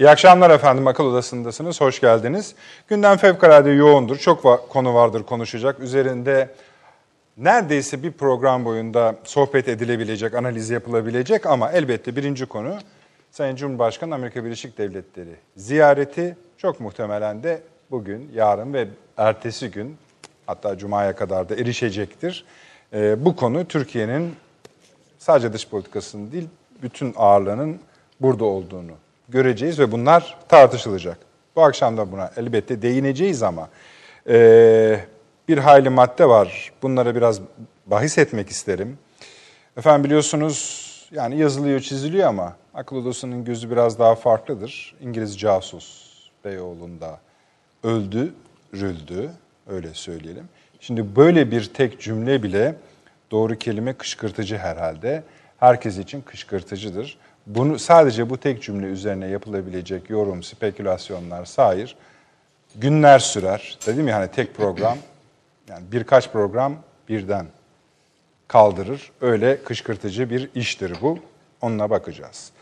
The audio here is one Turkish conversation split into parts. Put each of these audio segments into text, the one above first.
İyi akşamlar efendim. Akıl Odası'ndasınız. Hoş geldiniz. Gündem fevkalade yoğundur. Çok va- konu vardır konuşacak. Üzerinde neredeyse bir program boyunda sohbet edilebilecek, analiz yapılabilecek ama elbette birinci konu Sayın Cumhurbaşkanı Amerika Birleşik Devletleri ziyareti çok muhtemelen de bugün, yarın ve ertesi gün hatta Cuma'ya kadar da erişecektir. Ee, bu konu Türkiye'nin sadece dış politikasının değil, bütün ağırlığının burada olduğunu göreceğiz ve bunlar tartışılacak. Bu akşam da buna elbette değineceğiz ama e, bir hayli madde var. Bunlara biraz bahis etmek isterim. Efendim biliyorsunuz yani yazılıyor çiziliyor ama akıl odasının gözü biraz daha farklıdır. İngiliz casus Beyoğlu'nda öldürüldü öyle söyleyelim. Şimdi böyle bir tek cümle bile doğru kelime kışkırtıcı herhalde. Herkes için kışkırtıcıdır. Bunu sadece bu tek cümle üzerine yapılabilecek yorum, spekülasyonlar, sair günler sürer. Dedim ya hani tek program, yani birkaç program birden kaldırır. Öyle kışkırtıcı bir iştir bu. Onunla bakacağız.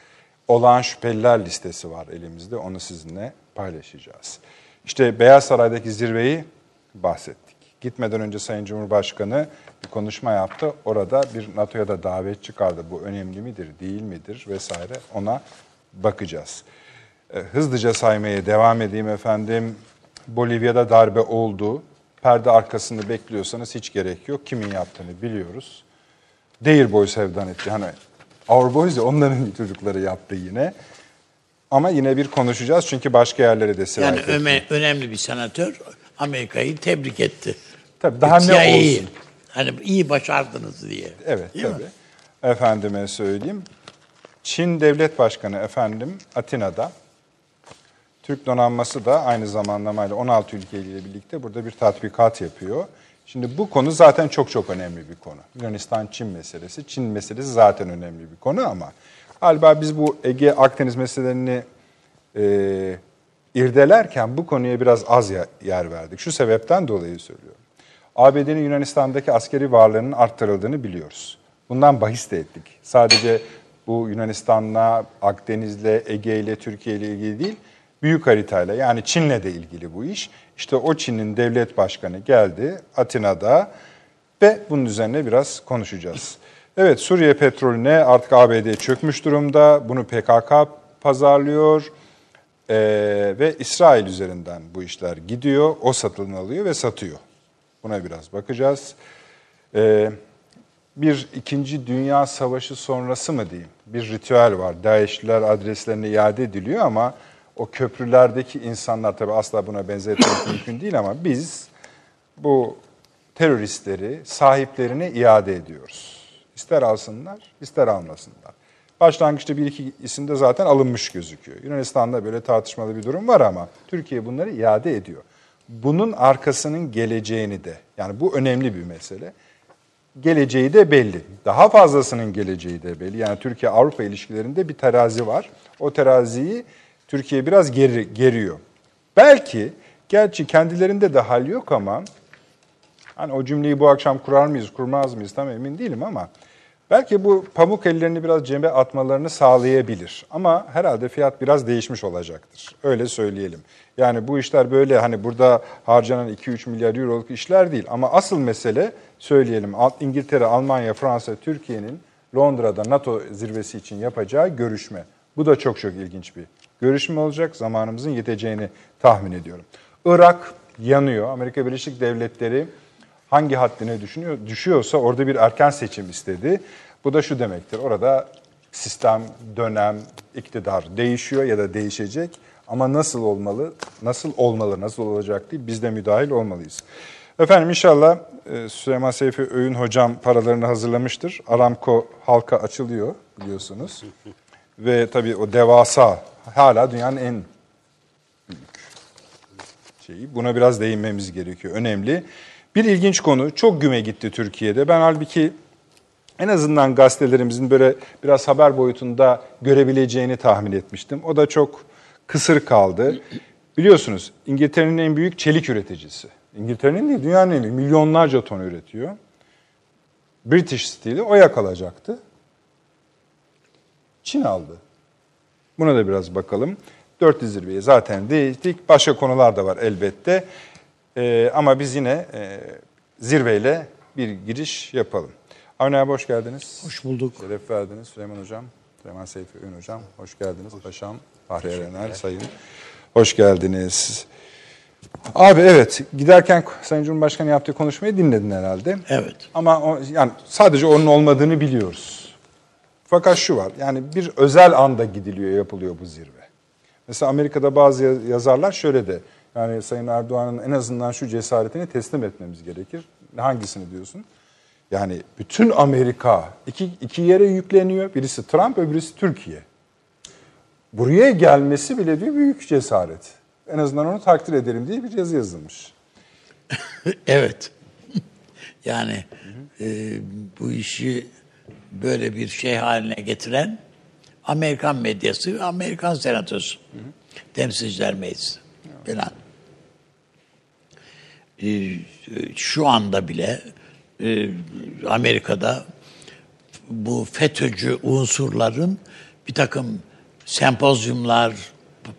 Olağan şüpheliler listesi var elimizde. Onu sizinle paylaşacağız. İşte Beyaz Saray'daki zirveyi bahsettik. Gitmeden önce Sayın Cumhurbaşkanı bir konuşma yaptı. Orada bir NATO'ya da davet çıkardı. Bu önemli midir, değil midir vesaire ona bakacağız. E, hızlıca saymaya devam edeyim efendim. Bolivya'da darbe oldu. Perde arkasını bekliyorsanız hiç gerek yok. Kimin yaptığını biliyoruz. Deir Boy sevdan etti. Hani Our Boys de onların çocukları yaptı yine. Ama yine bir konuşacağız çünkü başka yerlere de sirayet Yani etti. öme, önemli bir senatör Amerika'yı tebrik etti. Tabii daha ne CIA'yi. olsun? Hani iyi başardınız diye. Evet Değil mi? tabii. Efendime söyleyeyim. Çin Devlet Başkanı efendim Atina'da. Türk donanması da aynı zamanlamayla 16 ülkeyle birlikte burada bir tatbikat yapıyor. Şimdi bu konu zaten çok çok önemli bir konu. Yunanistan-Çin meselesi. Çin meselesi zaten önemli bir konu ama galiba biz bu Ege Akdeniz meselelerini e, irdelerken bu konuya biraz az yer verdik. Şu sebepten dolayı söylüyorum. ABD'nin Yunanistan'daki askeri varlığının arttırıldığını biliyoruz. Bundan bahis de ettik. Sadece bu Yunanistan'la, Akdeniz'le, Ege'yle, Türkiye ile ilgili değil, büyük haritayla yani Çin'le de ilgili bu iş. İşte o Çin'in devlet başkanı geldi Atina'da ve bunun üzerine biraz konuşacağız. Evet Suriye petrolüne artık ABD çökmüş durumda. Bunu PKK pazarlıyor. Ee, ve İsrail üzerinden bu işler gidiyor. O satın alıyor ve satıyor. Buna biraz bakacağız. Ee, bir ikinci dünya savaşı sonrası mı diyeyim? Bir ritüel var. DAEŞ'liler adreslerine iade ediliyor ama o köprülerdeki insanlar tabii asla buna benzetmek mümkün değil ama biz bu teröristleri sahiplerine iade ediyoruz. İster alsınlar, ister almasınlar. Başlangıçta bir iki isim de zaten alınmış gözüküyor. Yunanistan'da böyle tartışmalı bir durum var ama Türkiye bunları iade ediyor. Bunun arkasının geleceğini de, yani bu önemli bir mesele. Geleceği de belli. Daha fazlasının geleceği de belli. Yani Türkiye-Avrupa ilişkilerinde bir terazi var. O teraziyi Türkiye biraz geri, geriyor. Belki, gerçi kendilerinde de hal yok ama Hani o cümleyi bu akşam kurar mıyız, kurmaz mıyız tam emin değilim ama belki bu pamuk ellerini biraz cebe atmalarını sağlayabilir. Ama herhalde fiyat biraz değişmiş olacaktır. Öyle söyleyelim. Yani bu işler böyle hani burada harcanan 2-3 milyar euroluk işler değil. Ama asıl mesele söyleyelim İngiltere, Almanya, Fransa, Türkiye'nin Londra'da NATO zirvesi için yapacağı görüşme. Bu da çok çok ilginç bir görüşme olacak. Zamanımızın yeteceğini tahmin ediyorum. Irak yanıyor. Amerika Birleşik Devletleri hangi haddine düşünüyor, düşüyorsa orada bir erken seçim istedi. Bu da şu demektir. Orada sistem, dönem, iktidar değişiyor ya da değişecek. Ama nasıl olmalı, nasıl olmalı, nasıl olacak değil biz de müdahil olmalıyız. Efendim inşallah e, Süleyman Seyfi Öğün hocam paralarını hazırlamıştır. Aramco halka açılıyor biliyorsunuz. Ve tabii o devasa hala dünyanın en şeyi. Buna biraz değinmemiz gerekiyor. Önemli. Bir ilginç konu. Çok güme gitti Türkiye'de. Ben halbuki en azından gazetelerimizin böyle biraz haber boyutunda görebileceğini tahmin etmiştim. O da çok kısır kaldı. Biliyorsunuz İngiltere'nin en büyük çelik üreticisi. İngiltere'nin değil, dünyanın en büyük. Milyonlarca ton üretiyor. British Steel'i o yakalayacaktı. Çin aldı. Buna da biraz bakalım. Dörtlü zirveyi zaten değiştik. Başka konular da var elbette. Ee, ama biz yine e, zirveyle bir giriş yapalım. Avni abi hoş geldiniz. Hoş bulduk. Şeref verdiniz Süleyman Hocam. Süleyman Seyfi Ün Hocam. Hoş geldiniz. Paşam, Fahri Erenel Sayın. Hoş geldiniz. Abi evet giderken Sayın Cumhurbaşkanı yaptığı konuşmayı dinledin herhalde. Evet. Ama o, yani sadece onun olmadığını biliyoruz. Fakat şu var yani bir özel anda gidiliyor yapılıyor bu zirve. Mesela Amerika'da bazı yaz- yazarlar şöyle de yani Sayın Erdoğan'ın en azından şu cesaretini teslim etmemiz gerekir. Hangisini diyorsun? Yani bütün Amerika iki, iki yere yükleniyor. Birisi Trump, öbürüsü Türkiye. Buraya gelmesi bile bir büyük cesaret. En azından onu takdir ederim diye bir yazı yazılmış. evet. yani e, bu işi böyle bir şey haline getiren Amerikan medyası ve Amerikan senatosu. Temsilciler Meclisi falan. E, şu anda bile e, Amerika'da bu FETÖ'cü unsurların bir takım sempozyumlar,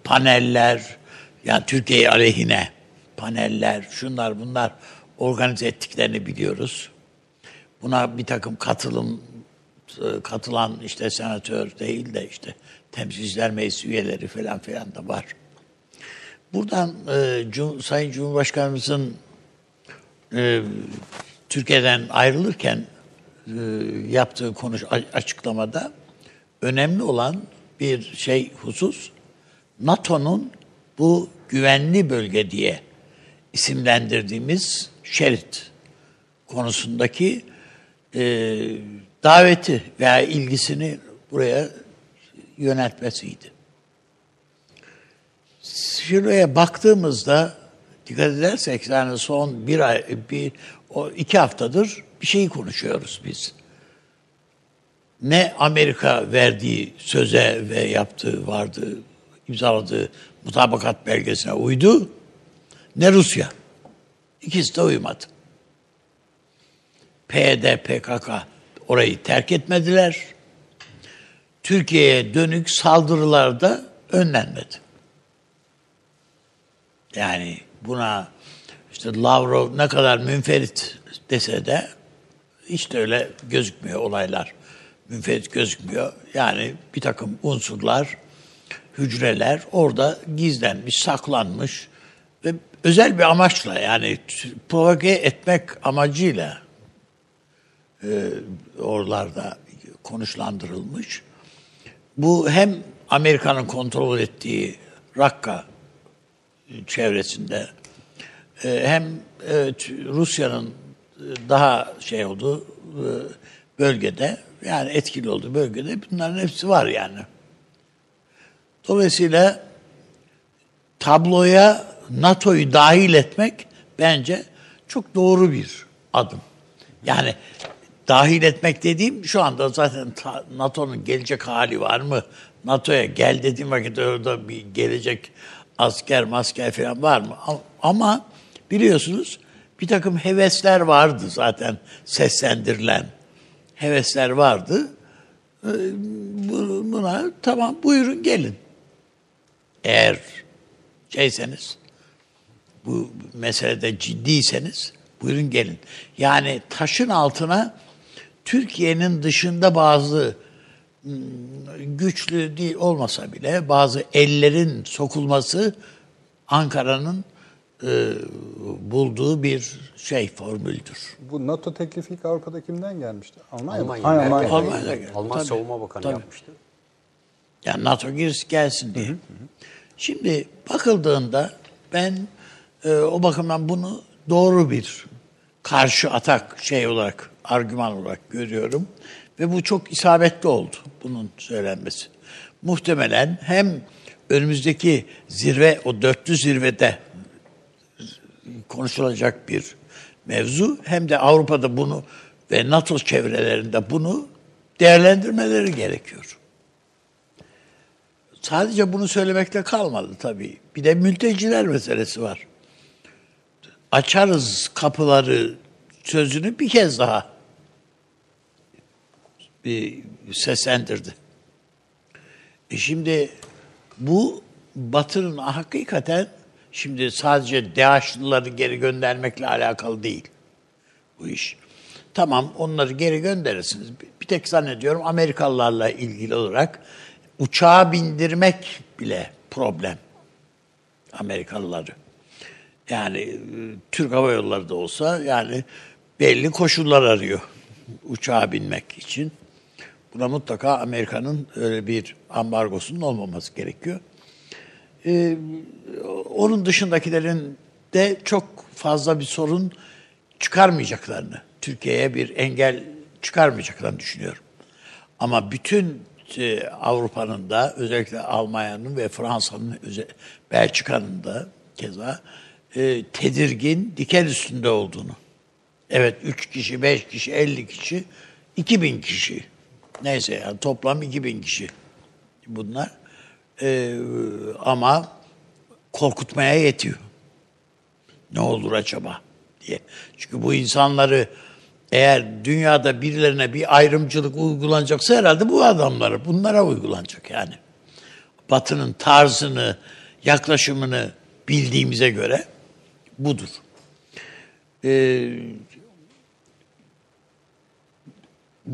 paneller, yani Türkiye aleyhine paneller, şunlar bunlar organize ettiklerini biliyoruz. Buna bir takım katılım e, katılan işte senatör değil de işte temsilciler meclisi üyeleri falan filan da var. Buradan e, Cum- Sayın Cumhurbaşkanımızın e, Türkiye'den ayrılırken e, yaptığı konuş açıklamada önemli olan bir şey husus NATO'nun bu güvenli bölge diye isimlendirdiğimiz şerit konusundaki e, daveti veya ilgisini buraya yöneltmesiydi. Şuraya baktığımızda dikkat edersek yani son bir ay, bir, o iki haftadır bir şeyi konuşuyoruz biz. Ne Amerika verdiği söze ve yaptığı vardı, imzaladığı mutabakat belgesine uydu, ne Rusya. İkisi de uymadı. PYD, PKK orayı terk etmediler. Türkiye'ye dönük saldırılar da önlenmedi. Yani buna işte Lavrov ne kadar münferit dese de hiç de öyle gözükmüyor olaylar. Münferit gözükmüyor. Yani bir takım unsurlar, hücreler orada gizlenmiş, saklanmış ve özel bir amaçla yani provoke etmek amacıyla e, oralarda konuşlandırılmış. Bu hem Amerika'nın kontrol ettiği Rakka çevresinde e, hem e, t- Rusya'nın e, daha şey olduğu e, bölgede yani etkili olduğu bölgede bunların hepsi var yani. Dolayısıyla tabloya NATO'yu dahil etmek bence çok doğru bir adım. Yani dahil etmek dediğim şu anda zaten NATO'nun gelecek hali var mı? NATO'ya gel dediğim vakit orada bir gelecek asker masker falan var mı? Ama biliyorsunuz bir takım hevesler vardı zaten seslendirilen. Hevesler vardı. Ee, bu- Buna tamam buyurun gelin. Eğer şeyseniz, bu meselede ciddiyseniz buyurun gelin. Yani taşın altına Türkiye'nin dışında bazı güçlü değil olmasa bile bazı ellerin sokulması Ankara'nın e, bulduğu bir şey formüldür. Bu NATO teklifi ilk Avrupa'da kimden gelmişti? Almanya? Almanya. Merkel. Almanya. Almanya'da geldi. Alman Tabii. Savunma Bakanı Tabii. yapmıştı. Yani NATO girsin gelsin diye. Şimdi bakıldığında ben e, o bakımdan bunu doğru bir karşı atak şey olarak, argüman olarak görüyorum. Ve bu çok isabetli oldu bunun söylenmesi. Muhtemelen hem önümüzdeki zirve, o dörtlü zirvede konuşulacak bir mevzu hem de Avrupa'da bunu ve NATO çevrelerinde bunu değerlendirmeleri gerekiyor. Sadece bunu söylemekle kalmadı tabii. Bir de mülteciler meselesi var. Açarız kapıları sözünü bir kez daha bir seslendirdi. E şimdi bu Batı'nın hakikaten şimdi sadece DAEŞ'lıları geri göndermekle alakalı değil bu iş. Tamam onları geri gönderirsiniz. Bir tek zannediyorum Amerikalılarla ilgili olarak uçağa bindirmek bile problem. Amerikalıları. Yani e, Türk Hava Yolları da olsa yani belli koşullar arıyor uçağa binmek için. Buna mutlaka Amerika'nın öyle bir ambargosunun olmaması gerekiyor. Ee, onun dışındakilerin de çok fazla bir sorun çıkarmayacaklarını, Türkiye'ye bir engel çıkarmayacaklarını düşünüyorum. Ama bütün e, Avrupa'nın da özellikle Almanya'nın ve Fransa'nın, Belçika'nın da keza e, tedirgin, diken üstünde olduğunu. Evet 3 kişi, 5 kişi, 50 kişi, 2000 kişi. Neyse yani toplam 2000 kişi bunlar. Ee, ama korkutmaya yetiyor. Ne olur acaba diye. Çünkü bu insanları eğer dünyada birilerine bir ayrımcılık uygulanacaksa herhalde bu adamlara, bunlara uygulanacak yani. Batı'nın tarzını, yaklaşımını bildiğimize göre budur. Ee,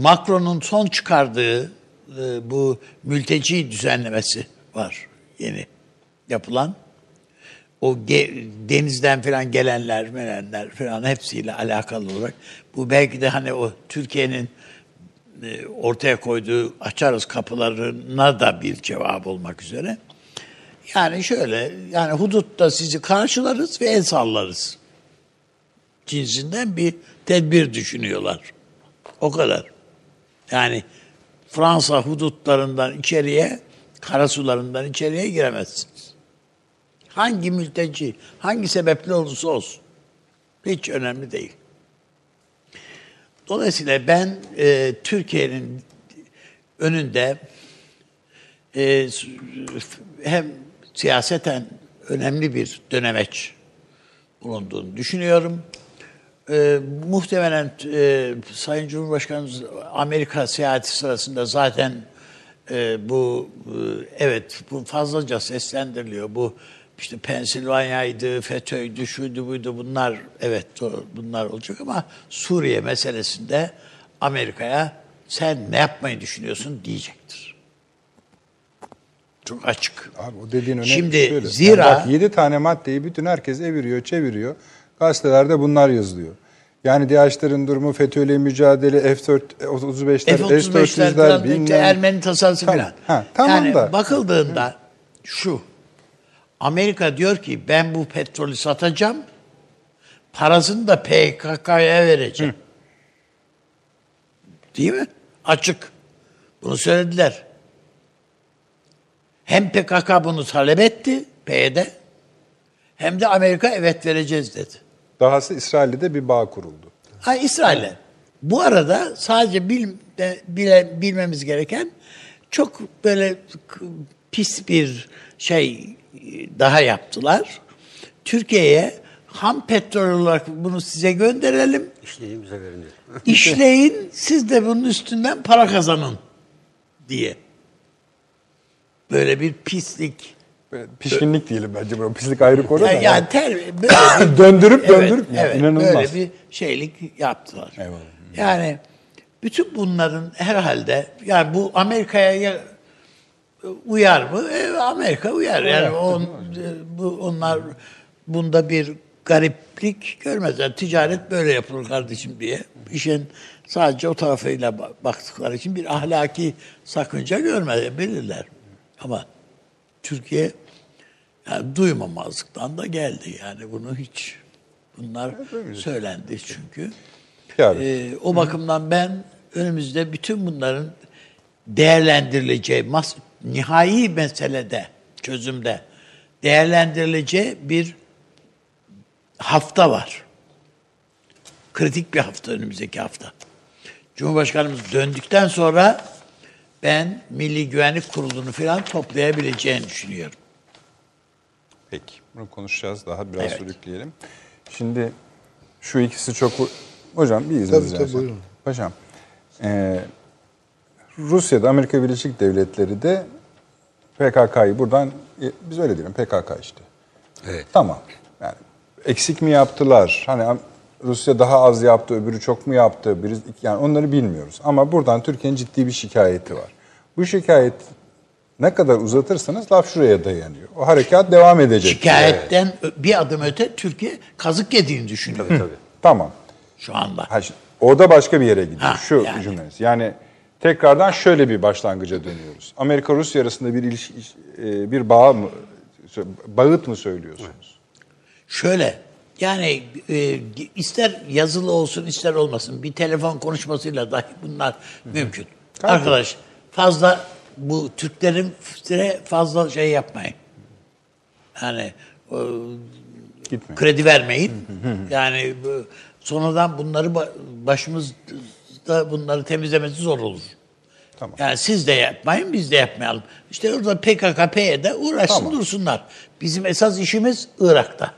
Macron'un son çıkardığı e, bu mülteci düzenlemesi var yeni yapılan. O ge- denizden falan gelenler, melenler falan hepsiyle alakalı olarak bu belki de hani o Türkiye'nin e, ortaya koyduğu açarız kapılarına da bir cevap olmak üzere. Yani şöyle yani hudutta sizi karşılarız ve el sallarız cinsinden bir tedbir düşünüyorlar. O kadar. Yani Fransa hudutlarından içeriye, karasularından içeriye giremezsiniz. Hangi mülteci, hangi sebeple olursa olsun. Hiç önemli değil. Dolayısıyla ben e, Türkiye'nin önünde e, hem siyaseten önemli bir dönemeç bulunduğunu düşünüyorum. Ee, muhtemelen e, Sayın Cumhurbaşkanımız Amerika seyahati sırasında zaten e, bu e, evet bu fazlaca seslendiriliyor. Bu işte Pensilvanya'ydı, FETÖ'ydü, şuydu buydu bunlar evet bunlar olacak ama Suriye meselesinde Amerika'ya sen ne yapmayı düşünüyorsun diyecektir. Çok açık. Abi o dediğin önemli. Şimdi Şöyle, zira- yani bak 7 tane maddeyi bütün herkes eviriyor, çeviriyor. Gazetelerde bunlar yazılıyor. Yani DH'lerin durumu, FETÖ'yle mücadele, F-4, F-35'ler, F-35'ler S-400'ler, falan, bilmem. Ermeni tasarısı Tamam, falan. ha, tamam yani da. bakıldığında şu, Amerika diyor ki ben bu petrolü satacağım, parasını da PKK'ya vereceğim. Değil mi? Açık. Bunu söylediler. Hem PKK bunu talep etti, PYD, hem de Amerika evet vereceğiz dedi. Dahası İsrail'de de bir bağ kuruldu. Ha İsrail'e. Bu arada sadece bil, bile, bilmemiz gereken çok böyle pis bir şey daha yaptılar. Türkiye'ye ham petrol olarak bunu size gönderelim. İşleyin bize verin diyor. İşleyin siz de bunun üstünden para kazanın diye. Böyle bir pislik. Böyle Pişkinlik diyelim bence bu. Pislik ayrı konu da. Yani, yani ter, böyle bir- döndürüp Evet, döndürüp ya, evet, inanılmaz. Böyle bir şeylik yaptılar. Eyvallah. Yani bütün bunların herhalde yani bu Amerika'ya ya- uyar mı? E, Amerika uyar. Yani on, bu onlar bunda bir gariplik görmezler. Ticaret böyle yapılır kardeşim diye. İşin sadece o tarafıyla ba- baktıkları için bir ahlaki sakınca görmeyebilirler. Ama Türkiye yani duymamazlıktan da geldi. Yani bunu hiç bunlar söylendi çünkü. Yani. Ee, o bakımdan ben önümüzde bütün bunların değerlendirileceği, mas- nihai meselede, çözümde değerlendirileceği bir hafta var. Kritik bir hafta önümüzdeki hafta. Cumhurbaşkanımız döndükten sonra ben Milli Güvenlik Kurulu'nu falan toplayabileceğini düşünüyorum. Peki. Bunu konuşacağız. Daha biraz Evet. sürükleyelim. Şimdi şu ikisi çok... Hocam bir izniniz Tabii, tabii, buyurun. Paşam. e, Rusya'da Amerika Birleşik Devletleri de PKK'yı buradan e, biz öyle diyelim PKK işte. Evet. Tamam. Yani eksik mi yaptılar? Hani Rusya daha az yaptı, öbürü çok mu yaptı? Biri, yani onları bilmiyoruz. Ama buradan Türkiye'nin ciddi bir şikayeti var. Bu şikayet ne kadar uzatırsanız laf şuraya dayanıyor. O harekat devam edecek. Şikayetten ö- bir adım öte Türkiye kazık yediğini düşünüyor Tabii tabii. Tamam. şu anda. Ha, şimdi orada başka bir yere gidiyor. Ha, Şu yani. cümleniz. Yani tekrardan şöyle bir başlangıca dönüyoruz. Amerika Rusya arasında bir ilişki, e, bir bağ mı bağıt mı söylüyorsunuz? Şöyle yani e, ister yazılı olsun ister olmasın bir telefon konuşmasıyla dahi bunlar mümkün. Tabii. Arkadaş fazla bu Türklerin fazla şey yapmayın. Yani e, Gitmeyin. kredi vermeyin. yani bu, sonradan bunları ba- başımızda bunları temizlemesi zor olur. Tamam. Yani siz de yapmayın, biz de yapmayalım. İşte orada PKK, PYD uğraşsın Tamam. dursunlar. Bizim esas işimiz Irak'ta.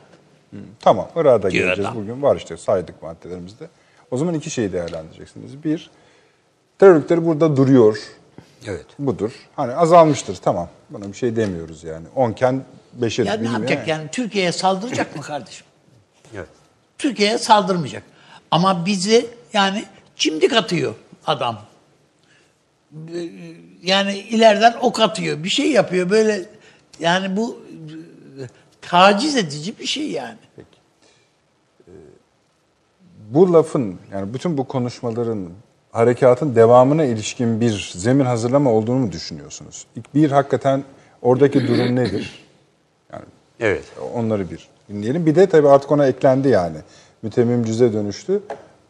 Tamam, Irak'a da geleceğiz. adam. Bugün var işte saydık maddelerimizde. O zaman iki şeyi değerlendireceksiniz. Bir, terör örgütleri burada duruyor. Evet. Budur. Hani azalmıştır tamam. Buna bir şey demiyoruz yani. Onken beşeri Ya ne yapacak yani? Türkiye'ye saldıracak mı kardeşim? Evet. Türkiye'ye saldırmayacak. Ama bizi yani cimdik atıyor adam. Yani ileriden ok atıyor. Bir şey yapıyor böyle. Yani bu taciz edici bir şey yani. Bu lafın yani bütün bu konuşmaların harekatın devamına ilişkin bir zemin hazırlama olduğunu mu düşünüyorsunuz? İlk Bir hakikaten oradaki durum nedir? Yani Evet. onları bir dinleyelim. Bir de tabii artık ona eklendi yani. Mütemmim cüze dönüştü.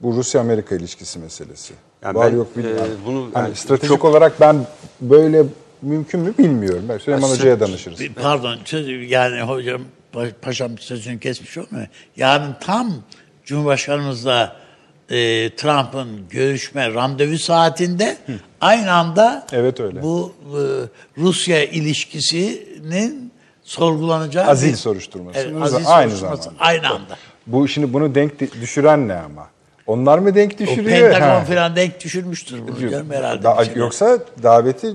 Bu Rusya-Amerika ilişkisi meselesi. Yani Var ben, yok bilmiyorum. e, bunu hani yani stratejik çok- olarak ben böyle mümkün mü bilmiyorum. Ben Süleyman Ya, Hoca'ya danışırız. Pardon yani hocam pa- paşam sözünü kesmiş olmuyor. Yarın tam Cumhurbaşkanımızla e, Trump'ın görüşme randevu saatinde aynı anda Evet, öyle. bu e, Rusya ilişkisinin sorgulanacağı Azil bir- soruşturması. Evet, Aynı azil zamanda. soruşturması aynı anda. Bu şimdi bunu denk düşüren ne ama? Onlar mı denk O düşürüyor? Pentagon Ha. falan denk düşürmüştür bunu canım herhalde. Da- şeyler. yoksa daveti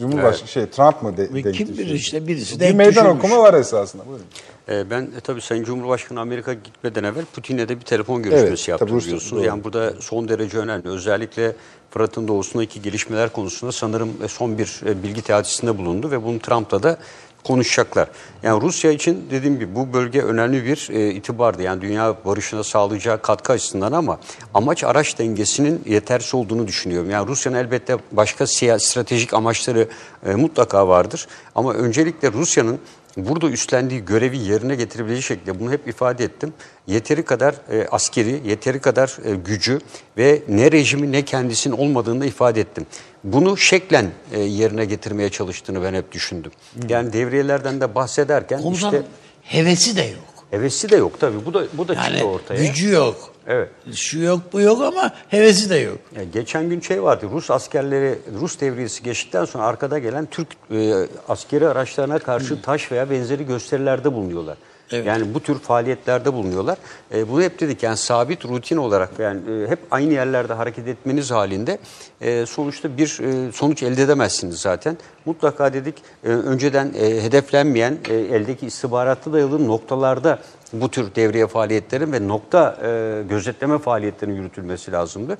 Cumhurbaşkanı şey Trump mı de, Ve denk kim bilir işte birisi Bir denk meydan düşürmüş. okuma var esasında. Buyurun. Ee, ben e, tabii Sayın Cumhurbaşkanı Amerika gitmeden evvel Putin'le de bir telefon görüşmesi Evet, yaptı biliyorsunuz. doğru. Yani burada son derece önemli. Özellikle Fırat'ın doğusundaki gelişmeler konusunda sanırım e, son bir e, bilgi teatisinde bulundu ve bunu Trump'la da konuşacaklar. Yani Rusya için dediğim gibi bu bölge önemli bir e, itibardı. Yani dünya barışına sağlayacağı katkı açısından ama amaç araç dengesinin yetersiz olduğunu düşünüyorum. Yani Rusya'nın elbette başka siyasi stratejik amaçları e, mutlaka vardır. Ama öncelikle Rusya'nın burada üstlendiği görevi yerine getirebileceği şekilde bunu hep ifade ettim. Yeteri kadar e, askeri, yeteri kadar e, gücü ve ne rejimi ne kendisinin olmadığını da ifade ettim. Bunu şeklen e, yerine getirmeye çalıştığını ben hep düşündüm. Yani devriyelerden de bahsederken Komutanın işte hevesi de yok. hevesi de yok tabii. Bu da bu da Yani çıktı ortaya. gücü yok. Evet. Şu yok bu yok ama hevesi de yok. Ya geçen gün şey vardı. Rus askerleri Rus devriyesi geçtikten sonra arkada gelen Türk e, askeri araçlarına karşı taş veya benzeri gösterilerde bulunuyorlar. Evet. Yani bu tür faaliyetlerde bulunuyorlar. E, bunu hep dedik yani sabit rutin olarak yani e, hep aynı yerlerde hareket etmeniz halinde e, sonuçta bir e, sonuç elde edemezsiniz zaten. Mutlaka dedik e, önceden e, hedeflenmeyen e, eldeki istihbaratı dayalı noktalarda bu tür devriye faaliyetlerin ve nokta e, gözetleme faaliyetlerinin yürütülmesi lazımdı.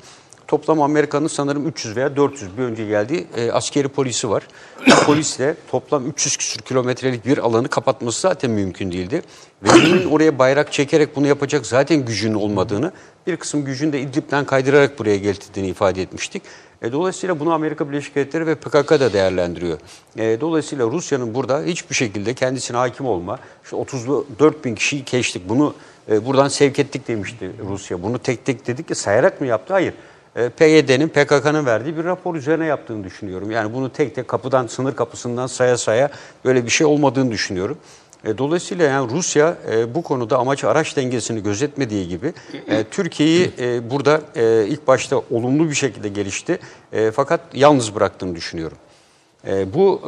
Toplam Amerika'nın sanırım 300 veya 400 bir önce geldiği e, askeri polisi var. Polisle toplam 300 küsür kilometrelik bir alanı kapatması zaten mümkün değildi. Ve oraya bayrak çekerek bunu yapacak zaten gücünün olmadığını, bir kısım gücünü de İdlib'den kaydırarak buraya getirdiğini ifade etmiştik. E, dolayısıyla bunu Amerika Birleşik Devletleri ve PKK da değerlendiriyor. E, dolayısıyla Rusya'nın burada hiçbir şekilde kendisine hakim olma, işte 34 bin kişiyi keştik, bunu e, buradan sevk ettik demişti Rusya. Bunu tek tek dedik ki sayarak mı yaptı? Hayır. E, PYD'nin, PKK'nın verdiği bir rapor üzerine yaptığını düşünüyorum. Yani bunu tek tek kapıdan, sınır kapısından saya saya böyle bir şey olmadığını düşünüyorum. E, Dolayısıyla yani Rusya e, bu konuda amaç araç dengesini gözetmediği gibi Türkiye'yi burada ilk başta olumlu bir şekilde gelişti fakat yalnız bıraktığını düşünüyorum. Bu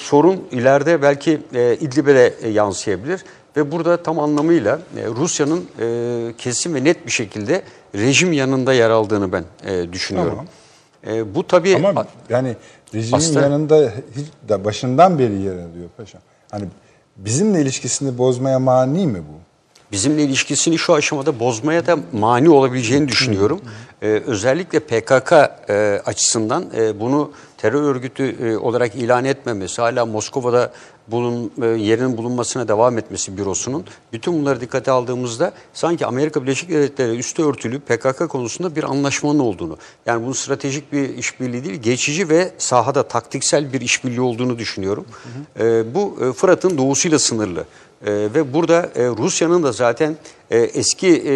sorun ileride belki İdlib'e de yansıyabilir ve burada tam anlamıyla e, Rusya'nın e, kesin ve net bir şekilde rejim yanında yer aldığını ben e, düşünüyorum. E, bu tabii Ama yani rejimin Aslında- yanında hiç de başından beri yer alıyor paşam. Hani bizimle ilişkisini bozmaya mani mi bu? Bizimle ilişkisini şu aşamada bozmaya da mani olabileceğini düşünüyorum. Ee, özellikle PKK e, açısından e, bunu terör örgütü e, olarak ilan etmemesi, hala Moskova'da bulun, e, yerinin bulunmasına devam etmesi bürosunun, bütün bunları dikkate aldığımızda sanki Amerika Birleşik Devletleri üstü örtülü PKK konusunda bir anlaşmanın olduğunu, yani bunun stratejik bir işbirliği değil, geçici ve sahada taktiksel bir işbirliği olduğunu düşünüyorum. E, bu e, Fırat'ın doğusuyla sınırlı. Ve burada Rusya'nın da zaten eski e,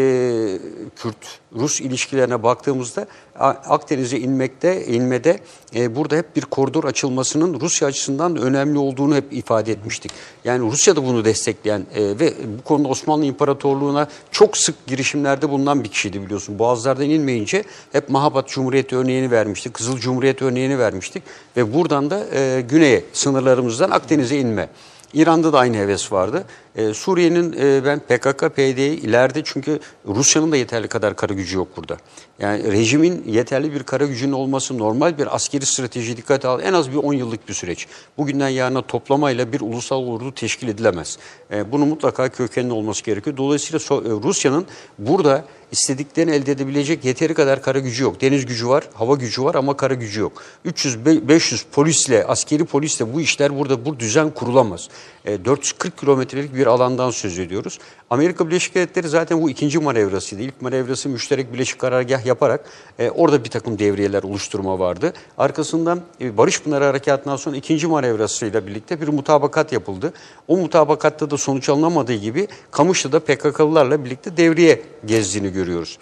Kürt-Rus ilişkilerine baktığımızda Akdeniz'e inmekte, inmede burada hep bir koridor açılmasının Rusya açısından da önemli olduğunu hep ifade etmiştik. Yani Rusya da bunu destekleyen e, ve bu konuda Osmanlı İmparatorluğu'na çok sık girişimlerde bulunan bir kişiydi biliyorsun. Boğazlardan inmeyince hep Mahabat Cumhuriyeti örneğini vermiştik, Kızıl Cumhuriyet örneğini vermiştik ve buradan da e, güneye sınırlarımızdan Akdeniz'e inme. İran'da da aynı heves vardı. Ee, Suriye'nin e, ben PKK, PYD'yi ileride çünkü Rusya'nın da yeterli kadar kara gücü yok burada. Yani rejimin yeterli bir kara gücünün olması normal bir askeri strateji dikkate al en az bir 10 yıllık bir süreç. Bugünden yarına toplamayla bir ulusal ordu teşkil edilemez. Ee, bunun mutlaka kökenli olması gerekiyor. Dolayısıyla e, Rusya'nın burada istediklerini elde edebilecek yeteri kadar kara gücü yok. Deniz gücü var, hava gücü var ama kara gücü yok. 300-500 polisle, askeri polisle bu işler burada bu düzen kurulamaz. E, 440 kilometrelik bir alandan söz ediyoruz. Amerika Birleşik Devletleri zaten bu ikinci manevrasıydı. İlk manevrası müşterek birleşik karargah yaparak e, orada bir takım devriyeler oluşturma vardı. Arkasından e, Barış Pınarı Harekatı'ndan sonra ikinci manevrasıyla birlikte bir mutabakat yapıldı. O mutabakatta da sonuç alınamadığı gibi Kamışlı'da PKK'lılarla birlikte devriye gezdiğini görüyoruz.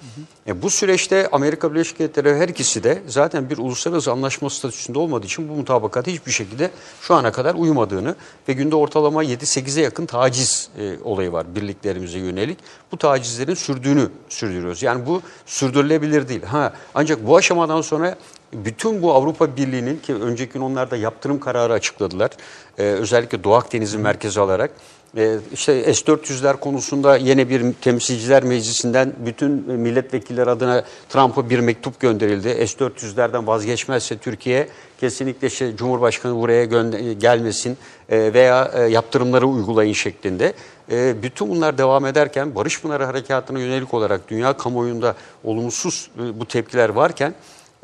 E, bu süreçte Amerika Birleşik Devletleri her ikisi de zaten bir uluslararası anlaşma statüsünde olmadığı için bu mutabakata hiçbir şekilde şu ana kadar uymadığını ve günde ortalama 7-8'e yakın taciz e, olayı var birliklerimize yönelik. Bu tacizlerin sürdüğünü sürdürüyoruz. Yani bu sürdürülebilir değil. Ha ancak bu aşamadan sonra bütün bu Avrupa Birliği'nin ki önceki gün onlar da yaptırım kararı açıkladılar. E, özellikle Doğu Akdeniz'i merkezi alarak. Ee, işte S-400'ler konusunda yine bir temsilciler meclisinden bütün milletvekiller adına Trump'a bir mektup gönderildi. S-400'lerden vazgeçmezse Türkiye kesinlikle işte Cumhurbaşkanı buraya gelmesin e, veya e, yaptırımları uygulayın şeklinde. E, bütün bunlar devam ederken Barış Pınarı Harekatı'na yönelik olarak dünya kamuoyunda olumsuz bu tepkiler varken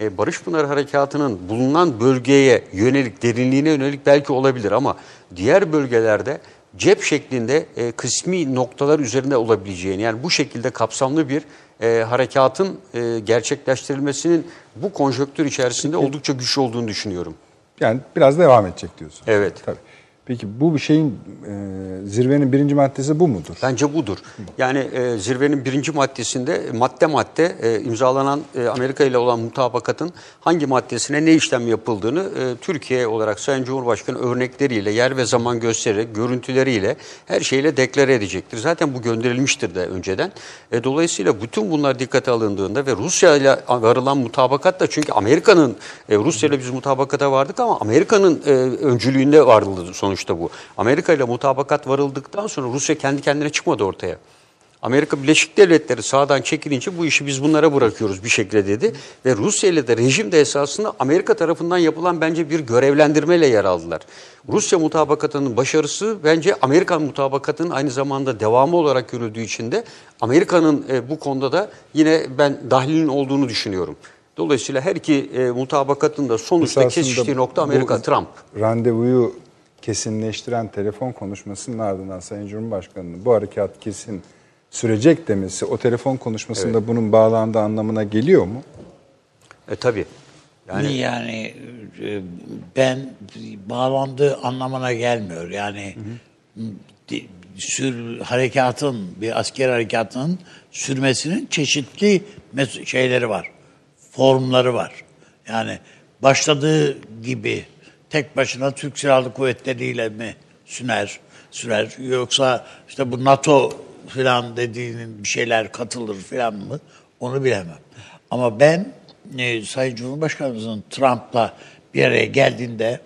Barış Pınarı Harekatı'nın bulunan bölgeye yönelik, derinliğine yönelik belki olabilir ama diğer bölgelerde cep şeklinde e, kısmi noktalar üzerinde olabileceğini yani bu şekilde kapsamlı bir e, harekatın e, gerçekleştirilmesinin bu konjöktür içerisinde oldukça güçlü olduğunu düşünüyorum. Yani biraz devam edecek diyorsun. Evet. Tabii. Peki bu bir şeyin e, zirvenin birinci maddesi bu mudur? Bence budur. Yani e, zirvenin birinci maddesinde madde madde e, imzalanan e, Amerika ile olan mutabakatın hangi maddesine ne işlem yapıldığını e, Türkiye olarak Sayın Cumhurbaşkanı örnekleriyle, yer ve zaman göstererek, görüntüleriyle her şeyle deklare edecektir. Zaten bu gönderilmiştir de önceden. E, dolayısıyla bütün bunlar dikkate alındığında ve Rusya ile varılan mutabakat da çünkü Amerika'nın, e, Rusya ile biz mutabakata vardık ama Amerika'nın e, öncülüğünde varıldı sonuçta bu. Amerika ile mutabakat varıldıktan sonra Rusya kendi kendine çıkmadı ortaya. Amerika Birleşik Devletleri sağdan çekilince bu işi biz bunlara bırakıyoruz bir şekilde dedi. Ve Rusya ile de rejim de esasında Amerika tarafından yapılan bence bir görevlendirmeyle yer aldılar. Rusya mutabakatının başarısı bence Amerikan mutabakatının aynı zamanda devamı olarak görüldüğü için de Amerika'nın e, bu konuda da yine ben dahlinin olduğunu düşünüyorum. Dolayısıyla her iki e, mutabakatın da sonuçta kesiştiği nokta Amerika, Trump. Randevuyu kesinleştiren telefon konuşmasının ardından Sayın Cumhurbaşkanı'nın bu harekat kesin sürecek demesi o telefon konuşmasında bunun bağlandığı anlamına geliyor mu? E tabii. Yani, yani e, ben bağlandığı anlamına gelmiyor. Yani di- sür harekatın bir asker harekatının sürmesinin çeşitli şeyleri var. Formları var. Yani başladığı gibi tek başına Türk Silahlı Kuvvetleri'yle mi sürer, sürer yoksa işte bu NATO filan dediğinin bir şeyler katılır filan mı onu bilemem. Ama ben e, Sayın Cumhurbaşkanımızın Trump'la bir araya geldiğinde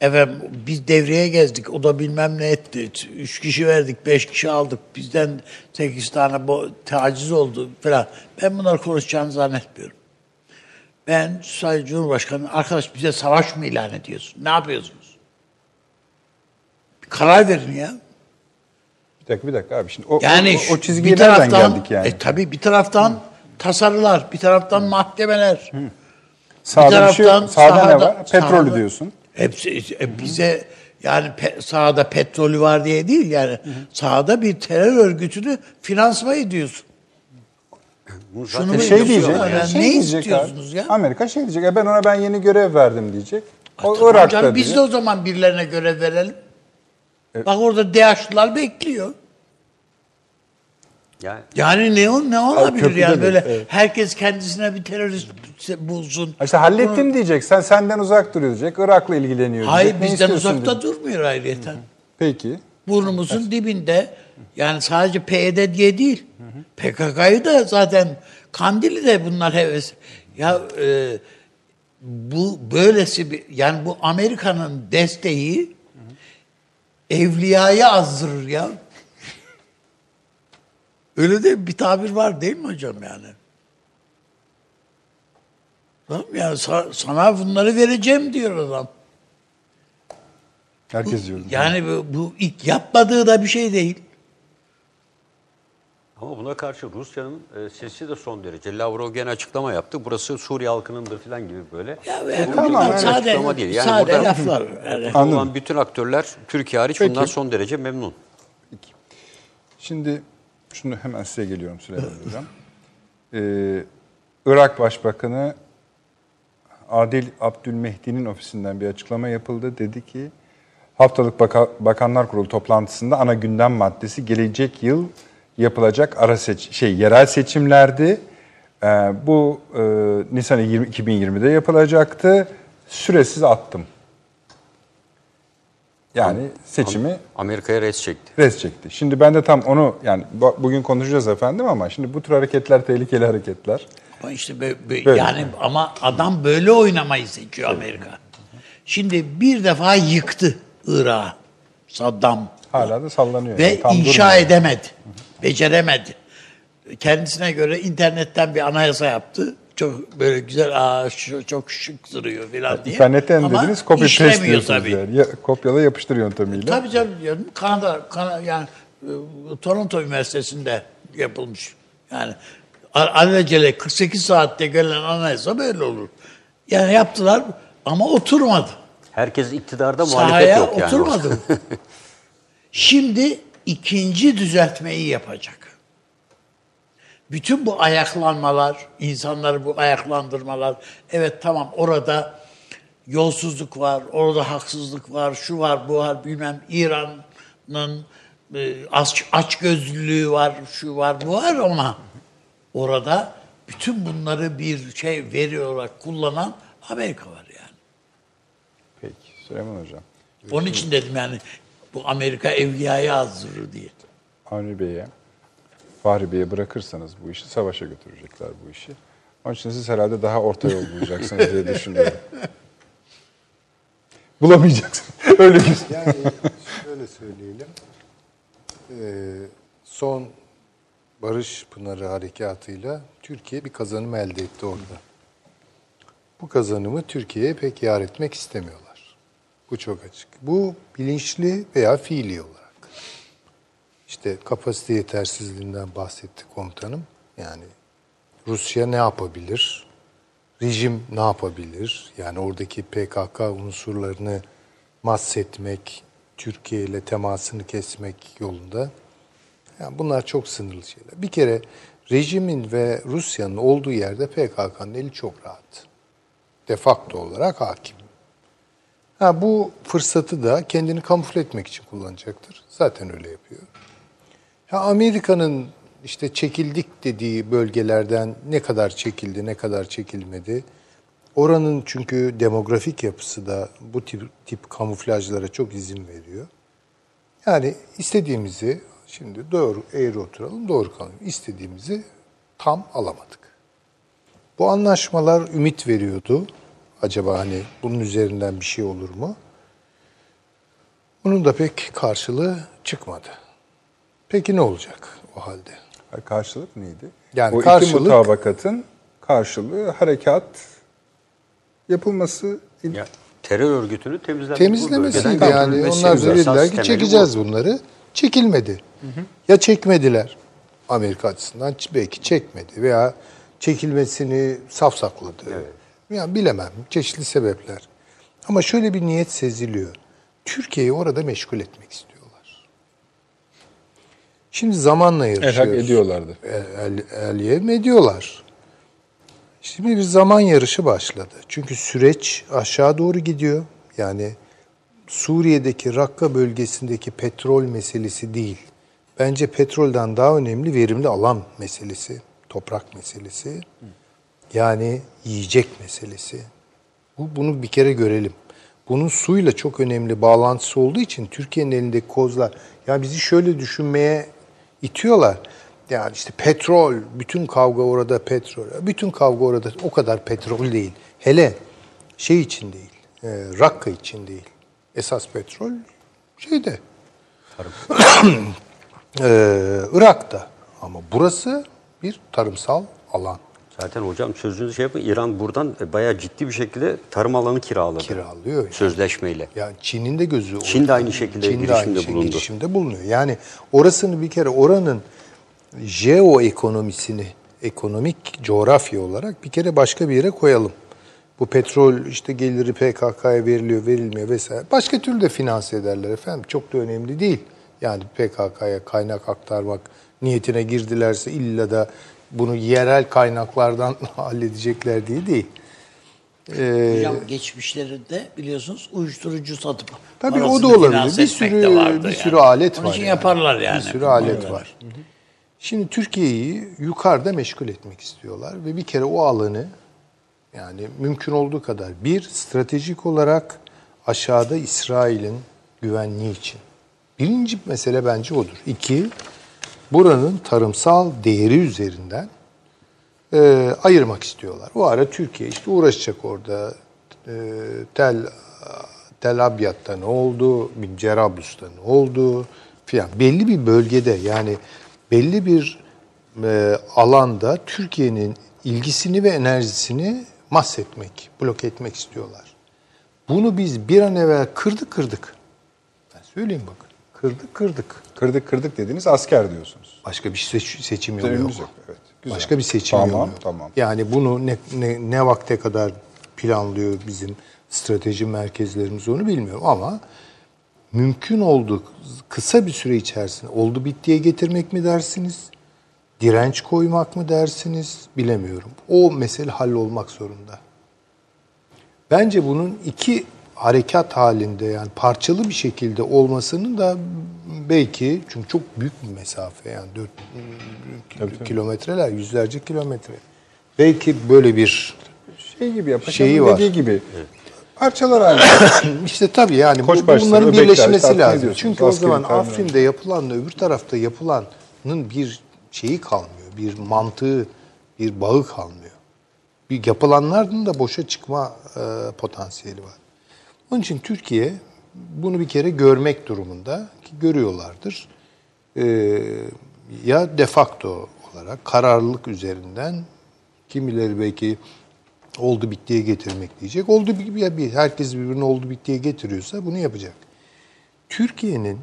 efendim biz devreye gezdik o da bilmem ne etti. Üç kişi verdik, beş kişi aldık. Bizden sekiz tane bu taciz oldu falan. Ben bunları konuşacağını zannetmiyorum. Ben Sayın Cumhurbaşkanı arkadaş bize savaş mı ilan ediyorsun? Ne yapıyorsunuz? Bir karar verin ya. Bir dakika bir dakika abi şimdi o, Yani o, o çizgiye bir nereden taraftan, geldik yani? E tabii bir taraftan tasarılar, bir taraftan mahkemeler. sağda bir şey yok. Sağda, ne var? Petrolü sahada- diyorsun. Hepsi e, bize yani pe, sahada petrolü var diye değil yani sahada bir terör örgütünü finansman ediyorsun. Bu Şunu zaten şey diyecek. Yani şey ne diyecek istiyorsunuz abi. ya? Amerika şey diyecek. E ben ona ben yeni görev verdim diyecek. O Tamam Irak'ta canım, biz de diyecek. o zaman birilerine görev verelim. Bak orada DH'lılar bekliyor. yani Yani ne o ne olabilir köprüde yani böyle evet. herkes kendisine bir terörist bulsun. İşte hallettim diyecek. Sen senden uzak duruyor diyecek. Irak'la ilgileniyor diyecek. Hayır Ne bizden uzakta diyecek. durmuyor ayrıyeten. Peki. Burnumuzun dibinde yani sadece PYD diye değil. PKK'yı da zaten Kandil'i de bunlar heves. Ya e, bu böylesi bir yani bu Amerika'nın desteği evliyayı azdırır ya. Öyle de bir tabir var değil mi hocam yani? Tamam yani sa- sana bunları vereceğim diyor adam. Herkes diyor. Yani bu, bu ilk yapmadığı da bir şey değil. Ama buna karşı Rusya'nın e, sesi de son derece. Lavrov gene açıklama yaptı. Burası Suriye halkınındır falan gibi böyle. Ya, Bu yani bir tamam, evet. sade, açıklama değil. Yani sade burada laflar. Yani. Olan bütün aktörler Türkiye hariç Peki. bundan son derece memnun. Şimdi şunu hemen size geliyorum Süleyman Hocam. Ee, Irak Başbakanı Adil Abdülmehdi'nin ofisinden bir açıklama yapıldı. Dedi ki haftalık Baka- Bakanlar Kurulu toplantısında ana gündem maddesi gelecek yıl yapılacak ara seç şey yerel seçimlerdi. Ee, bu e, Nisan 20, 2020'de yapılacaktı. Süresiz attım. Yani seçimi Amerika'ya res çekti. res çekti. Şimdi ben de tam onu yani bu- bugün konuşacağız efendim ama şimdi bu tür hareketler tehlikeli hareketler. Ama işte bö- bö- Böyle. yani ama adam böyle oynamayı seçiyor Amerika. Şimdi bir defa yıktı Irak'ı Saddam Hala da sallanıyor. ve yani, tam inşa durmuyor. edemedi. Beceremedi. Kendisine göre internetten bir anayasa yaptı. Çok böyle güzel, aa, şu- çok şık duruyor falan diye. İnternetten Ama dediniz copy paste diyorsunuz tabii. yani. Ya, kopyala yapıştır yöntemiyle. Tabii tabii diyorum. Kanada, Kanada yani e, Toronto Üniversitesi'nde yapılmış. Yani alelacele 48 saatte gelen anayasa böyle olur. Yani yaptılar ama oturmadı. Herkes iktidarda muhalefet Sahaya yok yani. oturmadı. Şimdi ikinci düzeltmeyi yapacak. Bütün bu ayaklanmalar, insanları bu ayaklandırmalar, evet tamam orada yolsuzluk var, orada haksızlık var, şu var, bu var, bilmem İran'ın e, aç, açgözlülüğü var, şu var, bu var ama orada bütün bunları bir şey veri olarak kullanan Amerika var yani. Peki Süleyman Hocam. Onun için dedim yani bu Amerika evliyayı azdırır diye. Avni Bey'e, Fahri Bey'e bırakırsanız bu işi savaşa götürecekler bu işi. Onun için siz herhalde daha orta yol bulacaksınız diye düşünüyorum. Bulamayacaksınız. Öyle bir Yani şöyle söyleyelim. Ee, son Barış Pınarı Harekatı'yla Türkiye bir kazanım elde etti orada. Bu kazanımı Türkiye'ye pek yar etmek istemiyorlar. Bu çok açık. Bu bilinçli veya fiili olarak. İşte kapasite yetersizliğinden bahsetti komutanım. Yani Rusya ne yapabilir? Rejim ne yapabilir? Yani oradaki PKK unsurlarını mahsetmek, Türkiye ile temasını kesmek yolunda. Yani bunlar çok sınırlı şeyler. Bir kere rejimin ve Rusya'nın olduğu yerde PKK'nın eli çok rahat. De facto olarak hakim. Ha, bu fırsatı da kendini kamufle etmek için kullanacaktır. Zaten öyle yapıyor. Ya Amerika'nın işte çekildik dediği bölgelerden ne kadar çekildi, ne kadar çekilmedi. Oranın çünkü demografik yapısı da bu tip, tip kamuflajlara çok izin veriyor. Yani istediğimizi, şimdi doğru eğri oturalım, doğru kalalım. İstediğimizi tam alamadık. Bu anlaşmalar ümit veriyordu. Acaba hani bunun üzerinden bir şey olur mu? Bunun da pek karşılığı çıkmadı. Peki ne olacak o halde? Karşılık neydi? Yani o karşılık- iki mutabakatın karşılığı harekat yapılması Ya, terör örgütünü temizlenmek Temizlemesiydi yani. Onlar da dediler ki çekeceğiz bunları. Çekilmedi. Ya çekmediler Amerika açısından belki çekmedi veya çekilmesini safsakladı. Yani bilemem çeşitli sebepler. Ama şöyle bir niyet seziliyor. Türkiye'yi orada meşgul etmek istiyorlar. Şimdi zamanla yarışıyoruz. Elhak ediyorlardı. El, el, el ediyorlar. Şimdi bir zaman yarışı başladı. Çünkü süreç aşağı doğru gidiyor. Yani Suriye'deki Rakka bölgesindeki petrol meselesi değil. Bence petrolden daha önemli verimli alan meselesi, toprak meselesi. Yani yiyecek meselesi. Bu, bunu bir kere görelim. Bunun suyla çok önemli bağlantısı olduğu için Türkiye'nin elindeki kozlar, ya bizi şöyle düşünmeye itiyorlar. Yani işte petrol, bütün kavga orada petrol. Bütün kavga orada o kadar petrol değil. Hele şey için değil, e, Rakka için değil. Esas petrol şeyde, e, Irak'ta. Ama burası bir tarımsal alan. Zaten hocam sözünüzü şey yapın. İran buradan bayağı ciddi bir şekilde tarım alanı kiraladı. Kiralıyor. yani. Sözleşmeyle. Yani Çin'in de gözü Çin de aynı şekilde Çin de aynı girişimde şey- bulundu. girişimde bulunuyor. Yani orasını bir kere oranın jeoekonomisini ekonomik coğrafya olarak bir kere başka bir yere koyalım. Bu petrol işte geliri PKK'ya veriliyor, verilmiyor vesaire. Başka türlü de finanse ederler efendim. Çok da önemli değil. Yani PKK'ya kaynak aktarmak niyetine girdilerse illa da bunu yerel kaynaklardan halledecekler diye değil. Ee, Hocam geçmişlerinde biliyorsunuz uyuşturucu satıp Tabii o da olabilir. Bir sürü bir yani. sürü alet Onun var. için yani. yaparlar yani. Bir sürü alet var. Şimdi Türkiye'yi yukarıda meşgul etmek istiyorlar ve bir kere o alanı yani mümkün olduğu kadar bir stratejik olarak aşağıda İsrail'in güvenliği için. Birinci mesele bence odur. İki, buranın tarımsal değeri üzerinden e, ayırmak istiyorlar. O ara Türkiye işte uğraşacak orada. E, Tel Tel Abyad'da ne oldu, bir Cerablus'ta ne oldu filan. Belli bir bölgede yani belli bir e, alanda Türkiye'nin ilgisini ve enerjisini mahsetmek, blok etmek istiyorlar. Bunu biz bir an evvel kırdık kırdık. Ben söyleyeyim bakın. Kırdık kırdık. Kırdık kırdık dediğiniz asker diyorsunuz. Başka bir seç- seçim yolu yok. Yok, evet. Güzel. Başka bir seçim Tamam, yolu yok. tamam. Yani bunu ne, ne, ne vakte kadar planlıyor bizim strateji merkezlerimiz onu bilmiyorum ama mümkün olduğu kısa bir süre içerisinde oldu bittiye getirmek mi dersiniz? Direnç koymak mı dersiniz? Bilemiyorum. O mesele hallolmak zorunda. Bence bunun iki harekat halinde yani parçalı bir şekilde olmasının da belki çünkü çok büyük bir mesafe yani 4 kilometreler, yüzlerce kilometre. Belki böyle bir Şey gibi ya, Şeyi var. dediği gibi. Parçalar halinde. işte tabii yani bu- bunların birleşmesi tatmin lazım. Çünkü o zaman. Afrin'de yapılanla öbür tarafta yapılanın bir şeyi kalmıyor. Bir mantığı, bir bağı kalmıyor. Bir yapılanların da boşa çıkma e, potansiyeli var. Onun için Türkiye bunu bir kere görmek durumunda ki görüyorlardır. E, ya de facto olarak kararlılık üzerinden kimileri belki oldu bittiye getirmek diyecek. Oldu bir, bir herkes birbirini oldu bittiye getiriyorsa bunu yapacak. Türkiye'nin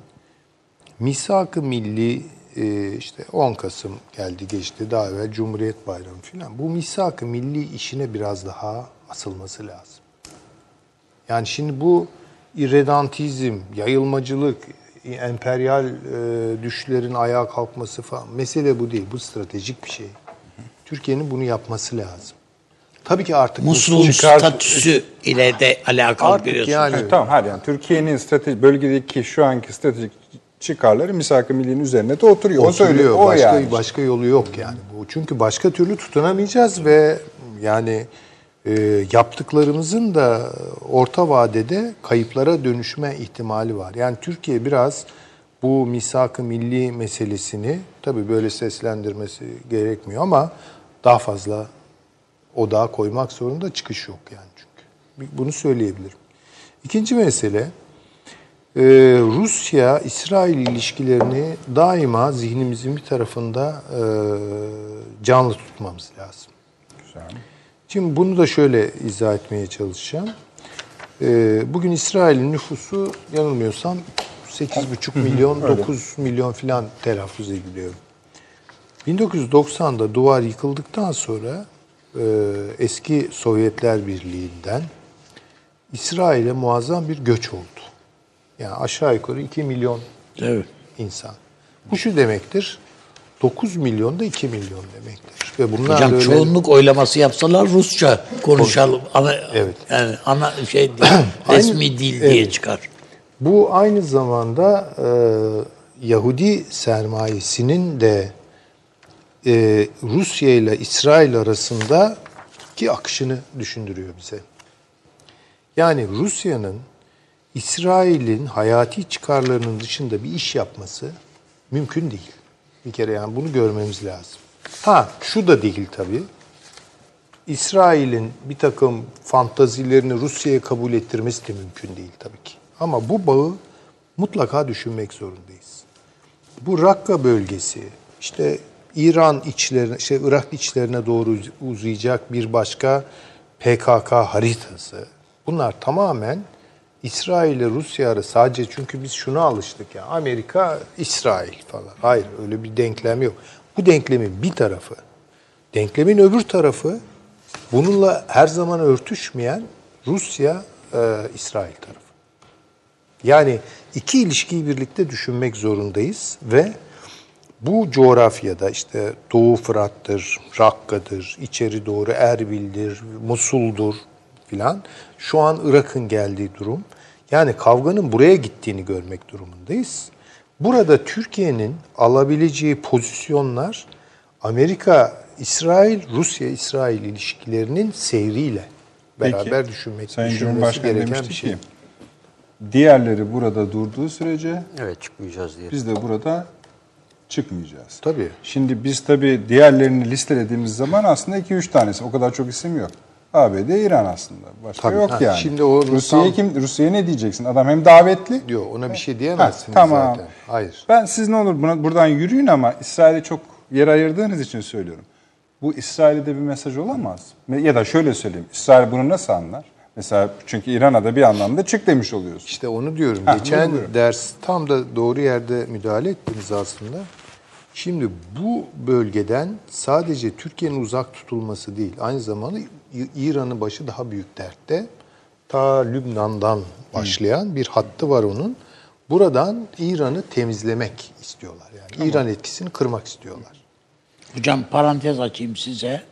misak-ı milli e, işte 10 Kasım geldi geçti daha evvel Cumhuriyet Bayramı filan. Bu misak-ı milli işine biraz daha asılması lazım. Yani şimdi bu irredantizm, yayılmacılık, emperyal e, düşlerin ayağa kalkması falan mesele bu değil. Bu stratejik bir şey. Türkiye'nin bunu yapması lazım. Tabii ki artık Musul'un çıkar- statüsü ile de alakalı Artık biliyorsunuz. yani- Evet, tamam hayır yani Türkiye'nin strateji bölgedeki şu anki stratejik çıkarları misak-ı milli'nin üzerine de oturuyor. O söylüyor. Oturuyor. O başka, yani. başka yolu yok yani. Bu çünkü başka türlü tutunamayacağız ve yani e, yaptıklarımızın da orta vadede kayıplara dönüşme ihtimali var. Yani Türkiye biraz bu misak-ı milli meselesini tabii böyle seslendirmesi gerekmiyor ama daha fazla odağa koymak zorunda çıkış yok yani çünkü. Bunu söyleyebilirim. İkinci mesele ee, Rusya-İsrail ilişkilerini daima zihnimizin bir tarafında e, canlı tutmamız lazım. Güzel. Şimdi bunu da şöyle izah etmeye çalışacağım. Ee, bugün İsrail'in nüfusu yanılmıyorsam 8,5 milyon, 9 milyon filan telaffuz ediliyor. 1990'da duvar yıkıldıktan sonra e, eski Sovyetler Birliği'nden İsrail'e muazzam bir göç oldu. Yani aşağı yukarı 2 milyon Evet. insan. Bu şu demektir. 9 milyon da 2 milyon demektir. Ve bunlar Hocam öyle- çoğunluk oylaması yapsalar Rusça konuşalım. Ana, Evet. Yani ana şey değil, resmi dil diye evet. çıkar. Bu aynı zamanda e, Yahudi sermayesinin de e, Rusya ile İsrail arasındaki akışını düşündürüyor bize. Yani Rusya'nın İsrail'in hayati çıkarlarının dışında bir iş yapması mümkün değil. Bir kere yani bunu görmemiz lazım. Ha şu da değil tabii. İsrail'in bir takım fantazilerini Rusya'ya kabul ettirmesi de mümkün değil tabii ki. Ama bu bağı mutlaka düşünmek zorundayız. Bu Rakka bölgesi, işte İran içlerine, işte Irak içlerine doğru uzayacak bir başka PKK haritası. Bunlar tamamen İsrail ile Rusya arası sadece çünkü biz şuna alıştık ya Amerika, İsrail falan. Hayır öyle bir denklem yok. Bu denklemin bir tarafı. Denklemin öbür tarafı bununla her zaman örtüşmeyen Rusya, e, İsrail tarafı. Yani iki ilişkiyi birlikte düşünmek zorundayız ve bu coğrafyada işte Doğu Fırat'tır, Rakka'dır, içeri doğru Erbil'dir, Musul'dur filan. Şu an Irak'ın geldiği durum. Yani kavganın buraya gittiğini görmek durumundayız. Burada Türkiye'nin alabileceği pozisyonlar Amerika, İsrail, Rusya-İsrail ilişkilerinin seyriyle beraber düşünmek, Sayın Cumhurbaşkanı gereken demişti bir şey. ki diğerleri burada durduğu sürece Evet çıkmayacağız diye. biz de burada çıkmayacağız. Tabii. Şimdi biz tabii diğerlerini listelediğimiz zaman aslında 2-3 tanesi. O kadar çok isim yok. ABD, İran aslında. Başka Tabii. yok Ha, yani. şimdi o Rusya'ya tam- kim Rusya'ya ne diyeceksin? Adam hem davetli. Diyor ona bir şey Ha, diyemezsiniz tamam. zaten. Hayır. Ben siz ne olur buna, buradan yürüyün ama İsrail'e çok yer ayırdığınız için söylüyorum. Bu İsrail'e de bir mesaj olamaz. Ya da şöyle söyleyeyim. İsrail bunu nasıl anlar? Mesela çünkü İran'a da bir anlamda çık demiş oluyorsun. İşte onu diyorum. Ha, Geçen ders tam da doğru yerde müdahale ettiniz aslında. Şimdi bu bölgeden sadece Türkiye'nin uzak tutulması değil, aynı zamanda İran'ın başı daha büyük dertte. Ta Lübnan'dan başlayan bir hattı var onun. Buradan İran'ı temizlemek istiyorlar. Yani İran etkisini kırmak istiyorlar. Hocam parantez açayım size.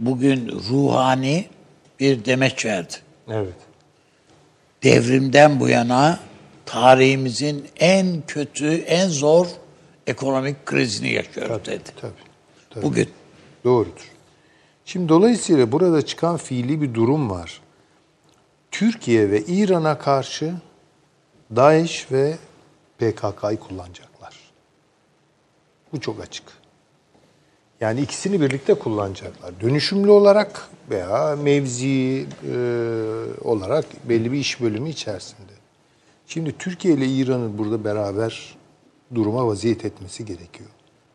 Bugün ruhani bir demeç verdi. Evet. Devrimden bu yana tarihimizin en kötü, en zor ekonomik krizini yaşıyoruz dedi. Tabii. tabii. Bugün. Doğrudur. Şimdi dolayısıyla burada çıkan fiili bir durum var. Türkiye ve İran'a karşı DAEŞ ve PKK'yı kullanacaklar. Bu çok açık. Yani ikisini birlikte kullanacaklar. Dönüşümlü olarak veya mevzi e, olarak belli bir iş bölümü içerisinde. Şimdi Türkiye ile İran'ın burada beraber duruma vaziyet etmesi gerekiyor.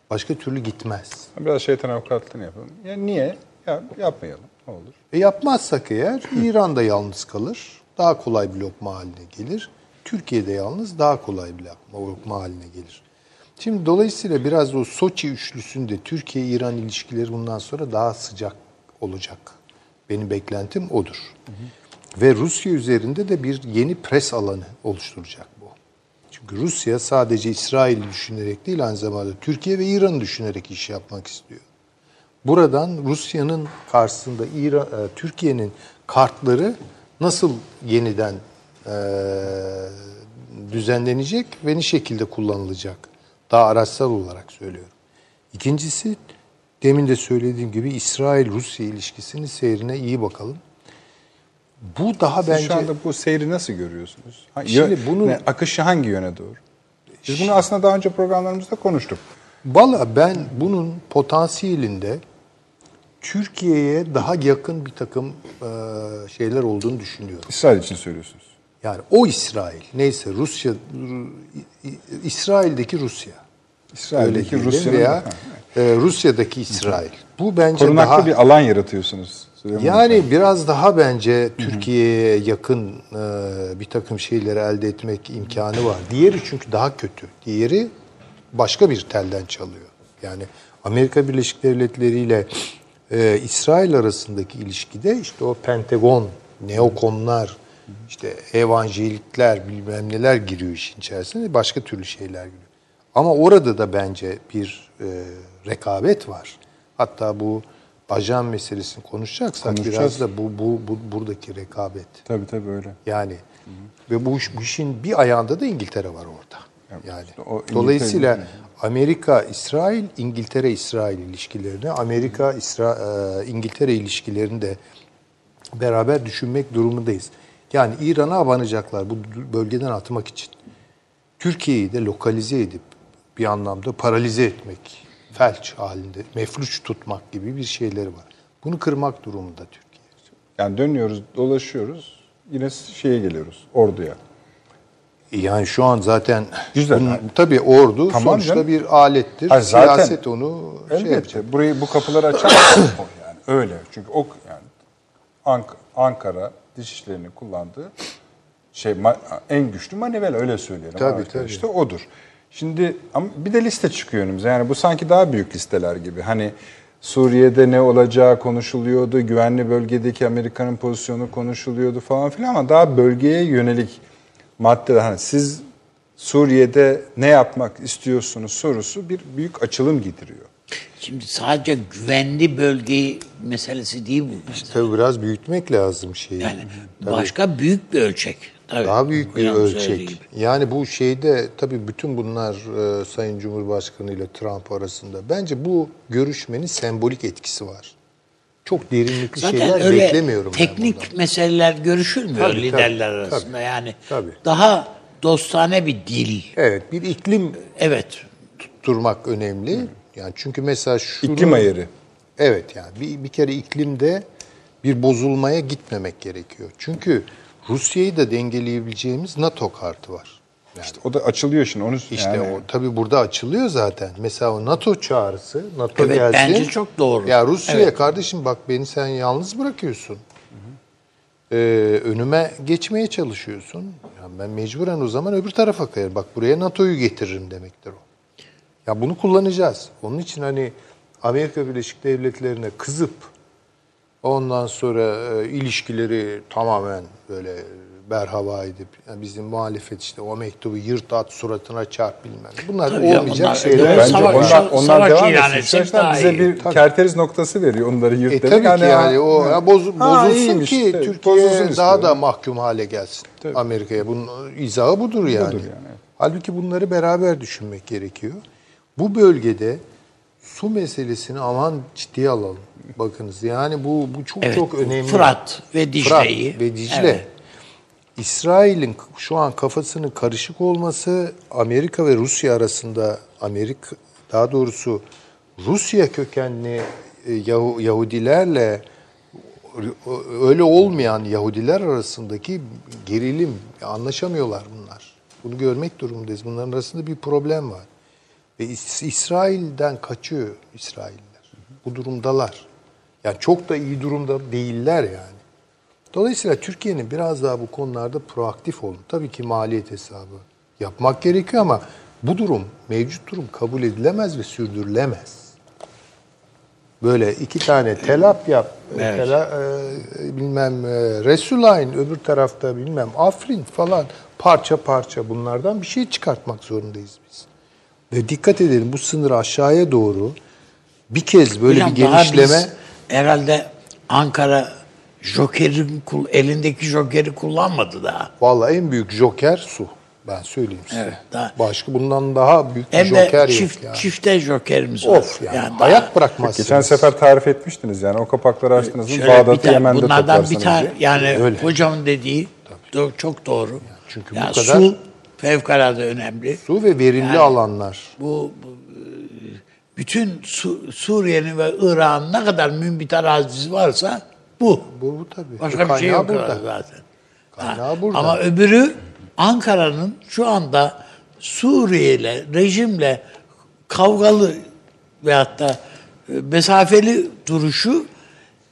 Başka türlü gitmez. Biraz şeytan avukatlığını yapalım. Ya niye? Ya yapmayalım. Ne olur. E yapmazsak eğer İran da yalnız kalır. Daha kolay bir lokma haline gelir. Türkiye de yalnız daha kolay bir lokma, haline gelir. Şimdi dolayısıyla biraz o Soçi üçlüsünde Türkiye-İran ilişkileri bundan sonra daha sıcak olacak. Benim beklentim odur. Ve Rusya üzerinde de bir yeni pres alanı oluşturacak bu. Çünkü Rusya sadece İsrail'i düşünerek değil aynı zamanda Türkiye ve İran'ı düşünerek iş yapmak istiyor. Buradan Rusya'nın karşısında İran, e, Türkiye'nin kartları nasıl yeniden e, düzenlenecek ve ne şekilde kullanılacak? Daha araçsal olarak söylüyorum. İkincisi demin de söylediğim gibi İsrail-Rusya ilişkisinin seyrine iyi bakalım. Bu daha Siz bence şu anda bu seyri nasıl görüyorsunuz? Şimdi yö- bunu- ne, akışı hangi yöne doğru? Biz bunu aslında daha önce programlarımızda konuştuk. Valla ben bunun potansiyelinde Türkiye'ye daha yakın bir takım e, şeyler olduğunu düşünüyorum. İsrail için söylüyorsunuz. Yani o İsrail, neyse Rusya, İsrail'deki Rusya. İsrail'deki Rusya'nın veya e, Rusya'daki İsrail. Bu bence Korunaklı daha bir alan yaratıyorsunuz. Süleyman Hocam. yani biraz daha bence Türkiye'ye yakın e, bir takım şeyleri elde etmek imkanı var. Diğeri çünkü daha kötü. Diğeri başka bir telden çalıyor. Yani Amerika Birleşik Devletleri ile e, İsrail arasındaki ilişkide işte o Pentagon, neokonlar, işte evangelikler bilmem neler giriyor işin içerisine. Başka türlü şeyler giriyor. Ama orada da bence bir e, rekabet var. Hatta bu ajan meselesini konuşacaksak Konuşacağız. biraz da bu, bu, bu buradaki rekabet. Tabii tabii öyle. Yani ve bu, bu işin bir ayağında da İngiltere var orada. Yani işte o İngiltere- dolayısıyla Amerika İsrail İngiltere İsrail ilişkilerini Amerika e, İngiltere ilişkilerini de beraber düşünmek durumundayız. Yani İran'a abanacaklar bu bölgeden atmak için. Türkiye'yi de lokalize edip bir anlamda paralize etmek, felç halinde, mefluç tutmak gibi bir şeyleri var. Bunu kırmak durumunda Türkiye. Yani dönüyoruz, dolaşıyoruz. Yine şeye geliyoruz, orduya. Yani şu an zaten Güzel. bunun- tabii ordu Tamam sonuçta canım. bir alettir. Hayır, zaten- Siyaset onu şey Elbette. yapacak. Burayı bu kapıları açar yani öyle. Çünkü o yani Ank- Ankara dışişlerini kullandığı şey en güçlü manevel öyle söyleyelim. Tabii, Amerika tabii. İşte odur. Şimdi ama bir de liste çıkıyor önümüze. Yani bu sanki daha büyük listeler gibi. Hani Suriye'de ne olacağı konuşuluyordu. Güvenli bölgedeki Amerika'nın pozisyonu konuşuluyordu falan filan ama daha bölgeye yönelik maddeler. Hani siz Suriye'de ne yapmak istiyorsunuz sorusu bir büyük açılım getiriyor. Şimdi sadece güvenli bölge meselesi değil bu. Tabii biraz büyütmek lazım şeyi. Yani başka büyük bir ölçek. Tabii. Daha büyük bir Hocam söylediği ölçek. Yani bu şeyde tabii bütün bunlar e, Sayın Cumhurbaşkanı ile Trump arasında. Bence bu görüşmenin sembolik etkisi var. Çok derinlikli Zaten şeyler öyle beklemiyorum ben teknik bundan. meseleler görüşülmüyor Tabii, liderler tabii, arasında. tabii. yani Tabii. daha dostane bir dil. Evet, bir iklim Evet. tutturmak önemli. Yani çünkü mesela şunu... İklim ayarı. Evet yani bir, bir kere iklimde bir bozulmaya gitmemek gerekiyor. Çünkü Rusya'yı da dengeleyebileceğimiz NATO kartı var. Yani İşte o da açılıyor şimdi. Onu işte yani, o tabii burada açılıyor zaten. Mesela o NATO çağrısı, NATO Evet, gelsin. bence çok doğru. Ya Rusya'ya Evet. kardeşim bak beni sen yalnız bırakıyorsun. Ee, önüme geçmeye çalışıyorsun. Ya ben mecburen o zaman öbür tarafa kayarım. Bak buraya NATO'yu getiririm demektir o. Ya bunu kullanacağız. Onun için hani Amerika Birleşik Devletleri'ne kızıp ondan sonra e, ilişkileri tamamen böyle berhava edip yani bizim muhalefet işte o mektubu yırt at suratına çarp bilmem. Bunlar Tabii ya, olmayacak bunlar- şeyler. Bence savaş- onlar, onlar savaş devam ilan etsin. bize iyi. bir kerteriz noktası veriyor onları yırt E demek. tabii Hani ki yani o ya bozu- Ha, bozulsun iyiymiş, ki evet, Türkiye bozulsun daha istiyorum. da mahkum hale gelsin Amerika'ya. Bunun izahı budur yani. yani, evet. Halbuki bunları beraber düşünmek gerekiyor. Bu bölgede su meselesini aman ciddiye alalım. Bakınız yani bu bu çok Evet. çok önemli. Fırat ve Dicle'yi. Fırat ve Dicle. Evet. İsrail'in şu an kafasının karışık olması Amerika ve Rusya arasında Amerika daha doğrusu Rusya kökenli e, Yahu- Yahudilerle öyle olmayan Yahudiler arasındaki gerilim anlaşamıyorlar bunlar. Bunu görmek durumundayız. Bunların arasında bir problem var. Ve İs- İsrail'den kaçıyor İsrailler. Bu durumdalar. Yani çok da iyi durumda değiller yani. Dolayısıyla Türkiye'nin biraz daha bu konularda proaktif olun. Tabii ki maliyet hesabı yapmak gerekiyor ama bu durum, mevcut durum kabul edilemez ve sürdürülemez. Böyle iki tane telap yap, Evet. tela, e, bilmem e, Resulayn, öbür tarafta bilmem Afrin falan parça parça bunlardan bir şey çıkartmak zorundayız biz. Ve dikkat edelim bu sınırı aşağıya doğru bir kez böyle Hocam bir genişleme... biz herhalde Ankara Joker'in elindeki Joker'i kullanmadı daha. Vallahi en büyük joker su. Ben söyleyeyim size. Evet, daha- Başka bundan daha büyük bir joker de yok çift, ya. çifte Joker'imiz var. Of yani, daha- hayat bırakmazsınız. Geçen sefer tarif etmiştiniz yani o kapakları açtınız Şöyle bir Bağdat'ı tane- Yemen'de bunlardan bir tane yani Öyle. hocamın dediği do- çok doğru. çünkü bu Yani kadar- su fevkalade önemli. Su ve verimli Yani- alanlar. Bu, bu, e, bütün Su- Suriye'nin ve Irak'ın ne kadar mümbit arazisi varsa bu. Bu, bu tabii. Başka bir Kaynağı şey yok burada. zaten. Kaynağı Ha, burada. Ama öbürü Ankara'nın şu anda Suriye ile, rejimle kavgalı veyahut da mesafeli duruşu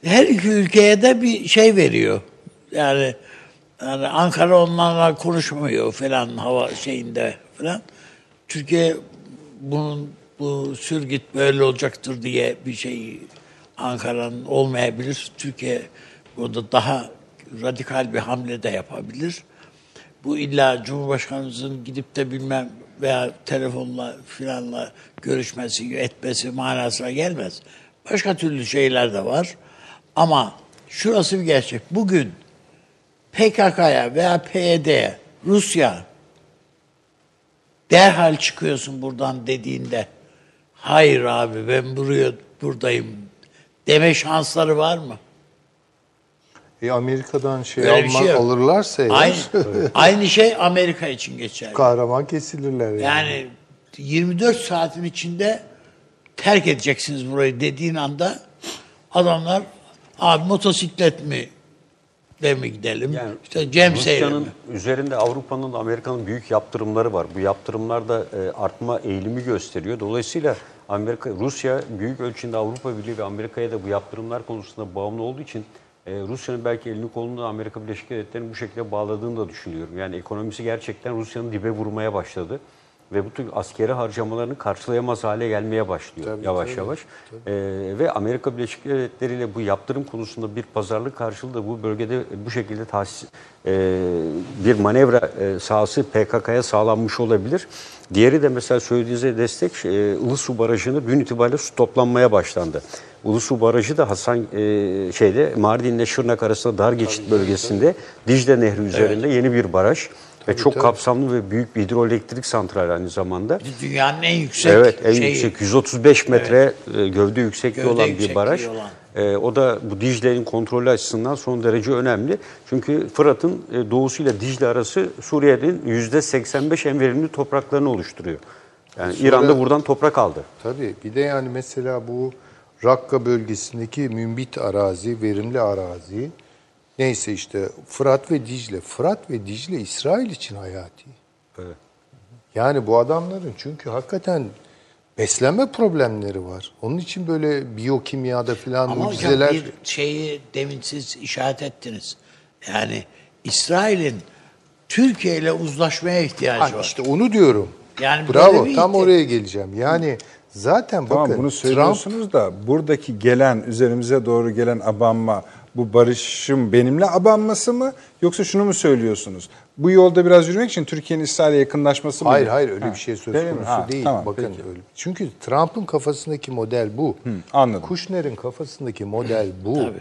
her iki ülkeye de bir şey veriyor. Yani yani Ankara onlarla konuşmuyor falan hava şeyinde falan. Türkiye bunun bu sürgüt böyle olacaktır diye bir şey Ankara'nın olmayabilir. Türkiye burada daha radikal bir hamle de yapabilir. Bu illa Cumhurbaşkanımızın gidip de bilmem veya telefonla filanla görüşmesi, etmesi manasına gelmez. Başka türlü şeyler de var. Ama şurası bir gerçek. Bugün PKK'ya veya PYD'ye Rusya derhal çıkıyorsun buradan dediğinde hayır abi ben buraya buradayım deme şansları var mı? E Amerika'dan şey, Böyle bir alma, şey yok. alırlarsa eğer Aynı, aynı şey Amerika için geçerli. kahraman kesilirler yani. Yani 24 saatin içinde terk edeceksiniz burayı dediğin anda adamlar abi motosiklet mi de mi gidelim? Yani işte Cem? Rusya'nın üzerinde Avrupa'nın, Amerika'nın büyük yaptırımları var. Bu yaptırımlar da e, artma eğilimi gösteriyor. Dolayısıyla Amerika, Rusya büyük ölçüde Avrupa Birliği ve Amerika'ya da bu yaptırımlar konusunda bağımlı olduğu için e, Rusya'nın belki elini kolunu Amerika Birleşik Devletleri'nin bu şekilde bağladığını da düşünüyorum. Yani ekonomisi gerçekten Rusya'nın dibe vurmaya başladı. Ve bu tür askeri harcamalarını karşılayamaz hale gelmeye başlıyor Tabii, yavaş tabii, yavaş. Ee, ve Amerika Birleşik Devletleri ile bu yaptırım konusunda bir pazarlık karşılığı da bu bölgede bu şekilde tahsis, e, bir manevra e, sahası PKK'ya sağlanmış olabilir. Diğeri de mesela söylediğinize destek e, Ilısu Barajı'nı gün itibariyle su toplanmaya başlandı. Ulusu Barajı da Hasan e, şeyde Mardin ile Şırnak arasında dar geçit bölgesinde Dicle Nehri üzerinde yeni bir baraj ve çok tabii. kapsamlı ve büyük bir hidroelektrik santrali aynı zamanda. Dünyanın en yüksek Evet en şeyi. yüksek 135 metre e, gövde yüksekliği Gövde olan bir yüksekliği baraj. olan. E, o da bu Dicle'nin kontrolü açısından son derece önemli. Çünkü Fırat'ın e, doğusuyla Dicle arası Suriye'nin %85 en verimli topraklarını oluşturuyor. Yani Sonra- İran da buradan toprak aldı. Tabii bir de yani mesela bu Rakka bölgesindeki mümbit arazi, verimli arazi neyse işte Fırat ve Dicle. Fırat ve Dicle İsrail için hayati. Evet. Yani bu adamların çünkü hakikaten beslenme problemleri var. Onun için böyle biyokimyada falan Ama mucizeler bir şeyi demin siz işaret ettiniz. Yani İsrail'in Türkiye ile uzlaşmaya ihtiyacı Ha, var. işte onu diyorum. Yani Bravo tam oraya geleceğim. Yani zaten Tamam bakın bunu Trump söylüyorsunuz da buradaki gelen üzerimize doğru gelen abanma bu barışın benimle abanması mı yoksa şunu mu söylüyorsunuz? Bu yolda biraz yürümek için Türkiye'nin İsrail'e yakınlaşması mı? Hayır hayır öyle Ha, bir şey söz değil konusu Ha, değil. tamam, Bakın peki. öyle. Çünkü Trump'ın kafasındaki model bu. anladım. Kushner'in kafasındaki model bu. Tabii.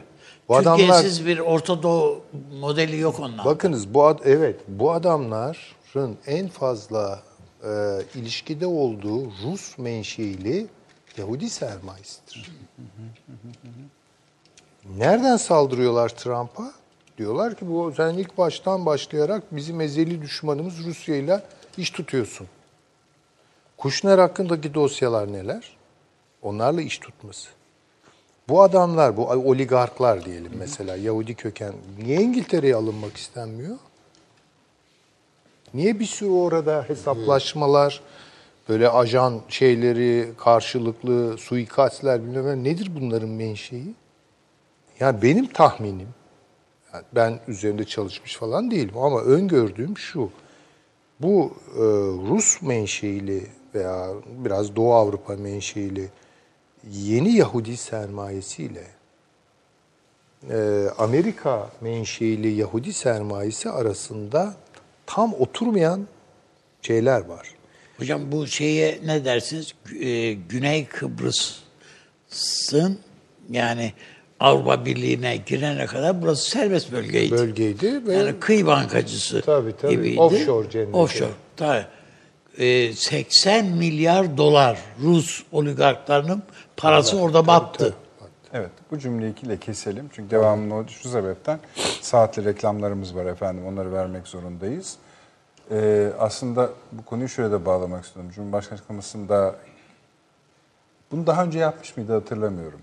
Bu adamlar Türkiye'siz bir Orta Doğu modeli yok ondan. bakınız bu ad, evet bu adamların en fazla e, ilişkide olduğu Rus menşeili Yahudi sermayesidir. Nereden saldırıyorlar Trump'a? Diyorlar ki bu sen ilk baştan başlayarak bizim ezeli düşmanımız Rusya ile iş tutuyorsun. Kushner hakkındaki dosyalar neler? Onlarla iş tutması. Bu adamlar, bu oligarklar diyelim mesela Yahudi köken, niye İngiltere'ye alınmak istenmiyor? Niye bir sürü orada hesaplaşmalar, böyle ajan şeyleri, karşılıklı suikastler bilmem ne, nedir bunların menşei? Yani benim tahminim, yani ben üzerinde çalışmış falan değilim ama öngördüğüm şu. Bu e, Rus menşeili veya biraz Doğu Avrupa menşeili yeni Yahudi sermayesiyle e, Amerika menşeili Yahudi sermayesi arasında tam oturmayan şeyler var. Hocam bu şeye ne dersiniz? E, Güney Kıbrıs'ın yani Avrupa Birliği'ne girene kadar burası serbest bölgeydi. Bölgeydi ve Yani kıyı bankacısı Tabii, tabii. gibiydi. Offshore cenneti. Offshore. Tabii. Ee, 80 milyar dolar Rus oligarklarının parası orada battı. Evet bu cümleyi ikiyle keselim. Çünkü devamlı o- şu sebepten saatli reklamlarımız var efendim. Onları vermek zorundayız. Ee, aslında bu konuyu şöyle de bağlamak istiyorum. Cumhurbaşkanımızın bunu daha önce yapmış mıydı hatırlamıyorum.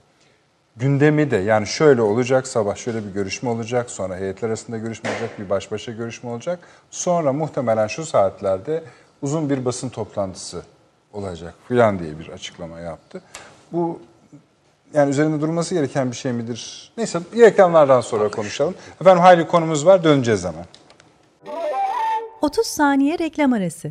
Gündemi de yani şöyle olacak sabah şöyle bir görüşme olacak sonra heyetler arasında görüşme olacak bir baş başa görüşme olacak. Sonra muhtemelen şu saatlerde uzun bir basın toplantısı olacak filan diye bir açıklama yaptı. Bu yani üzerinde durması gereken bir şey midir? Neyse reklamlardan sonra konuşalım. Efendim hayli konumuz var döneceğiz hemen. 30 saniye reklam arası.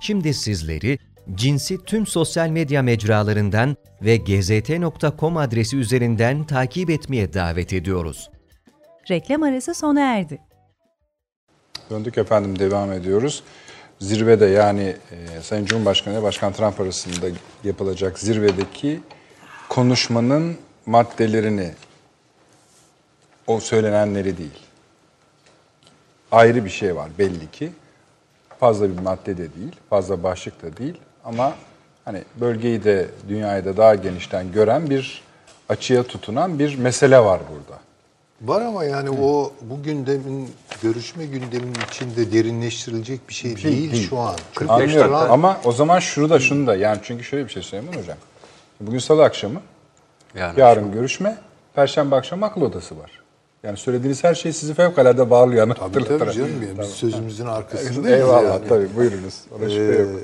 Şimdi sizleri Cinsi tüm sosyal medya mecralarından ve gzt.com adresi üzerinden takip etmeye davet ediyoruz. Reklam arası sona erdi. Döndük efendim devam ediyoruz. Zirvede yani e, Sayın Cumhurbaşkanı ile Başkan Trump arasında yapılacak zirvedeki konuşmanın maddelerini o söylenenleri değil. Ayrı bir şey var belli ki. Fazla bir madde de değil, fazla başlık da değil ama hani bölgeyi de dünyayı da daha genişten gören bir açıya tutunan bir mesele var burada. Var ama yani o bu gündemin, görüşme gündemin içinde derinleştirilecek bir şey, şey değil, değil. şu an. 45 Anlıyorum dakika- ama o zaman şunu da şunu da yani çünkü şöyle bir şey söyleyeyim mi hocam? Bugün salı akşamı, Yani yarın görüşme, perşembe akşamı akıl odası var. Yani söylediğiniz her şey sizi fevkalade bağlıyor. Tabii tabii canım ya. Biz sözümüzün arkasındayız Eyvallah yani. tabii buyurunuz. Ona şüphe Ee, yok.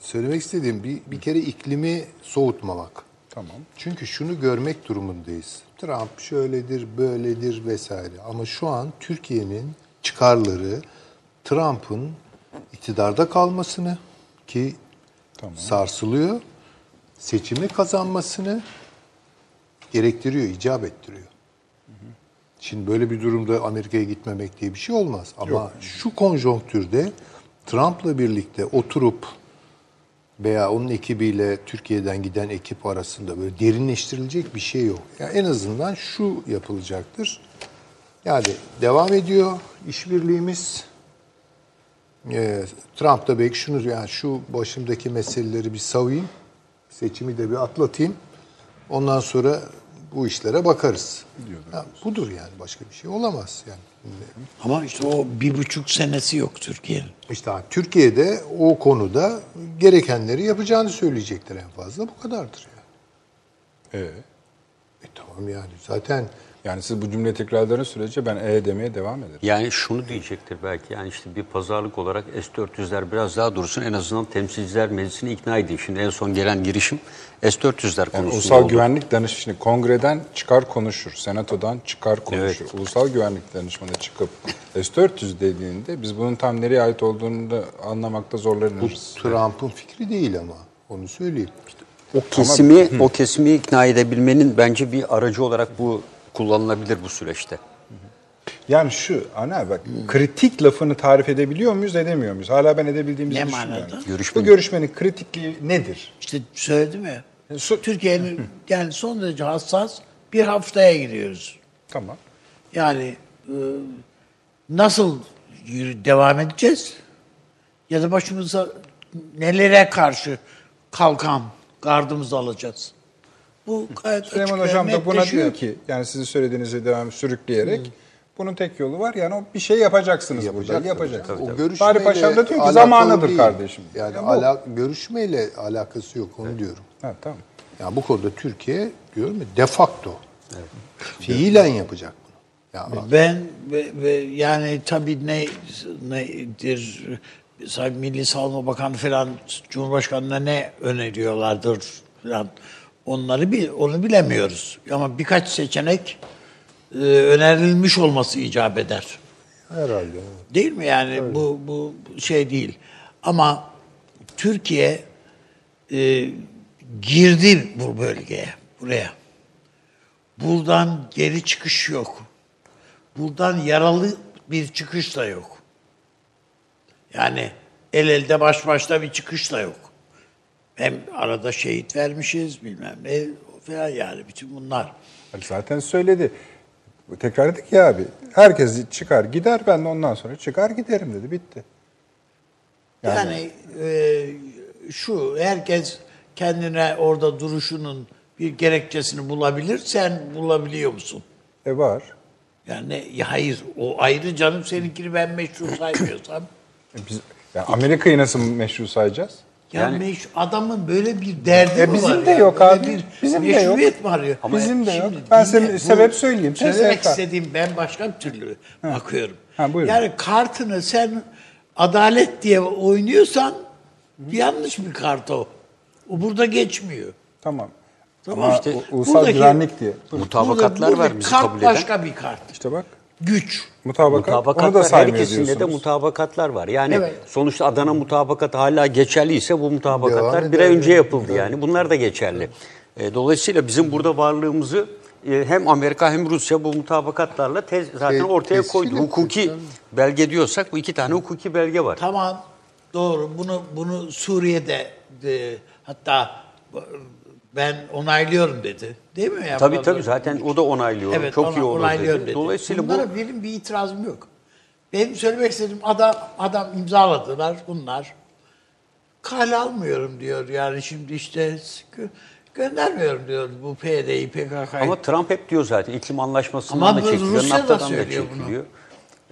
söylemek istediğim bir, bir kere iklimi soğutmamak. Tamam. Çünkü şunu görmek durumundayız. Trump şöyledir, böyledir vesaire. Ama şu an Türkiye'nin çıkarları Trump'ın iktidarda kalmasını ki sarsılıyor, seçimi kazanmasını gerektiriyor, icap ettiriyor. Şimdi böyle bir durumda Amerika'ya gitmemek diye bir şey olmaz. Ama şu konjonktürde Trump'la birlikte oturup veya onun ekibiyle Türkiye'den giden ekip arasında böyle derinleştirilecek bir şey yok. Yani en azından şu yapılacaktır. Yani devam ediyor işbirliğimiz. Ee, Trump da belki şunu yani şu başımdaki meseleleri bir savayım, seçimi de bir atlatayım. Ondan sonra bu işlere bakarız. Ya, budur yani başka bir şey olamaz yani. Ama işte o bir buçuk senesi yok Türkiye'nin. İşte Türkiye'de o konuda gerekenleri yapacağını söyleyecektir en fazla. Bu kadardır yani. Ee, E tamam yani zaten yani siz bu cümle tekrarladığınız sürece ben e demeye devam ederim. Yani şunu diyecektir belki yani işte bir pazarlık olarak S-400'ler biraz daha dursun en azından temsilciler meclisini ikna edeyim. Şimdi en son gelen girişim S-400'ler Yani konusunda Ulusal oldu. Güvenlik Danışmanı kongreden çıkar konuşur, senatodan çıkar konuşur. Ulusal Güvenlik Danışmanı çıkıp S-400 dediğinde biz bunun tam nereye ait olduğunu da anlamakta bu zorlanırız. Trump'ın fikri değil ama onu söyleyeyim. O kesimi o kesimi ikna edebilmenin bence bir aracı olarak bu kullanılabilir bu süreçte. Yani şu, ana bak kritik lafını tarif edebiliyor muyuz, edemiyor muyuz? Hala ben edebildiğimizi Ne düşünmüyorum. manada? Görüşme- Bu görüşmenin kritikliği nedir? İşte söyledim ya. Su- Türkiye'nin yani son derece hassas bir haftaya giriyoruz. Tamam. Yani e, nasıl yürü- devam edeceğiz? Ya da başımıza nelere karşı kalkan gardımızı alacağız? Bu gayet Süleyman Hocam da buna diyor ki, yani sizin söylediğinizi devam sürükleyerek, bunun tek yolu var yani o bir şey yapacaksınız burada, yapacaksınız. O Bari görüşmeyle Paşam da diyor ki zamanıdır değil. kardeşim. Yani Ya bu- ala, görüşmeyle alakası yok onu diyorum. Ha, tamam. Yani bu konuda Türkiye diyorum ya de facto fiilen yapacak bunu. Ya Ben ve, ve yani tabii ne nedir Sayın Milli Savunma Bakanı falan Cumhurbaşkanı'na ne öneriyorlardır falan onları bil, onu bilemiyoruz. Ama birkaç seçenek e, önerilmiş olması icap eder. herhalde. Değil mi yani bu bu şey değil. Ama Türkiye e, girdi bu bölgeye, buraya. Buradan geri çıkış yok. Buradan yaralı bir çıkış da yok. Yani el elde baş başta bir çıkış da yok. Hem arada şehit vermişiz bilmem ne falan yani bütün bunlar. Zaten söyledi. Tekrar ettik ya abi. Herkes çıkar gider ben de ondan sonra çıkar giderim dedi. Bitti. Yani, e, şu herkes kendine orada duruşunun bir gerekçesini bulabilir. Sen bulabiliyor musun? E var. Yani ya hayır o ayrı canım seninkini ben meşru saymıyorsam. E biz, yani Amerika'yı nasıl meşru sayacağız? Ya Yani- meş- adamın böyle bir derdi E mi bizim var de ya? yok Böyle abi. Bir Bizim de yok. meşruiyet mi arıyor? Bizim de yok. Ben dinle, sebep söyleyeyim. Söylemek TSK. istediğim ben başka bir türlü bakıyorum. Ha, buyurun. Yani kartını sen adalet diye oynuyorsan yanlış bir kart o. O burada geçmiyor. Tamam. Tamam Ama işte, ulusal buradaki- güvenlik diye. Mutabakatlar Burada- var burada bizi kart kabul eden. başka bir kart. İşte bak. Güç. Mutabakat. Onu da her ikisinde de diyorsunuz. mutabakatlar var. Yani Evet. sonuçta Adana mutabakat hala geçerliyse bu mutabakatlar bir ay önce yapıldı yani. Bunlar da geçerli. E, dolayısıyla bizim burada varlığımızı e, hem Amerika hem Rusya bu mutabakatlarla tez, zaten Te- ortaya koydu. Hukuki belge diyorsak bu iki tane hukuki belge var. Tamam. Doğru. Bunu bunu Suriye'de de, hatta ben onaylıyorum dedi. Değil mi? ya? Tabii tabii zaten o da onaylıyor. Evet, Çok ona- iyi olur onaylıyorum dedi. Dolayısıyla bu Bunlara benim bir itirazım yok. Benim söylemek istediğim adam adam imzaladılar bunlar. Kale almıyorum diyor. Yani şimdi işte gö- göndermiyorum diyor bu PYD'yi PKK'yı. Ama Trump hep diyor zaten iklim anlaşmasından Ama da bu çekiliyor, Rusya da NAFTA'dan da söylüyor bunu. çekiliyor.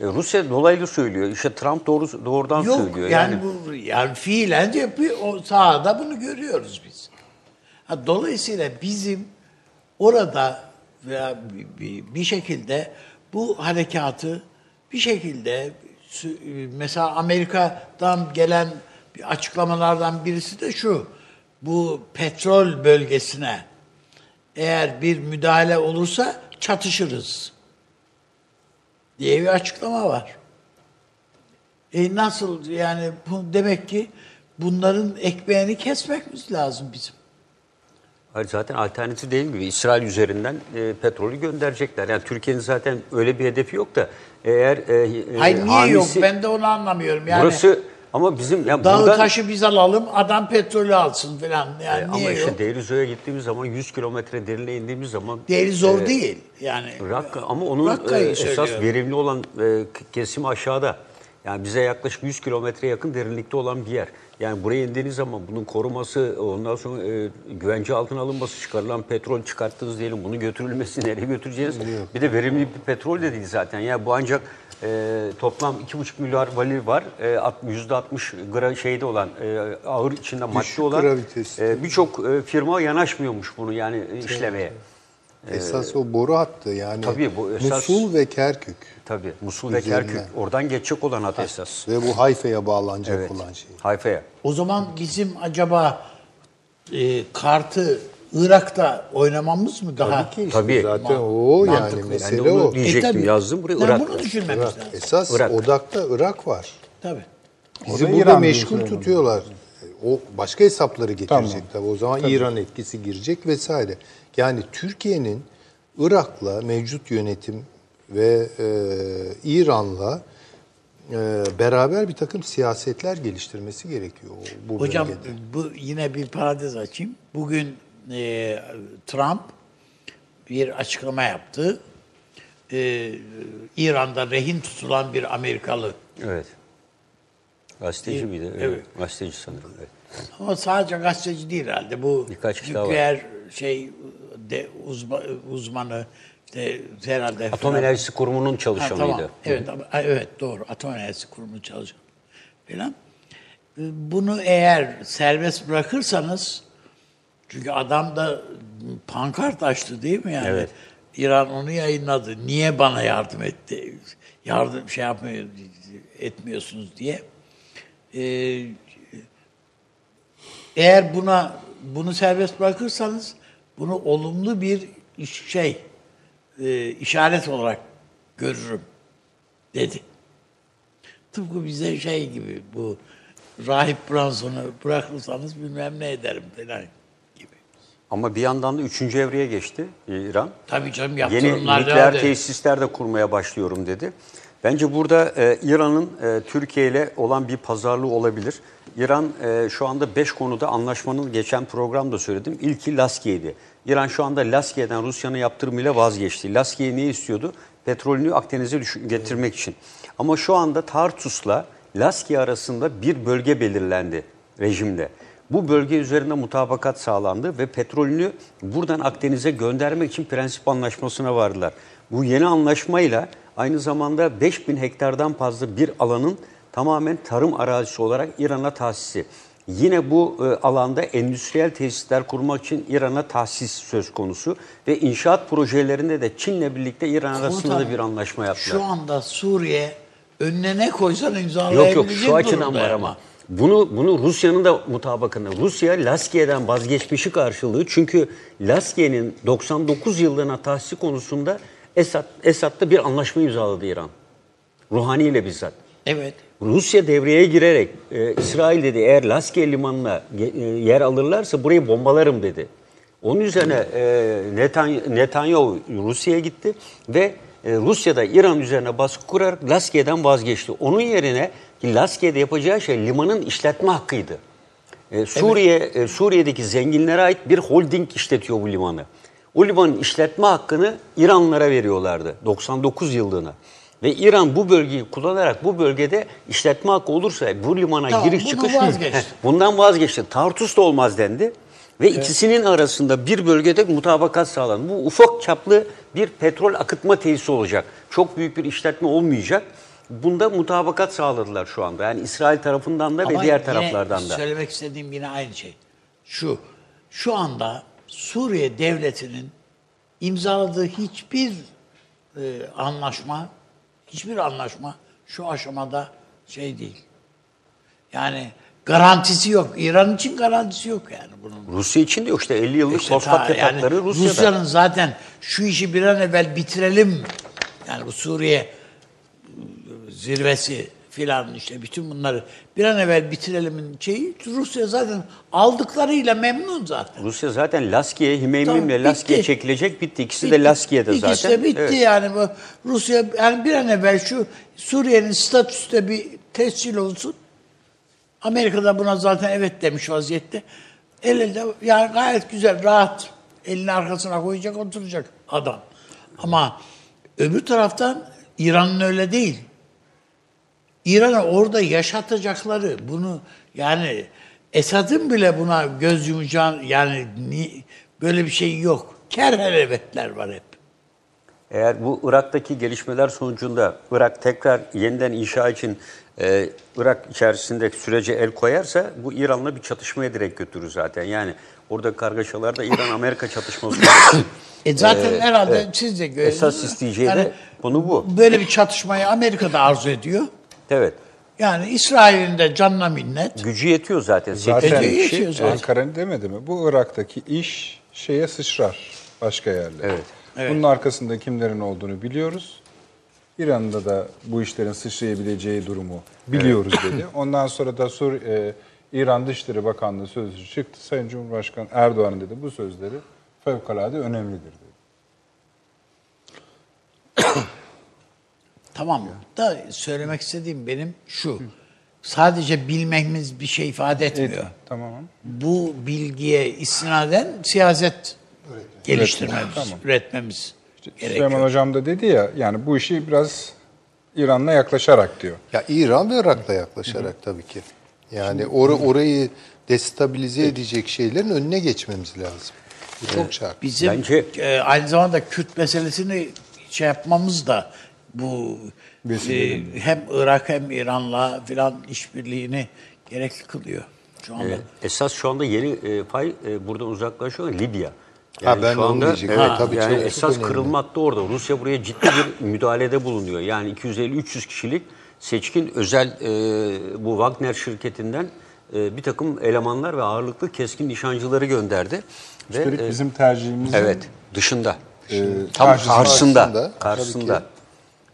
E, Rusya dolaylı söylüyor. İşte Trump doğru doğrudan Yok söylüyor. yani, bu yani fiilen yapıyor. O sahada bunu görüyoruz biz. Ha, dolayısıyla bizim orada veya bir, şekilde bu harekatı bir şekilde sü- mesela Amerika'dan gelen açıklamalardan birisi de şu. Bu petrol bölgesine eğer bir müdahale olursa çatışırız diye bir açıklama var. E nasıl yani bu demek ki bunların ekmeğini kesmemiz lazım bizim. Hayır zaten alternatif değil gibi. İsrail üzerinden e, petrolü gönderecekler. Yani Türkiye'nin zaten öyle bir hedefi yok da eğer e, e, Hayır niye hamisi- yok ben de onu anlamıyorum. Yani burası ama bizim ya dağı buradan- taşı biz alalım adam petrolü alsın falan. Yani E, niye ama işte? Derizo'ya gittiğimiz zaman 100 kilometre derinliğe indiğimiz zaman Değeri zor e, değil. Yani Rakka ama onun e, esas söylüyorum. verimli olan e, kesimi aşağıda. Yani bize yaklaşık 100 kilometre yakın derinlikte olan bir yer. Yani buraya indiğiniz zaman bunun koruması, ondan sonra e, güvence altına alınması, çıkarılan petrol çıkarttınız diyelim, bunu götürülmesi nereye götüreceğiz? Bir de verimli bir petrol de değil zaten. Yani bu ancak e, toplam 2,5 milyar varil var. E, alt- %60 gra şeyde olan, e, ağır içinde madde olan e, birçok e, firma yanaşmıyormuş bunu yani e, işlemeye. Esas o boru hattı yani. Tabii bu esas- Musul ve Kerkük. Tabii Musul ve Üzerinden. Kerkük oradan geçecek olan hat esas. Ve bu Hayfa'ya bağlanacak Evet. olan şey. Hayfa'ya. o zaman bizim acaba e, kartı Irak'ta oynamamız mı daha? Tabii ki işte Tabii. zaten o yani Mantıklı. De mesele Ben o. diyecektim E, tabii. yazdım buraya Yani Irak. bunu düşünmemiz Irak. lazım. Esas Irak. odakta Irak var. Tabii. Bizi burada İran meşgul tutuyorlar. O başka hesapları getirecek Tamam. tabii. O zaman İran etkisi girecek vesaire. Yani Türkiye'nin Irak'la mevcut yönetim ve e, İran'la e, beraber bir takım siyasetler geliştirmesi gerekiyor bu Hocam bölgede. bu yine bir parantez açayım. Bugün e, Trump bir açıklama yaptı. E, İran'da rehin tutulan bir Amerikalı. Evet. Gazeteci miydi? Evet. Evet. Gazeteci sanırım. Evet. Ama sadece gazeteci değil herhalde. Bu Birkaç nükleer şey de uzma, uzmanı işte herhalde Atom falan. Enerjisi Kurumu'nun Ha, çalışanıydı. tamam. Evet, evet doğru. Atom Enerjisi Kurumu çalışan falan. E, Bunu eğer serbest bırakırsanız çünkü adam da pankart açtı değil mi yani? Evet. İran onu yayınladı. Niye bana yardım etti? Yardım şey yapmıyor etmiyorsunuz diye. Ee, eğer buna bunu serbest bırakırsanız bunu olumlu bir şey e, işaret olarak görürüm dedi. Tıpkı bize şey gibi bu rahip Branson'u bırakırsanız bilmem ne ederim falan gibi. Ama bir yandan da üçüncü evreye geçti İran. Tabii canım Yeni yaptırımlar nükleer devam ediyor. tesisler de kurmaya başlıyorum dedi. Bence burada e, İran'ın e, Türkiye ile olan bir pazarlığı olabilir. İran e, şu anda 5 konuda anlaşmanın geçen programda söyledim. İlki Laskiye'ydi. İran şu anda Laskiye'den Rusya'nın yaptırımıyla vazgeçti. Laskiye ne istiyordu? Petrolünü Akdeniz'e getirmek için. Ama şu anda Tartus'la Laskiye arasında bir bölge belirlendi rejimde. Bu bölge üzerinde mutabakat sağlandı ve petrolünü buradan Akdeniz'e göndermek için prensip anlaşmasına vardılar. Bu yeni anlaşmayla aynı zamanda 5000 hektardan fazla bir alanın tamamen tarım arazisi olarak İran'a tahsisi. Yine bu e, alanda endüstriyel tesisler kurmak için İran'a tahsis söz konusu ve inşaat projelerinde de Çin'le birlikte İran arasında da Komutanım, bir anlaşma yaptılar. Şu anda Suriye önüne ne koysan Yok imzalayabilecek yok şu açıdan var ama. Bunu bunu Rusya'nın da mutabakında. Rusya Laskiye'den vazgeçmişi karşılığı. Çünkü Laskiye'nin 99 yıllığına tahsisi konusunda Esad Esad'la bir anlaşma imzaladı İran. Ruhani ile bizzat. Evet. Rusya devreye girerek e, İsrail dedi eğer Laskiye limanına e, yer alırlarsa burayı bombalarım dedi. Onun üzerine e, Netan- Netanyahu Rusya'ya gitti ve e, Rusya'da İran üzerine baskı kurarak Laskiye'den vazgeçti. Onun yerine ki Laskiye'de yapacağı şey limanın işletme hakkıydı. E, Suriye e, Suriye'deki zenginlere ait bir holding işletiyor bu limanı. O limanın işletme hakkını İranlılara veriyorlardı 99 yıllığına. Ve İran bu bölgeyi kullanarak bu bölgede işletme hakkı olursa bu limana Tamam, giriş çıkış vazgeçti. Bundan vazgeçti. Tartus da olmaz dendi. Ve ikisinin arasında bir bölgede mutabakat sağlandı. Bu ufak çaplı bir petrol akıtma tesisi olacak. Çok büyük bir işletme olmayacak. Bunda mutabakat sağladılar şu anda. Yani İsrail tarafından da Ama ve diğer taraflardan da. Söylemek istediğim yine aynı şey. Şu, şu anda Suriye devletinin imzaladığı hiçbir e, anlaşma, hiçbir anlaşma şu aşamada şey değil. Yani garantisi yok. İran için garantisi yok yani bunun. Rusya için de yok işte 50 yıllık İşte fosfat ta- yatakları Rusya'da. Rusya'nın zaten şu işi bir an evvel bitirelim. Yani bu Suriye zirvesi filan işte bütün bunları bir an evvel bitirilemin şeyi Rusya zaten aldıklarıyla memnun zaten. Rusya zaten Laskiye, Himeymim'le Tamam, Laskiye çekilecek bitti. İkisi Bitti. de Laskiye'de zaten. İkisi de bitti Evet. yani bu Rusya yani bir an evvel şu Suriye'nin statüsü bir tescil olsun. Amerika da buna zaten evet demiş vaziyette. El elde yani gayet güzel rahat elini arkasına koyacak oturacak adam. Ama öbür taraftan İran'ın öyle değil. İran'a orada yaşatacakları bunu yani Esad'ın bile buna göz yumacağın yani ni- böyle bir şey yok. Kerherevetler var hep. Eğer bu Irak'taki gelişmeler sonucunda Irak tekrar yeniden inşa için e, Irak içerisinde sürece el koyarsa bu İran'la bir çatışmaya direkt götürür zaten. Yani orada kargaşalarda İran-Amerika çatışması. E zaten Ee, herhalde evet. siz de görüyorsunuz. Esas isteyeceği de konu bu. Böyle bir çatışmayı Amerika da arzu ediyor. Evet. Yani İsrail'in de canına minnet. Gücü yetiyor zaten. Zaten Ece kişi. yetiyor zaten. Ankara demedi mi? Bu Irak'taki iş şeye sıçrar başka yerlere. Evet. Bunun arkasında kimlerin olduğunu biliyoruz. İran'da da bu işlerin sıçrayabileceği durumu biliyoruz dedi. Ondan sonra da Sur e, İran Dışişleri Bakanlığı sözcüsü çıktı. Sayın Cumhurbaşkanı Erdoğan dedi bu sözleri fevkalade önemlidir dedi. Tamam da söylemek istediğim benim şu. Sadece bilmemiz bir şey ifade etmiyor. Evet, tamam. Bu bilgiye istinaden siyaset geliştirmemiz, Tamam. üretmemiz gerekiyor. Süleyman Hocam da dedi ya yani bu işi biraz İran'la yaklaşarak diyor. Ya İran ve Irak'la yaklaşarak tabii ki. Yani or- orayı destabilize edecek şeylerin önüne geçmemiz lazım. Bu çok şart. Bizim Bence- e, aynı zamanda Kürt meselesini şey yapmamız da bu e, hem Irak hem İran'la filan işbirliğini gerekli kılıyor şu anda. Evet. Esas şu anda yeni e, pay e, buradan uzaklaşıyor Libya. Ha, ben şu anda evet, Tabii, yani çok- esas önemli. kırılmakta orada. Rusya buraya ciddi bir müdahalede bulunuyor. Yani 250-300 kişilik seçkin özel e, bu Wagner şirketinden e, bir takım elemanlar ve ağırlıklı keskin nişancıları gönderdi. Ve, Üstelik e, bizim tercihimizin evet dışında. e, Tam karşısında- karşısında. Karşısında,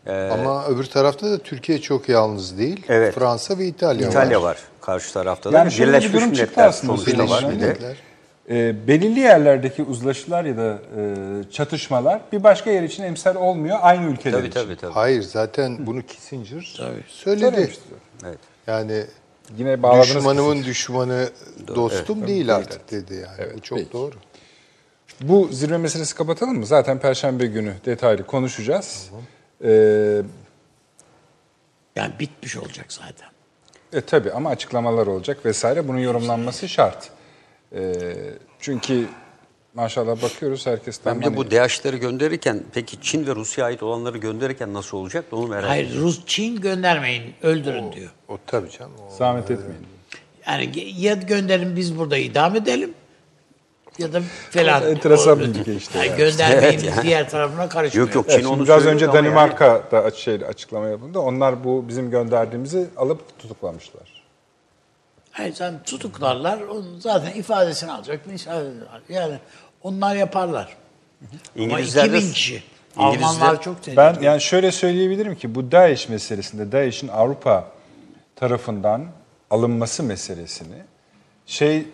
Karşısında. Ama öbür tarafta da Türkiye çok yalnız değil. Evet. Fransa ve İtalya, İtalya var. var karşı tarafta da. Yani şöyle bir Birleşmiş durum çıktı Milletler aslında sonuçta var bir de. Milletler. E, belirli yerlerdeki uzlaşılar ya da e, çatışmalar bir başka yer için emsal olmuyor aynı ülkeler Tabii için. tabii tabii. Hayır zaten bunu Kissinger söyledi. Söylemişti. Evet. Yani Yine düşmanımın düşmanı dostum değil artık dedi yani. Bu çok peki. doğru. Bu zirve meselesi kapatalım mı? Zaten Perşembe günü detaylı konuşacağız. Ee, Yani bitmiş olacak zaten. E tabi ama açıklamalar olacak vesaire. Bunun yorumlanması şart. E, çünkü maşallah bakıyoruz herkes tam Ben bir de bu DH'leri gönderirken peki Çin ve Rusya'ya ait olanları gönderirken nasıl olacak onu merak ediyorum. Hayır Rus Çin göndermeyin öldürün diyor. O tabii canım. O, zahmet etmeyin. Yani ya gönderin biz burada idam edelim ya da falan. Enteresan bir ülke işte Yani yani. göndermeyin Evet yani. diğer tarafına karışmıyor. Yok yok Evet, Çin şimdi onu biraz önce yani- Danimarka'da aç- şey, açıklama yapıldı. Onlar bu bizim gönderdiğimizi alıp tutuklamışlar. Hayır sen tutuklarlar onun zaten ifadesini alacak. misal- Yani onlar yaparlar. İngilizler Ama de- 2000 kişi. İngilizler- Almanlar çok tehlikeli. Ben yani şöyle söyleyebilirim ki bu DAEŞ meselesinde DAEŞ'in Avrupa tarafından alınması meselesini şey e,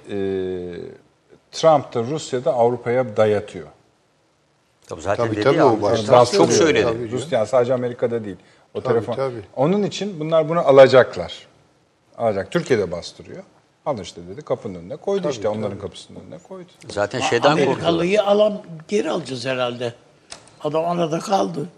Trump da Rusya'da Avrupa'ya dayatıyor. Tabii zaten Tabii, dedi tabii, ya, o başta çok söyledi. tabii. Rusya sadece Amerika'da değil. O Tabii, telefon. tabii. Onun için bunlar bunu alacaklar. Alacak. Türkiye'de bastırıyor. Alın işte dedi kapının önüne koydu işte onların kapısının önüne koydu. Zaten şeyden korkuyorlar. Amerikalıyı alan geri alacağız herhalde. Adam arada kaldı.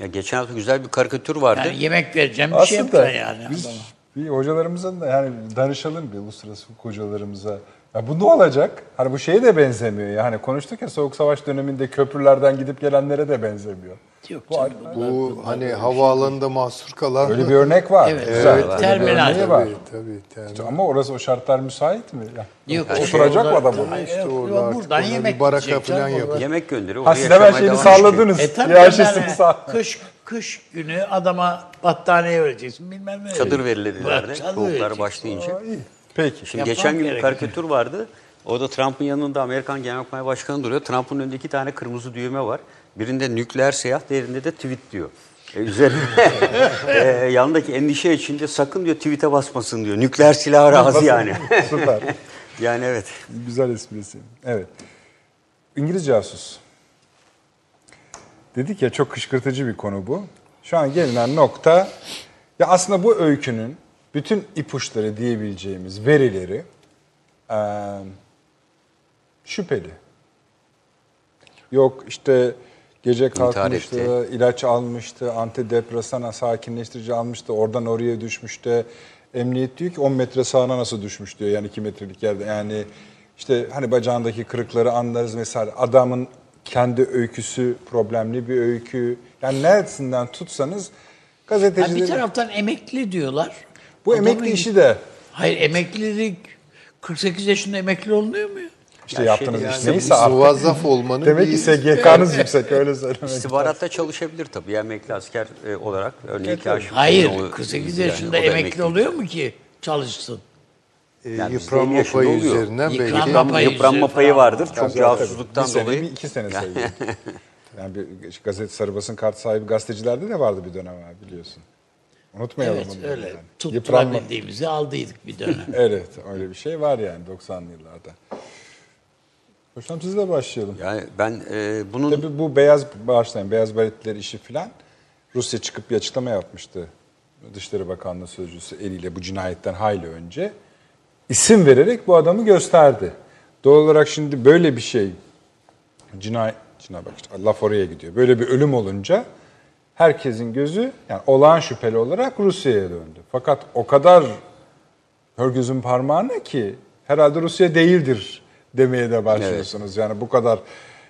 Ya geçen hafta güzel bir karikatür vardı. Yani yemek vereceğim bir şey Aslında yapacaksın yani. biz adama. bir hocalarımızın da yani danışalım bir uluslararası hocalarımıza. Ya bu ne olacak? Hani bu şeye de benzemiyor ya. Hani konuştuk ya Soğuk Savaş döneminde köprülerden gidip gelenlere de benzemiyor. Yok Bu canım, bu hani havaalanında mahsur kalan... Öyle bir örnek var. Evet, Güzel. evet, terminal. var. Tabii tabii. terminal. Ama orası o şartlar müsait mi? Ya. Yok, Oturacak mı orada- adam orada? İşte yok, orada yok, buradan yemek baraka falan yapıyor. Yemek gönderiyor. Ha oraya siz hemen şeyini salladınız. E tabii Hiyerarşisini yani sağ. kış, kış günü adama battaniye vereceksin bilmem ne. Çadır verildiler de Çadır soğuklar başlayınca. Aa, iyi. Peki. Şimdi Yapmam geçen gün bir gerekiyor. karikatür vardı. Orada Trump'ın yanında Amerikan Genelkurmay Başkanı duruyor. Trump'ın önünde iki tane kırmızı düğme var. Birinde nükleer seyahat, diğerinde de tweet diyor. E, üzerine e, yanındaki endişe içinde sakın diyor tweet'e basmasın diyor. Nükleer silah razı yani. Süper. yani evet. Güzel esprisi. Evet. İngiliz casus. Dedik ya çok kışkırtıcı bir konu bu. Şu an gelinen nokta ya aslında bu öykünün bütün ipuçları diyebileceğimiz verileri eee, şüpheli. Yok işte gece kalkmıştı, ilaç almıştı, antidepresan, sakinleştirici almıştı, oradan oraya düşmüştü. Emniyet diyor ki 10 metre sağına nasıl düşmüş diyor yani 2 metrelik yerde. Yani işte hani bacağındaki kırıkları anlarız mesela adamın kendi öyküsü problemli bir öykü. Yani neresinden tutsanız Ha, gazetecilerin... bir taraftan emekli diyorlar. Bu Adamın- emekli işi de Hayır emeklilik 48 yaşında emekli olunuyor mu ya? işte Ya yaptığınız şey- iş yani neyse artık. Muvazzaf olmanın Demek ki SGK'nız yüksek öyle söylemek. İstihbaratta çalışabilir tabii. Yani emekli asker e, olarak. Örneğin kaşif. Hayır 48 Yani yaşında o da emekli oluyor mu ki çalışsın? e, Yani yıpranma 50 yaşında payı oluyor. üzerinden Yıpranma belki... payı. Yıpranma, yıpranma yüzü payı falan. vardır. Çok casusluktan tabii. Bir sene dolayı. mi, iki sene sayılıyor. yani bir gazete sarı basın kart sahibi gazetecilerde de vardı bir dönem abi biliyorsun. Unutmayalım Evet bunları öyle. yani. Yıpranma. Tutturabildiğimizi aldıydık bir dönem. Evet öyle bir şey var yani 90'lı yıllarda. Hocam sizle başlayalım. Yani ben e, bunun Tabii bu beyaz bağışlayın, beyaz baretler işi filan Rusya çıkıp bir açıklama yapmıştı. Dışişleri Bakanlığı Sözcüsü eliyle bu cinayetten hayli önce isim vererek bu adamı gösterdi. Doğal olarak şimdi böyle bir şey cinayet, cinayet bak işte laf oraya gidiyor. Böyle bir ölüm olunca herkesin gözü yani olağan şüpheli olarak Rusya'ya döndü. Fakat o kadar hör gözün parmağına ki herhalde Rusya değildir demeye de başlıyorsunuz. Yani bu kadar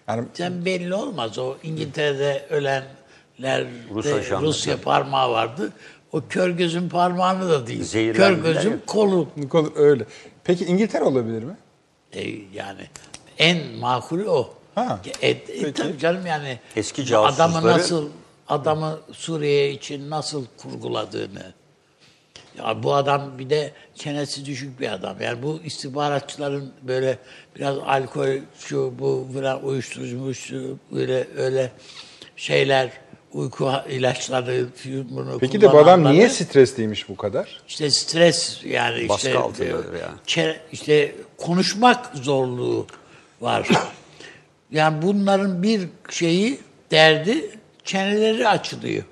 yani Sen belli olmaz o İngiltere'de ölenler Rus de ajanları. Rusya parmağı vardı. O kör gözün parmağını da değil. Kör Zehirlendiler gözün ya. kolu. Nikol öyle. Peki İngiltere olabilir mi? E, yani en makulü o. Ha, E, e, tabii canım yani Eski adamı nasıl adamı Suriye için nasıl kurguladığını ya bu adam bir de çenesi düşük bir adam. Yani bu istihbaratçıların böyle biraz alkol şu bu falan uyuşturucu uyuşturucu böyle öyle şeyler uyku ilaçları bunu Peki de bu adam niye stresliymiş bu kadar? işte stres yani Baskı işte altındadır e, yani. çe- işte konuşmak zorluğu var. yani bunların bir şeyi derdi çeneleri açılıyor.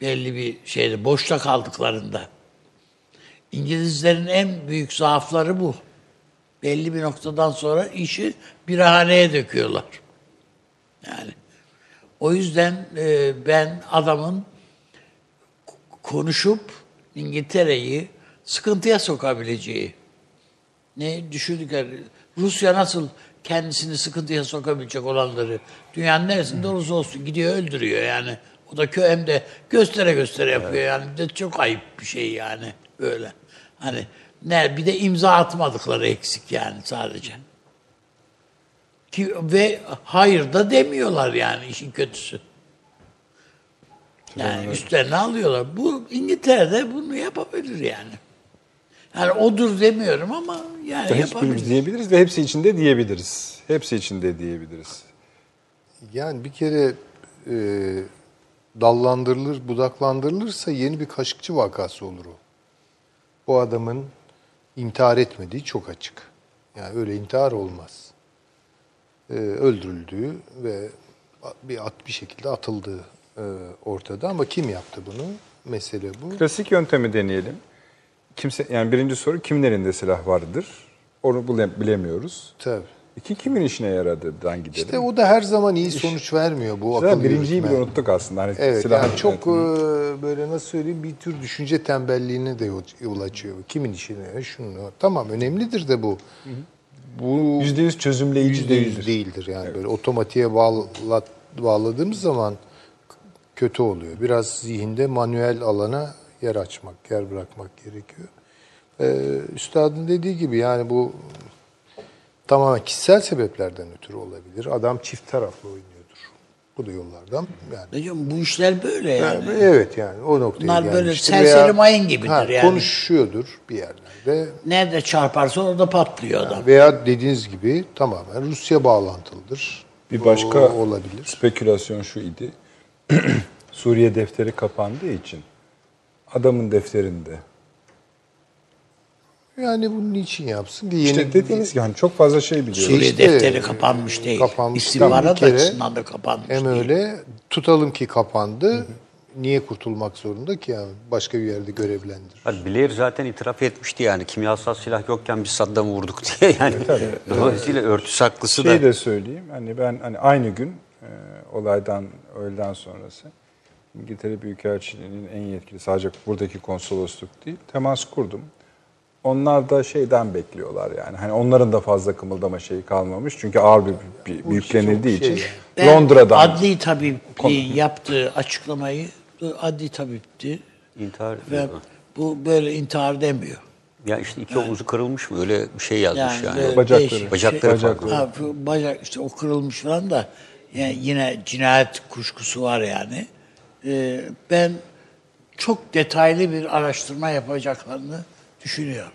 Belli bir şeyde boşta kaldıklarında. İngilizlerin en büyük zaafları bu. Belli bir noktadan sonra işi bir haneye döküyorlar. Yani o yüzden e, ben adamın konuşup İngiltere'yi sıkıntıya sokabileceği. Ne düşündük Rusya nasıl kendisini sıkıntıya sokabilecek olanları dünyanın neresinde olursa olsun gidiyor öldürüyor yani. O da kö hem de göstere göstere yapıyor yani. Bir de çok ayıp bir şey yani böyle. Hani ne bir de imza atmadıkları eksik yani sadece. Ki, ve hayır da demiyorlar yani işin kötüsü. Yani üstlerine alıyorlar. Bu İngiltere'de bunu yapabilir yani. Yani odur demiyorum ama yani Hiçbirimiz yapabilir. diyebiliriz ve hepsi içinde diyebiliriz. Hepsi içinde diyebiliriz. Yani bir kere e, dallandırılır, budaklandırılırsa yeni bir Kaşıkçı vakası olur o. Bu adamın intihar etmediği çok açık. Yani öyle intihar olmaz. E, öldürüldüğü ve bir at bir şekilde atıldığı e, ortada ama kim yaptı bunu? Mesele bu. Klasik yöntemi deneyelim. Kimse yani birinci soru kimin elinde silah vardır? Onu bile- bilemiyoruz. Tabii. İki kimin işine yaradığından gidelim. İşte o da her zaman iyi sonuç vermiyor bu Zaten akıl birinciyi yürütme. bile unuttuk aslında. Hani Evet silah yani çok yönetimi. e, böyle nasıl söyleyeyim bir tür düşünce tembelliğine de yol, yol açıyor. Kimin işine şunu tamam önemlidir de bu. Bu yüzde yüz çözümleyici yüzde yüz değildir. değildir yani böyle otomatiğe bağla, bağladığımız zaman k- kötü oluyor. Biraz zihinde manuel alana yer açmak, yer bırakmak gerekiyor. Ee, üstadın dediği gibi yani bu tamamen kişisel sebeplerden ötürü olabilir. Adam çift taraflı oynuyordur. Bu da yollardan yani. Hocam bu işler böyle yani. Yani evet yani o noktaya Bunlar böyle serseri mayın gibidir ha, yani. Konuşuyordur bir yerlerde. Nerede çarparsa orada patlıyor adam. Veya dediğiniz gibi tamamen Rusya bağlantılıdır. Bir başka O- olabilir. spekülasyon şu idi. Suriye defteri kapandığı için adamın defterinde. Yani bunu niçin yapsın ki? Yeni İşte dediğiniz gibi hani çok fazla şey biliyoruz. Suriye işte, defteri kapanmış değil. kapanmış İstihbarat açısından da kapanmış hem değil. öyle tutalım ki kapandı. Niye kurtulmak zorunda ki yani başka bir yerde görevlendirir. Hadi Blair zaten itiraf etmişti yani kimyasal silah yokken biz Saddam'ı vurduk diye yani. Dolayısıyla örtüs haklısı Şey da. de söyleyeyim. Hani ben hani aynı gün e, olaydan öğleden sonrası İngiltere Büyükelçiliği'nin en yetkili sadece buradaki konsolosluk değil temas kurdum. Onlar da şeyden bekliyorlar yani. Hani onların da fazla kımıldama şeyi kalmamış. Çünkü ağır bir, bir yüklenildiği şey için Ben Londra'dan adli tabipliğin yaptığı açıklamayı adli tabipti İntihar ve ediyor. bu böyle intihar demiyor. Ya işte iki omuzu kırılmış mı öyle bir şey yazmış yani. böyle Bacakları. değişik Bacakları şey- farklı. Ha, bu bacak işte o kırılmış falan da yani yine cinayet kuşkusu var yani. Ee, ben çok detaylı bir araştırma yapacaklarını düşünüyorum.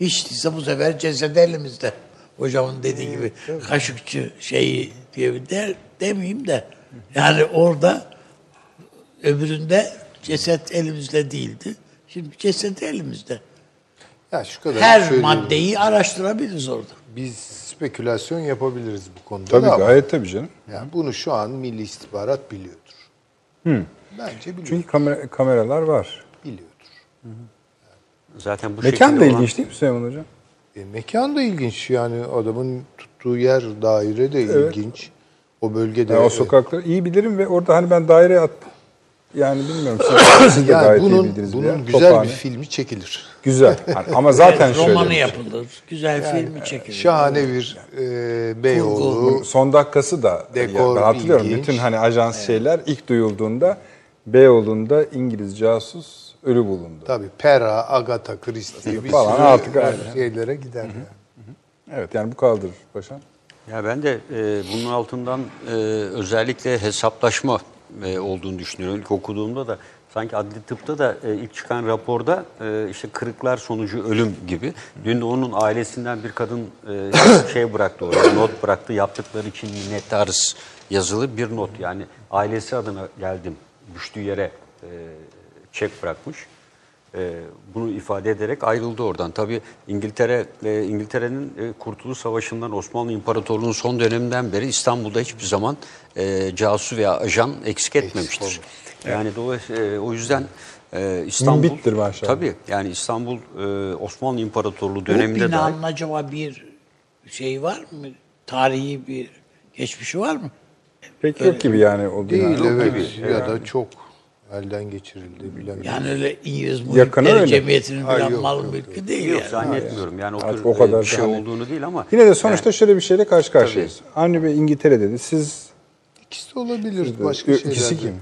Hiç değilse bu sefer ceset elimizde. Hocamın dediği gibi kaşıkçı şeyi diye bir der, demeyeyim de yani orada öbüründe ceset elimizde değildi. Şimdi ceset elimizde. Ya şu kadar Her maddeyi araştırabiliriz orada. Biz spekülasyon yapabiliriz bu konuda tabii da ama gayet tabii canım. yani bunu şu an Milli İstihbarat biliyordur. Bence biliyor. Çünkü kamera, kameralar var. biliyordur. Zaten bu Mekan da olan- ilginç değil mi Süleyman Hocam? E, mekan da ilginç yani adamın tuttuğu yer, daire de ilginç. O bölgede Yani o sokakları iyi bilirim ve orada hani ben daire at yani bilmiyorum siz, siz de yani gayet iyi bunun bildiniz bunun bir yer. güzel Tophane. bir filmi çekilir. Güzel. Hani ama zaten Evet, şöyle. romanı şey. yapılır. Güzel filmi çekilir. Şahane bir e, Beyoğlu. Son dakikası da Dekor ben hatırlıyorum ilginç. bütün hani ajans şeyler ilk duyulduğunda Beyoğlu'nda İngiliz casus ölü bulundu. Tabii Pera, Agatha Christie bir Falan sürü artık şeylere gider. yani. Evet yani bu kaldır paşam. Ya ben de e, bunun altından e, özellikle hesaplaşma e, olduğunu düşünüyorum. İlk okuduğumda da sanki adli tıpta da e, ilk çıkan raporda e, işte kırıklar sonucu ölüm gibi. Dün de onun ailesinden bir kadın şey bıraktı oraya, not bıraktı. Yaptıkları için minnettarız yazılı bir not. Yani ailesi adına geldim. Düştüğü yere çek bırakmış. E, bunu ifade ederek ayrıldı oradan. Tabii İngiltere e, İngiltere'nin e, Kurtuluş Savaşı'ndan Osmanlı İmparatorluğu'nun son döneminden beri İstanbul'da hiçbir zaman e, casus veya ajan eksik etmemiştir. Yani dolayısıyla e, o yüzden e, İstanbul Mümbittir maşallah. Tabii yani İstanbul e, Osmanlı İmparatorluğu Bu döneminde dahi binanın acaba bir şey var mı? Tarihi bir geçmişi var mı? Pek yok gibi yani o Değil bina. evet gibi. ya da çok elden geçirildi. Bilmem Yani öyle İngiliz Muhitleri. Cemiyeti'nin Hayır, falan yok, mal yok, mülkü yok. değil Yok yani. zannetmiyorum. Yani o Artık tür o kadar e, bir şey hani- olduğunu değil ama. Yine de sonuçta şöyle bir şeyle karşı karşıyayız. Avni Bey İngiltere dedi. Siz İkisi de olabilir. Siz de- Başka İkisi şeyler. de. kim?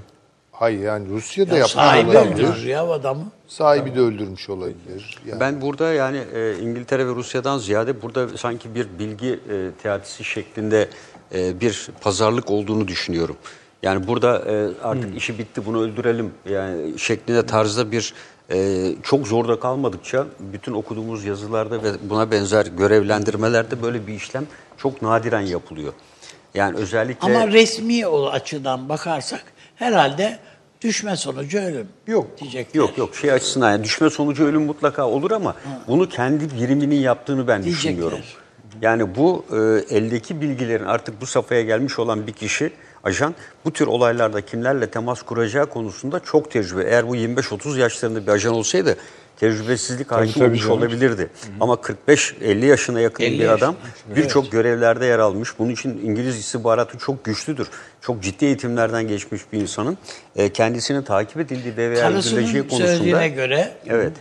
Hayır yani Rusya da Ya yapmış sahibi olabilir. öldürür ya adamı. Sahibi de öldürmüş olabilir. Yani Ben burada yani e, İngiltere ve Rusya'dan ziyade burada sanki bir bilgi e, teatisi şeklinde e, bir pazarlık olduğunu düşünüyorum. Yani burada e, artık işi bitti bunu öldürelim yani şeklinde tarzda bir e, çok zorda kalmadıkça bütün okuduğumuz yazılarda ve buna benzer görevlendirmelerde böyle bir işlem çok nadiren yapılıyor. Yani özellikle Ama resmi o açıdan bakarsak herhalde düşme sonucu ölüm. Yok. Diyecekler. Yok yok şey açısından yani düşme sonucu ölüm mutlaka olur ama bunu kendi biriminin yaptığını ben Diyecekler. düşünüyorum. Yani bu e, eldeki bilgilerin artık bu safhaya gelmiş olan bir kişi ajan bu tür olaylarda kimlerle temas kuracağı konusunda çok tecrübe. Eğer bu 25-30 yaşlarında bir ajan olsaydı tecrübesizlik hakim tabii olmuş olabilirdi. Ama 45-50 yaşına yakın 50 bir adam birçok görevlerde yer almış. Bunun için İngiliz istihbaratı çok güçlüdür. Çok ciddi eğitimlerden geçmiş bir insanın e, kendisinin takip edildiği Karısının öldürüleceği konusunda söylediğine göre Evet.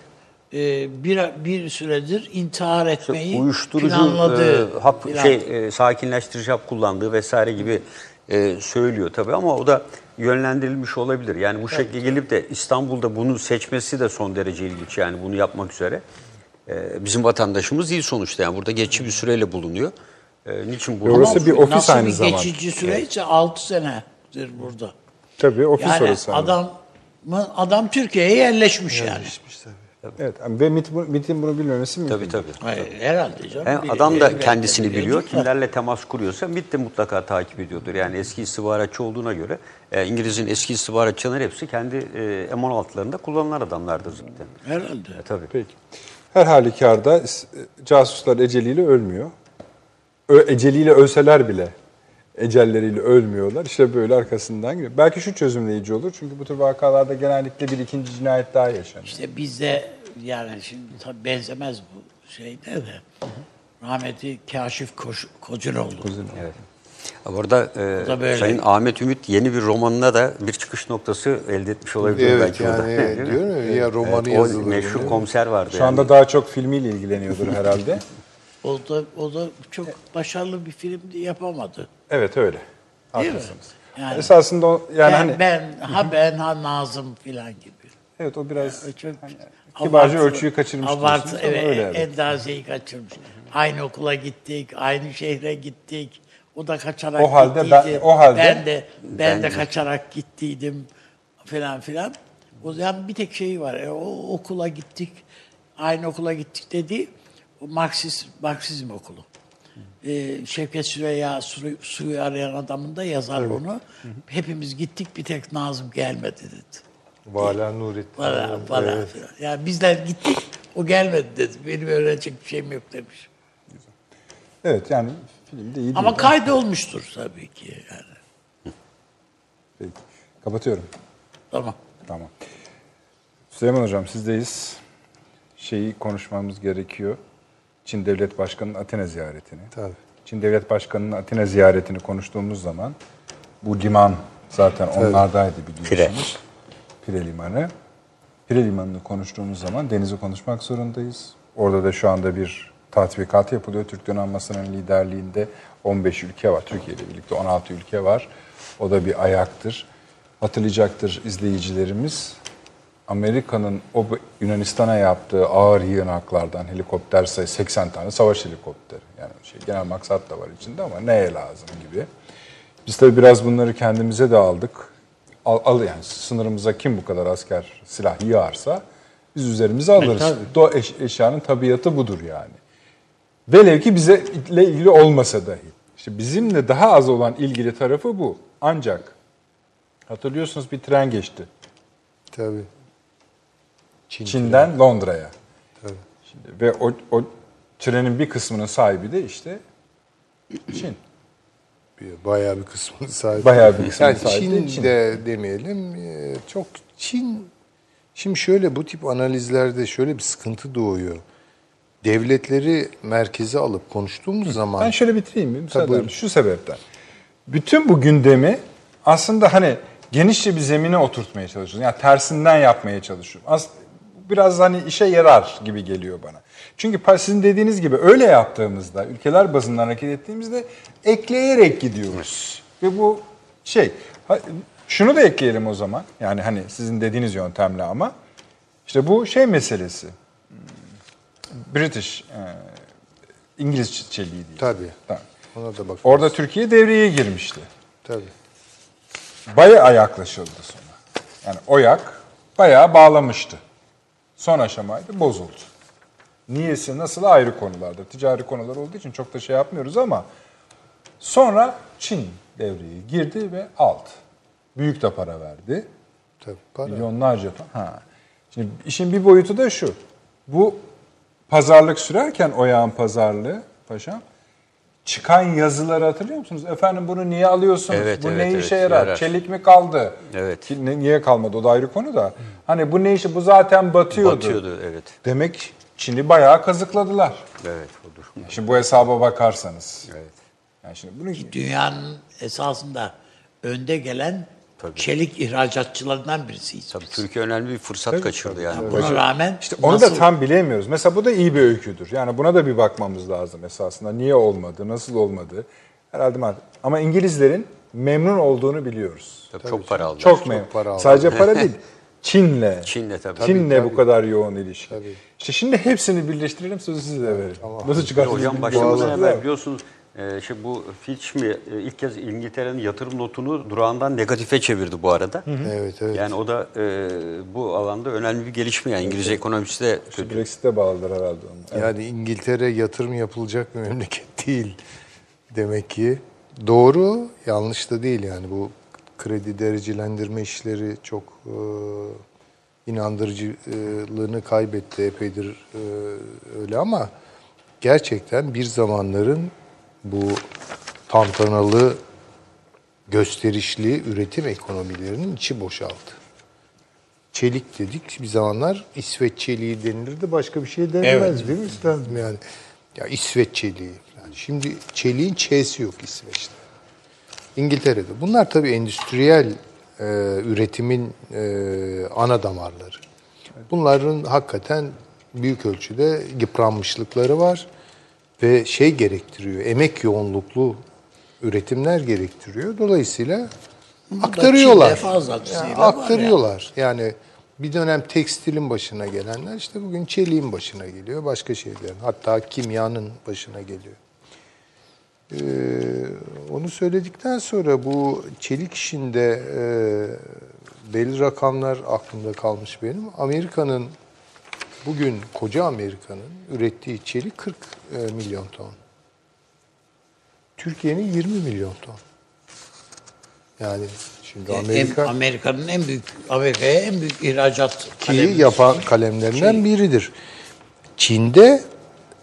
e, bir, bir süredir intihar etmeyi uyuşturucu planladığı e, hap plan- şey e, sakinleştirici hap kullandığı vesaire gibi e, söylüyor tabii ama o da yönlendirilmiş olabilir. Yani bu şekilde gelip de İstanbul'da bunu seçmesi de son derece ilginç. Yani bunu yapmak üzere. E, bizim vatandaşımız değil sonuçta. Yani burada geçici bir süreyle bulunuyor. E, niçin bunu? Orası bir ofis Nasıl aynı bir zamanda. geçici süreyse 6 senedir burada. tabii ofis Yani orası. aynı. adam adam Türkiye'ye yerleşmiş yani. Evet ve MIT MIT'in bunu bilmemesi mümkün. Tabii tabii. Hayır, herhalde canım. Bir- adam da kendisini biliyor. Kimlerle temas kuruyorsa MİT de mutlaka takip ediyordur. Yani eski istihbaratçı olduğuna göre e, İngiliz'in eski istihbaratçıları hepsi kendi e, M16'larında kullanılan adamlardır zaten. Herhalde. E, tabii. Peki. Her halükarda is- casuslar eceliyle ölmüyor. Ö- eceliyle ölseler bile ecelleriyle ölmüyorlar. İşte böyle arkasından gidiyor. Belki şu çözümleyici olur. Çünkü bu tür vakalarda genellikle bir ikinci cinayet daha yaşanıyor. İşte bizde yani şimdi tabii benzemez bu şeyde de. Rahmetli Kaşif Koş, Kocunoğlu. Evet. Orada e. Sayın Ahmet Ümit yeni bir romanına da bir çıkış noktası elde etmiş olabilir Evet belki yani mi? diyorum ya, romanı o yazılır. meşhur bunu. komiser vardı. Şu anda daha çok filmiyle ilgileniyordur herhalde. O da, o da çok başarılı bir film yapamadı. Evet öyle. Değil mi? Haklısınız. Yani, Esasında o, yani ben, hani ben, ha ben ha Nazım filan gibi. evet o biraz Çok kibarca abartı- ölçüyü kaçırmış Abartı, diyorsunuz ama evet, öyle evet. endazeyi kaçırmış. Aynı okula gittik, aynı şehre gittik. O da kaçarak O halde gittiydi. ben- o halde- ben de ben, de. kaçarak gittiydim filan filan. O zaman bir tek şey var. E, o okula gittik. Aynı okula gittik dedi. Marksist Marksizm okulu. Ee, Şevket Süreyya Suyu, suyu arayan adamın da yazar onu. Hepimiz gittik bir tek Nazım gelmedi dedi. Vala Nurettin. Para, para. Evet. filan. Yani bizler gittik, o gelmedi dedi. Benim öğrenecek bir şeyim yok demiş. evet yani filmde iyi Ama kaydolmuştur tabii ki yani. Peki. Kapatıyorum. Tamam. Tamam. Süleyman Hocam sizdeyiz. Şeyi konuşmamız gerekiyor. Çin Devlet Başkanı'nın Atina ziyaretini. Tabii. Çin Devlet Başkanı'nın Atina ziyaretini konuştuğumuz zaman bu liman zaten onlardaydı biliyorsunuz. Pire Limanı. Pire Limanı'nı konuştuğumuz zaman denizi konuşmak zorundayız. Orada da şu anda bir tatbikat yapılıyor. Türk donanmasının liderliğinde 15 ülke var. Türkiye ile birlikte 16 ülke var. O da bir ayaktır. Hatırlayacaktır izleyicilerimiz. Amerika'nın o Yunanistan'a yaptığı ağır yığınaklardan helikopter sayı 80 tane savaş helikopteri. Yani şey genel maksat da var içinde ama neye lazım gibi. Biz tabii biraz bunları kendimize de aldık. Al, al yani sınırımıza kim bu kadar asker silah yığarsa biz üzerimize alırız. tabii. Do eş- eşyanın tabiatı budur yani. Velev ki bize ile ilgili olmasa dahi. İşte bizimle daha az olan ilgili tarafı bu. Ancak hatırlıyorsunuz bir tren geçti. Tabii. Çin Çin'den Londra'ya. Tabii. Şimdi, ve o, o trenin bir kısmının sahibi de işte Çin. Bayağı bir kısmını sahibi. Bayağı bir kısmını yani sahibi Çin Çin. de demeyelim. e, Çok Çin Şimdi şöyle bu tip analizlerde şöyle bir sıkıntı doğuyor. Devletleri merkeze alıp konuştuğumuz zaman Ben şöyle bitireyim mi? Buyurun. Şu sebepten. Bütün bu gündemi aslında hani genişçe bir zemine oturtmaya çalışıyoruz. Yani tersinden yapmaya çalışıyorum. As biraz hani işe yarar gibi geliyor bana. Çünkü sizin dediğiniz gibi öyle yaptığımızda, ülkeler bazından hareket ettiğimizde ekleyerek gidiyoruz. Ve bu şey, şunu da ekleyelim o zaman. Yani hani sizin dediğiniz yöntemle ama. işte bu şey meselesi. British, e, İngiliz çeliği diye. Tabii. Tamam. Ona da bak. Orada Türkiye devreye girmişti. Tabii. Bayağı yaklaşıldı sonra. Yani oyak bayağı bağlamıştı. Son aşamaydı bozuldu. Niyesi nasıl ayrı konulardır. Ticari konular olduğu için çok da şey yapmıyoruz ama sonra Çin devreye girdi ve aldı. Büyük de para verdi. Tabii. Para. Milyonlarca ton. Ha. Şimdi işin bir boyutu da şu. Bu pazarlık sürerken oyağın pazarlığı paşam çıkan yazıları hatırlıyor musunuz? Efendim bunu niye alıyorsunuz? Evet, bu evet, ne evet, işe yarar? yarar. Çelik mi kaldı? Evet. Ki ne- niye kalmadı? O da ayrı konu da. Hani bu ne işi? Bu zaten batıyordu. Batıyordu evet. Demek Çin'i bayağı kazıkladılar. Evet odur. Şimdi bu hesaba bakarsanız. Evet. Yani şimdi bunu Dünyanın esasında önde gelen Tabii. çelik ihracatçılarından birisiyiz. Tabii Türkiye önemli bir fırsat kaçırdı yani. Buna rağmen İşte onu nasıl- da tam bilemiyoruz. Mesela bu da iyi bir öyküdür. Yani buna da bir bakmamız lazım esasında. Niye olmadı, nasıl olmadı? Herhalde mal- ama İngilizlerin memnun olduğunu biliyoruz. Tabii çok para aldı. Çok memnun. para aldı. Sadece para değil. Çin'le. Çin'le tabii. Çin'le Tabii, bu tabii. kadar yoğun ilişki. Tabii. İşte şimdi hepsini birleştirelim sözü size verelim. Nasıl çıkarsınız? Hocam Boğazınızda. evvel biliyorsunuz e, şey bu Fitch mi e, ilk kez İngiltere'nin yatırım notunu durağından negatife çevirdi bu arada. Evet evet. Yani o da e, bu alanda önemli bir gelişme yani İngiliz ekonomisi de İşte Brexit'e bağlıdır herhalde onu. Evet. Yani İngiltere yatırım yapılacak bir memleket değil demek ki. Doğru, yanlış da değil yani bu kredi derecelendirme işleri çok e, inandırıcılığını kaybetti epeydir e, öyle ama gerçekten bir zamanların bu tantanalı gösterişli üretim ekonomilerinin içi boşaldı. Çelik dedik bir zamanlar İsveç çeliği denilirdi başka bir şey denilmez değil mi üstadım yani? Ya İsveç çeliği. Yani şimdi çeliğin ç'si yok İsveç'te. İngiltere'de. Bunlar tabii endüstriyel e, üretimin e, ana damarları. Bunların hakikaten büyük ölçüde yıpranmışlıkları var ve şey gerektiriyor, emek yoğunluklu üretimler gerektiriyor. Dolayısıyla aktarıyorlar. Çin'de fazlasıyla Yani aktarıyorlar. Yani bir dönem tekstilin başına gelenler işte bugün çeliğin başına geliyor, başka şeylerin. Hatta kimyanın başına geliyor. Ee, onu söyledikten sonra bu çelik işinde e, belli rakamlar aklımda kalmış benim. Amerika'nın bugün koca Amerika'nın ürettiği çelik 40 e, milyon ton. Türkiye'nin 20 milyon ton. Yani şimdi En- Amerika Amerika'nın en büyük Amerika'ya en büyük ihracat ki kalemi. yapan kalemlerinden biridir. Çin'de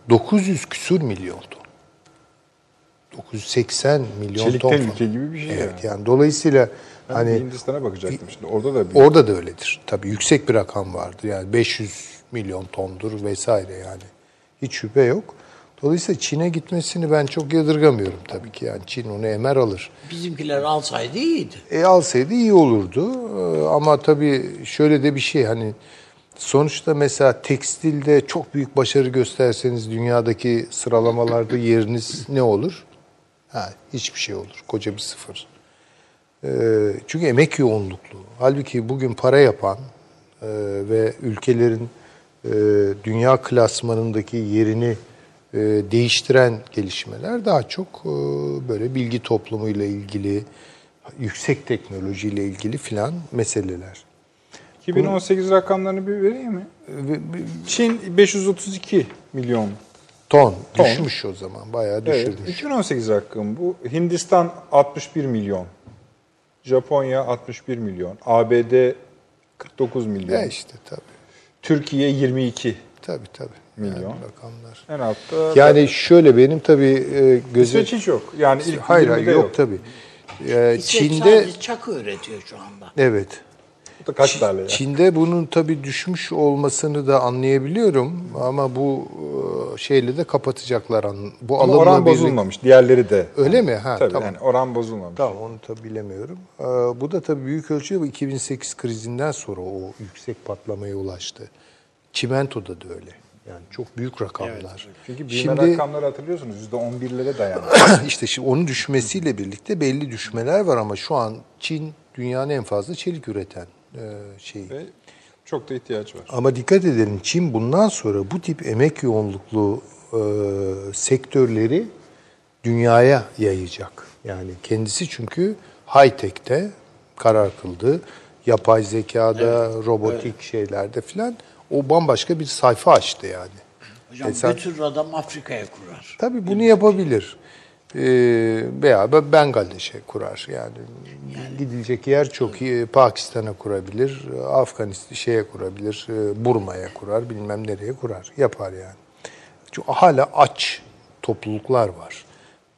900 küsur milyon ton. 980 milyon Çelikten ton. ülke gibi bir şey Evet yani. yani dolayısıyla Ben hani Hindistan'a bakacaktım şimdi. Orada da bir orada da öyledir. Tabii yüksek bir rakam vardır. Yani 500 milyon tondur vesaire yani. Hiç şüphe yok. Dolayısıyla Çin'e gitmesini ben çok yadırgamıyorum tabii ki. Yani Çin onu emer alır. Bizimkiler alsaydı iyiydi. E alsaydı iyi olurdu. Ee, Ama tabii şöyle de bir şey hani sonuçta mesela tekstilde çok büyük başarı gösterseniz dünyadaki sıralamalarda yeriniz ne olur? Ha, hiçbir şey olur. Koca bir sıfır. Ee, çünkü emek yoğunluklu. Halbuki bugün para yapan e, ve ülkelerin e, dünya klasmanındaki yerini e, değiştiren gelişmeler daha çok e, böyle bilgi toplumuyla ilgili, yüksek teknolojiyle ilgili filan meseleler. 2018 rakamlarını bir vereyim mi? Çin 532 milyon. Ton, Ton. düşmüş o zaman, bayağı Evet, düşürmüş. 2018 rakamı bu. Hindistan 61 milyon. Japonya 61 milyon. ABD 49 milyon. Ya işte tabii, Türkiye 22 tabii tabii. Milyon. Yani rakamlar. en altta. Yani şöyle benim tabii e, göze... İsveç hiç yok. Yani ilk Hayır, hayır 20'de yok, tabii. Ee, İsveç Çin'de sadece çakı üretiyor şu anda. evet. Kaç tane ya? Çin'de bunun tabii düşmüş olmasını da anlayabiliyorum ama bu e, şeyle de kapatacaklar. Bu Ama oran birlikte- bozulmamış. Diğerleri de. Öyle mi? Ha, Tabii tamam. yani oran bozulmamış. Tamam onu tabii bilemiyorum. Ee, bu da tabii büyük ölçüde bu 2008 krizinden sonra o yüksek patlamaya ulaştı. Çimento'da da öyle. Yani çok büyük rakamlar. Çünkü büyüme Şimdi rakamları hatırlıyorsunuz %11'lere dayanıyor. işte şimdi onun düşmesiyle birlikte belli düşmeler var ama şu an Çin dünyanın en fazla çelik üreten e, şeyi. Ve çok da ihtiyaç var. Ama dikkat edelim Çin bundan sonra bu tip emek yoğunluklu e, sektörleri dünyaya yayacak. Yani kendisi çünkü high tech'te karar kıldı. Yapay zekada, robotik şeylerde filan o bambaşka bir sayfa açtı yani. Hocam E sen- götürür adam Afrika'ya kurar. Tabii bunu yapabilir. Ee, veya Bengaldeş'e kurar. Yani, gidilecek yer çok iyi. Pakistan'a kurabilir, Afganistan şeye kurabilir, e, Burma'ya kurar, bilmem nereye kurar. Yapar yani. Çünkü hala aç topluluklar var.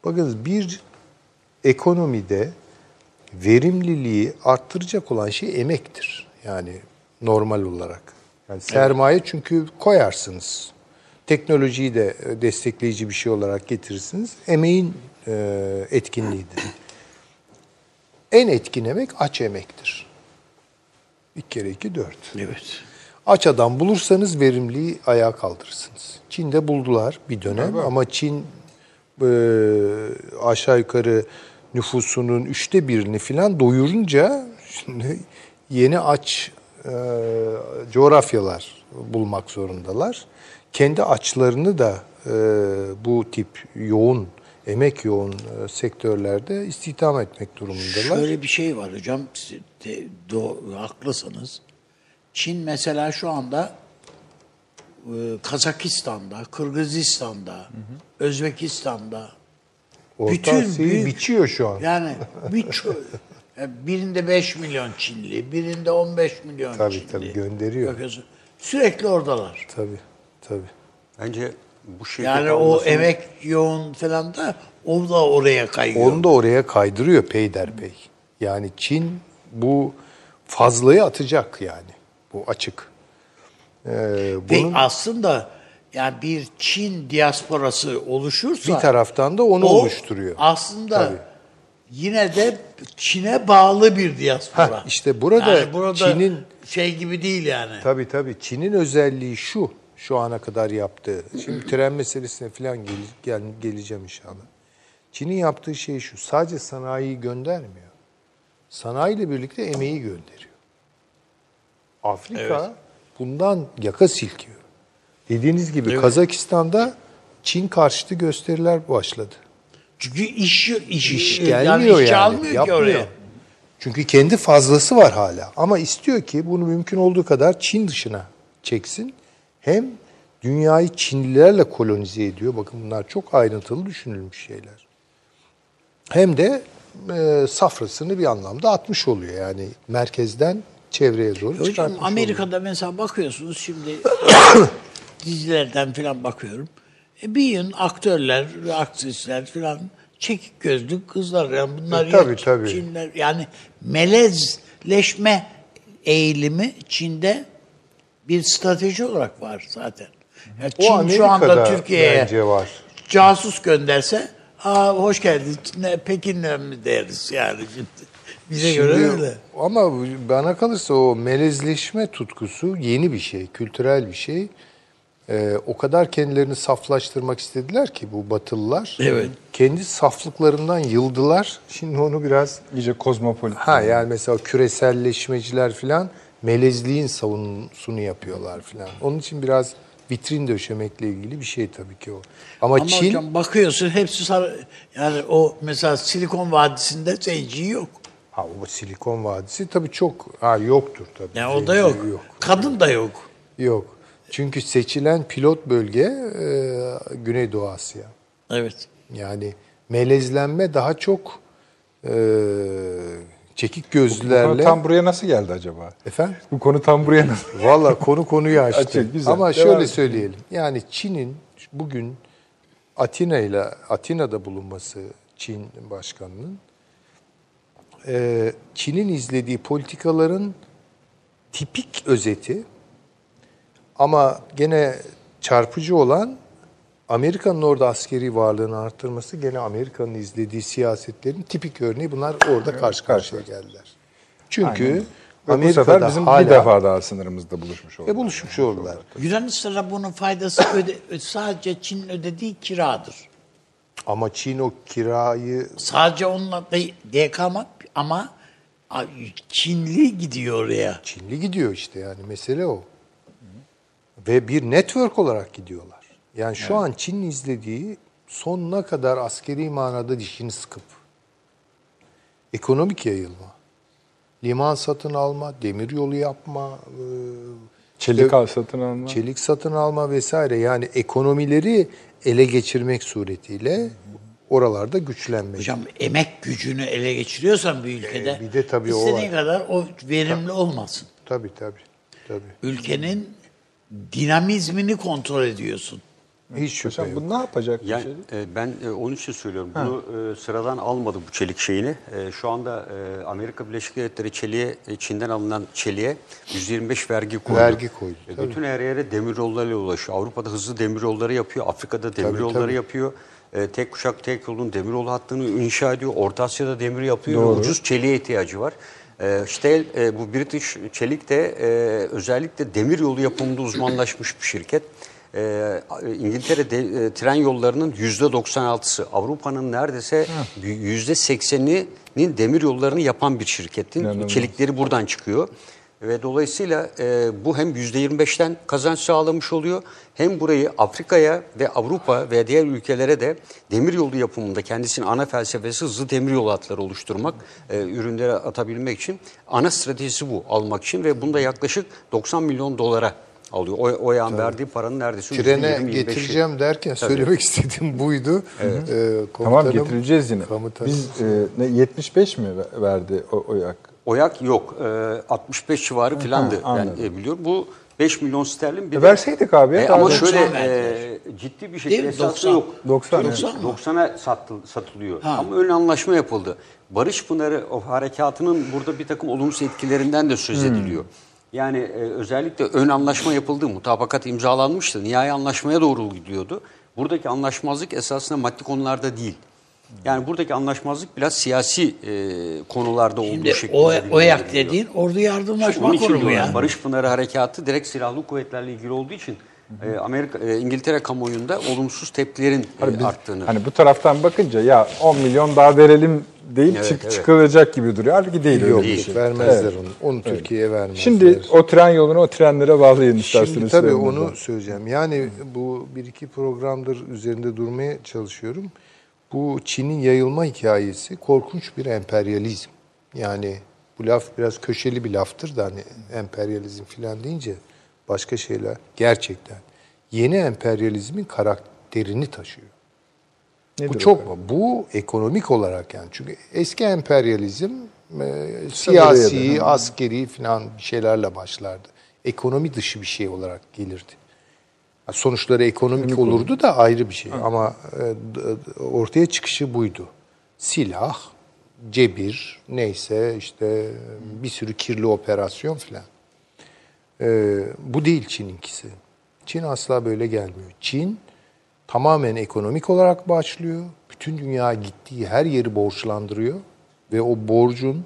Bakınız bir ekonomide verimliliği arttıracak olan şey emektir. Yani normal olarak. Yani sermaye çünkü koyarsınız. Teknolojiyi de e, destekleyici bir şey olarak getirirsiniz. Emeğin e, etkinliğidir. En etkin emek aç emektir. Bir kere iki dört. Evet. Aç adam bulursanız verimliliği ayağa kaldırırsınız. Çin'de buldular bir dönem ama Çin e, aşağı yukarı nüfusunun üçte birini falan doyurunca şimdi yeni aç e, coğrafyalar bulmak zorundalar. Kendi açlarını da e, bu tip yoğun, emek yoğun e, sektörlerde istihdam etmek durumundalar. Şöyle bir şey var hocam. de- do- haklısınız. Çin mesela şu anda e, Kazakistan'da, Kırgızistan'da, Özbekistan'da Orta bütün Asya'yı büyük- biçiyor şu an. yani birçok yani birinde 5 milyon Çinli, birinde 15 milyon Tabii, Çinli. tabii, gönderiyor. Bakıyorsun, Sürekli oradalar. Tabii, tabii. Bence bu şirket Yani o almasının- emek yoğun falan da o da oraya kayıyor. Onu da oraya kaydırıyor peyderpey. Yani Çin bu fazlayı atacak yani. Bu açık. Ee, Ve bunun aslında yani bir Çin diasporası oluşursa bir taraftan da onu o oluşturuyor. Aslında Tabii. yine de Çin'e bağlı bir diaspora. Heh, işte burada Yani burada Çin'in- şey gibi değil yani. Tabii tabii. Çin'in özelliği şu, şu ana kadar yaptığı. Şimdi tren meselesine falan gel, gel- geleceğim inşallah. Çin'in yaptığı şey şu, sadece sanayiyi göndermiyor. Sanayiyle birlikte emeği gönderiyor. Afrika bundan yaka silkiyor. Dediğiniz gibi Kazakistan'da Çin karşıtı gösteriler başladı. Çünkü iş iş, İş yani gelmiyor yani. almıyor ki yapmıyor. oraya. Çünkü kendi fazlası var hala. Ama istiyor ki bunu mümkün olduğu kadar Çin dışına çeksin. Hem dünyayı Çinlilerle kolonize ediyor. Bakın bunlar çok ayrıntılı düşünülmüş şeyler. Hem de e, safrasını bir anlamda atmış oluyor. Yani merkezden çevreye doğru Hocam çıkartmış oluyor. Amerika'da mesela bakıyorsunuz şimdi dizilerden falan bakıyorum. E, bir yığın aktörler, aktrisler falan çekik gözlü kızlar. Yani bunlar E, tabii, ya tabii. Çinler, yani melezleşme eğilimi Çin'de bir strateji olarak var zaten. Yani Çin şu anda Türkiye'ye casus gönderse Aa, hoş geldin. Ne, Pekin'le mi deriz yani şimdi. Bize göre öyle. Ama bana kalırsa o melezleşme tutkusu yeni bir şey, kültürel bir şey. Ee, o kadar kendilerini saflaştırmak istediler ki bu Batılılar. Evet. Kendi saflıklarından yıldılar. Şimdi onu biraz İyice kozmopolit. ha yani mesela küreselleşmeciler falan melezliğin savunusunu yapıyorlar falan. Onun için biraz vitrin döşemekle ilgili bir şey tabii ki o. Ama, Ama Çin hocam bakıyorsun hepsi sarı. Yani o mesela Silikon Vadisi'nde zenci yok. ha o Silikon Vadisi tabii çok ha yoktur tabii. Yani o da yok. Yok. Kadın da yok. Yok. Çünkü seçilen pilot bölge e, Güneydoğu Asya. Evet. Yani melezlenme daha çok e, çekik Bu konu gözlülerle... tam buraya nasıl geldi acaba? Efendim? Bu konu tam buraya nasıl? Valla konu konuyu açtı. Açık, güzel. Ama Devam şöyle et. söyleyelim. Yani Çin'in bugün Atina ile Atina'da bulunması Çin başkanının e, Çin'in izlediği politikaların tipik özeti ama gene çarpıcı olan Amerika'nın orada askeri varlığını arttırması gene Amerika'nın izlediği siyasetlerin tipik örneği bunlar orada karşı karşıya geldiler. Çünkü Aynen. Bu Amerika'da sefer bizim hala bir defa daha sınırımızda buluşmuş oldu. e, buluşmuş oldular. Yunanistan'a bunun faydası öde, sadece Çin'in ödediği kiradır. Ama Çin o kirayı Sadece onunla kalmak ama Çinli gidiyor oraya. Çinli gidiyor işte yani mesele o. Ve bir network olarak gidiyorlar. Yani şu an Çin'in izlediği sonuna kadar askeri manada dişini sıkıp ekonomik yayılma, liman satın alma, demir yolu yapma, e, Çelik al satın alma. çelik satın alma vesaire yani ekonomileri ele geçirmek suretiyle oralarda güçlenmek. Hocam emek gücünü ele geçiriyorsan bir ülkede E, bir de tabii o var. kadar o verimli olmasın. Tabii tabii. tabii. Ülkenin dinamizmini kontrol ediyorsun. Hiç şüphe Hocam yok. bu ne yapacak bir Yani, şey? e, ben e, onun için söylüyorum. Bunu e, sıradan almadı bu çelik şeyini. E, şu anda e, Amerika Birleşik Devletleri çeliğe, e, Çin'den alınan çeliğe 125 vergi koydu. Vergi koydu, E, tabii. bütün her yere demir yollarıyla ulaşıyor. Avrupa'da hızlı demir yolları yapıyor. Afrika'da demir Tabii, yolları tabii. yapıyor. E, tek kuşak tek yolun demir yolu hattını inşa ediyor. Orta Asya'da demir yapıyor. Doğru. Ucuz çeliğe ihtiyacı var. E, işte e, bu British Çelik de e, özellikle demir yolu yapımında uzmanlaşmış bir şirket. E, İngiltere de, e, tren yollarının yüzde 96'sı, Avrupa'nın neredeyse yüzde 80'inin demir yollarını yapan bir şirketin İnanılmaz. çelikleri buradan çıkıyor. Ve dolayısıyla e, bu hem yüzde 25'ten kazanç sağlamış oluyor hem burayı Afrika'ya ve Avrupa ve diğer ülkelere de demir yolu yapımında kendisinin ana felsefesi hızlı demir yolu hatları oluşturmak, e, ürünleri atabilmek için ana stratejisi bu almak için ve bunda yaklaşık 90 milyon dolara alıyor. O, o yan verdiği paranın neredeyse Trene %20-25'i. getireceğim derken söylemek istediğim buydu. Ee, Tamam getireceğiz yine. Komutanım, Biz e, ne 75 mi ve- verdi o, oyak? Oyak yok. E, 65 civarı filandı ben anladım. e, biliyorum. Bu 5 milyon sterlin bir E, verseydik abi. E, ama şöyle 90 e, ciddi bir şekilde esaslı 90. yok. 90, Tabii, evet. 90'a sattı, satılıyor. Ama ön anlaşma yapıldı. Barış Pınarı o harekatının burada bir takım olumsuz etkilerinden de söz Hmm. Yani e, özellikle ön anlaşma yapıldı, mutabakat imzalanmıştı. Nihai anlaşmaya doğru gidiyordu. Buradaki anlaşmazlık esasında maddi konularda değil. Yani buradaki anlaşmazlık biraz siyasi e, konularda olduğu Şimdi şeklinde. o, o yak dediğin ordu yardımlaşma kurumu diyorlar, ya. Barış Pınarı Harekatı direkt silahlı kuvvetlerle ilgili olduğu için e, Amerika e, İngiltere kamuoyunda olumsuz tepkilerin e, Hani biz- arttığını. Hani bu taraftan bakınca ya 10 milyon daha verelim değil Evet, çık, evet. çıkılacak gibi duruyor. Halbuki değil öyle Yok, bir şey. vermezler Evet. onu. Onu Türkiye'ye vermezler. Şimdi o tren yolunu o trenlere bağlayın isterseniz. Şimdi tabii onu Hocam. söyleyeceğim. Yani bu bir iki programdır üzerinde durmaya çalışıyorum. Bu Çin'in yayılma hikayesi korkunç bir emperyalizm. Yani bu laf biraz köşeli bir laftır da hani emperyalizm filan deyince başka şeyler gerçekten yeni emperyalizmin karakterini taşıyor. Nedir bu çok kadar? bu ekonomik olarak yani çünkü eski emperyalizm e, siyasi, da, askeri falan bir şeylerle başlardı. Ekonomi dışı bir şey olarak gelirdi. Sonuçları ekonomik olurdu da ayrı bir şey ama e, ortaya çıkışı buydu. Silah, cebir, neyse işte bir sürü kirli operasyon filan. Ee, bu değil Çin'inkisi. Çin asla böyle gelmiyor. Çin tamamen ekonomik olarak başlıyor. Bütün dünya gittiği her yeri borçlandırıyor ve o borcun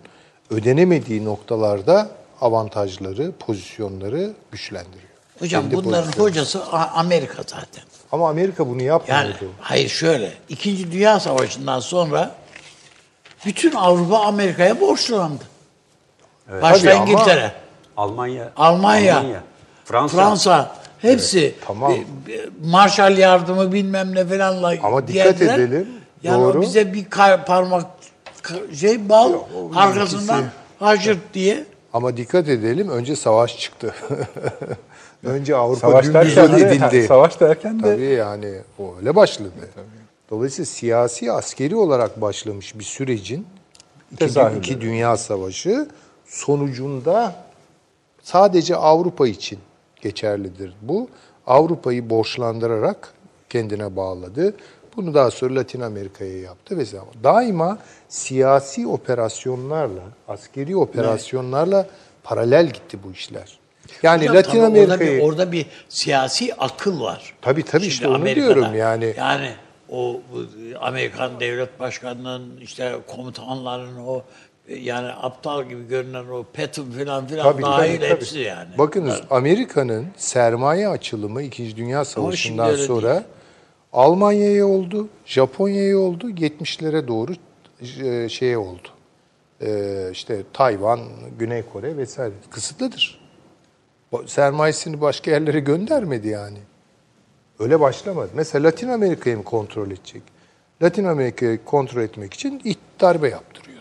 ödenemediği noktalarda avantajları, pozisyonları güçlendiriyor. Hocam Kendi bunların pozisyonu. hocası Amerika zaten. Ama Amerika bunu yapmıyordu. Yani hayır şöyle. İkinci Dünya Savaşı'ndan sonra bütün Avrupa Amerika'ya borçlandı. Başta Tabii ama- İngiltere, Almanya, Almanya, Fransa, Fransa, hepsi tamam. bir- bir Marshall yardımı bilmem ne falanla Ama dikkat geldiler. edelim, Yani doğru. o bize bir parmak şey bal arkasından haşırt diye. Ama dikkat edelim önce savaş çıktı. önce Avrupa Savaş derken de, edildi. savaş derken de Tabii yani o öyle başladı. Dolayısıyla siyasi askeri olarak başlamış bir sürecin iki, iki dünya savaşı sonucunda sadece Avrupa için geçerlidir bu. Avrupa'yı borçlandırarak kendine bağladı. Bunu daha sonra Latin Amerika'ya yaptı vesaire. Daima siyasi operasyonlarla, askeri operasyonlarla Paralel gitti bu işler. Yani Hocam, Latin tabii orada bir- Amerika'yı orada bir siyasi akıl var. Tabii, tabii, Şimdi işte onu Amerika'da. diyorum yani. Yani o Amerikan devlet başkanının işte komutanların o yani aptal gibi görünen o Patton filan filan Tabii, dahil tabii, tabii. hepsi yani. Bakınız Amerika'nın sermaye açılımı 2. Dünya Savaşı'ndan sonra değil. Almanya'ya oldu, Japonya'ya oldu, 70'lere doğru e, şeye oldu. E, işte Tayvan, Güney Kore vesaire kısıtlıdır. Sermayesini başka yerlere göndermedi yani. Öyle başlamadı. Mesela Latin Amerika'yı mı kontrol edecek? Latin Amerika'yı kontrol etmek için darbe yaptırıyordu.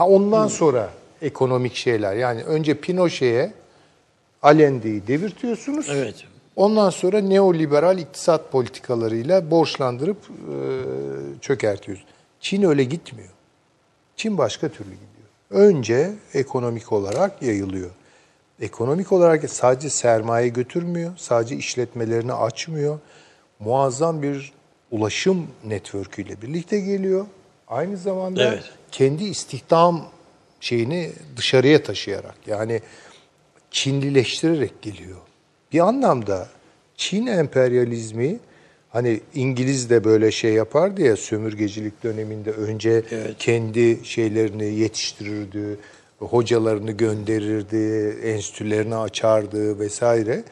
Ha ondan sonra ekonomik şeyler yani önce Pinochet'e Allende'yi devirtiyorsunuz. Evet. Ondan sonra neoliberal iktisat politikalarıyla borçlandırıp e, çökertiyorsunuz. Çin öyle gitmiyor. Çin başka türlü gidiyor. Önce ekonomik olarak yayılıyor. Ekonomik olarak sadece sermaye götürmüyor, sadece işletmelerini açmıyor. Muazzam bir ulaşım network'üyle birlikte geliyor. Aynı zamanda Evet. Kendi istihdam şeyini dışarıya taşıyarak yani Çinlileştirerek geliyor. Bir anlamda Çin emperyalizmi hani İngiliz de böyle şey yapardı ya sömürgecilik döneminde önce Evet. kendi şeylerini yetiştirirdi, hocalarını gönderirdi, enstitülerini açardı vesaire.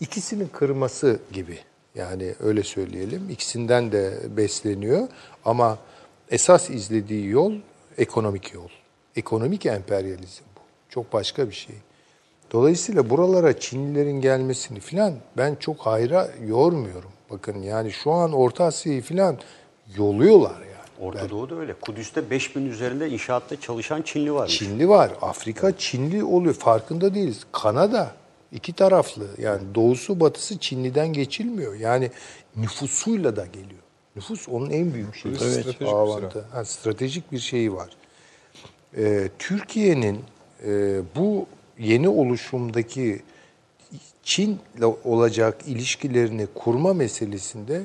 İkisinin kırması gibi. Yani öyle söyleyelim. İkisinden de besleniyor ama esas izlediği yol ekonomik yol. Ekonomik emperyalizm bu. Çok başka bir şey. Dolayısıyla buralara Çinlilerin gelmesini filan ben çok hayra yormuyorum. Bakın yani şu an Orta Asya'yı filan yoluyorlar yani. Orta Doğu'da öyle. Kudüs'te 5000 üzerinde inşaatta çalışan Çinli varmış. Çinli var. Afrika Çinli oluyor. Farkında değiliz. Kanada iki taraflı. Yani doğusu batısı Çinliden geçilmiyor. Yani nüfusuyla da geliyor. Nüfus onun en büyük şeyi. Evet. Stratejik Avantı- Ha, stratejik bir şeyi var. Ee, Türkiye'nin e, bu yeni oluşumdaki Çin'le olacak ilişkilerini kurma meselesinde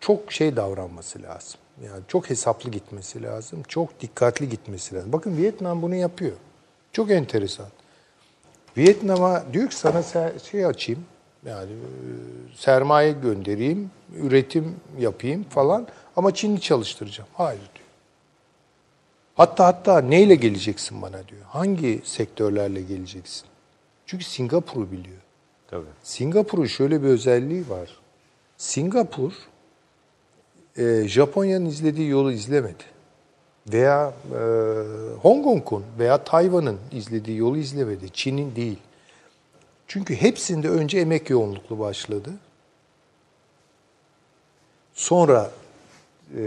çok şey davranması lazım. Yani çok hesaplı gitmesi lazım. Çok dikkatli gitmesi lazım. Bakın Vietnam bunu yapıyor. Çok enteresan. Vietnam'a diyor ki sana şey açayım. Yani e, sermaye göndereyim, üretim yapayım falan ama Çinli çalıştıracağım. Hayır diyor. Hatta hatta neyle geleceksin bana diyor. Hangi sektörlerle geleceksin? Çünkü Singapur'u biliyor. Tabii. Singapur'un şöyle bir özelliği var. Singapur e, Japonya'nın izlediği yolu izlemedi. Veya e, Hong Kong'un veya Tayvan'ın izlediği yolu izlemedi. Çin'in değil. Çünkü hepsinde önce emek yoğunluklu başladı. Sonra e,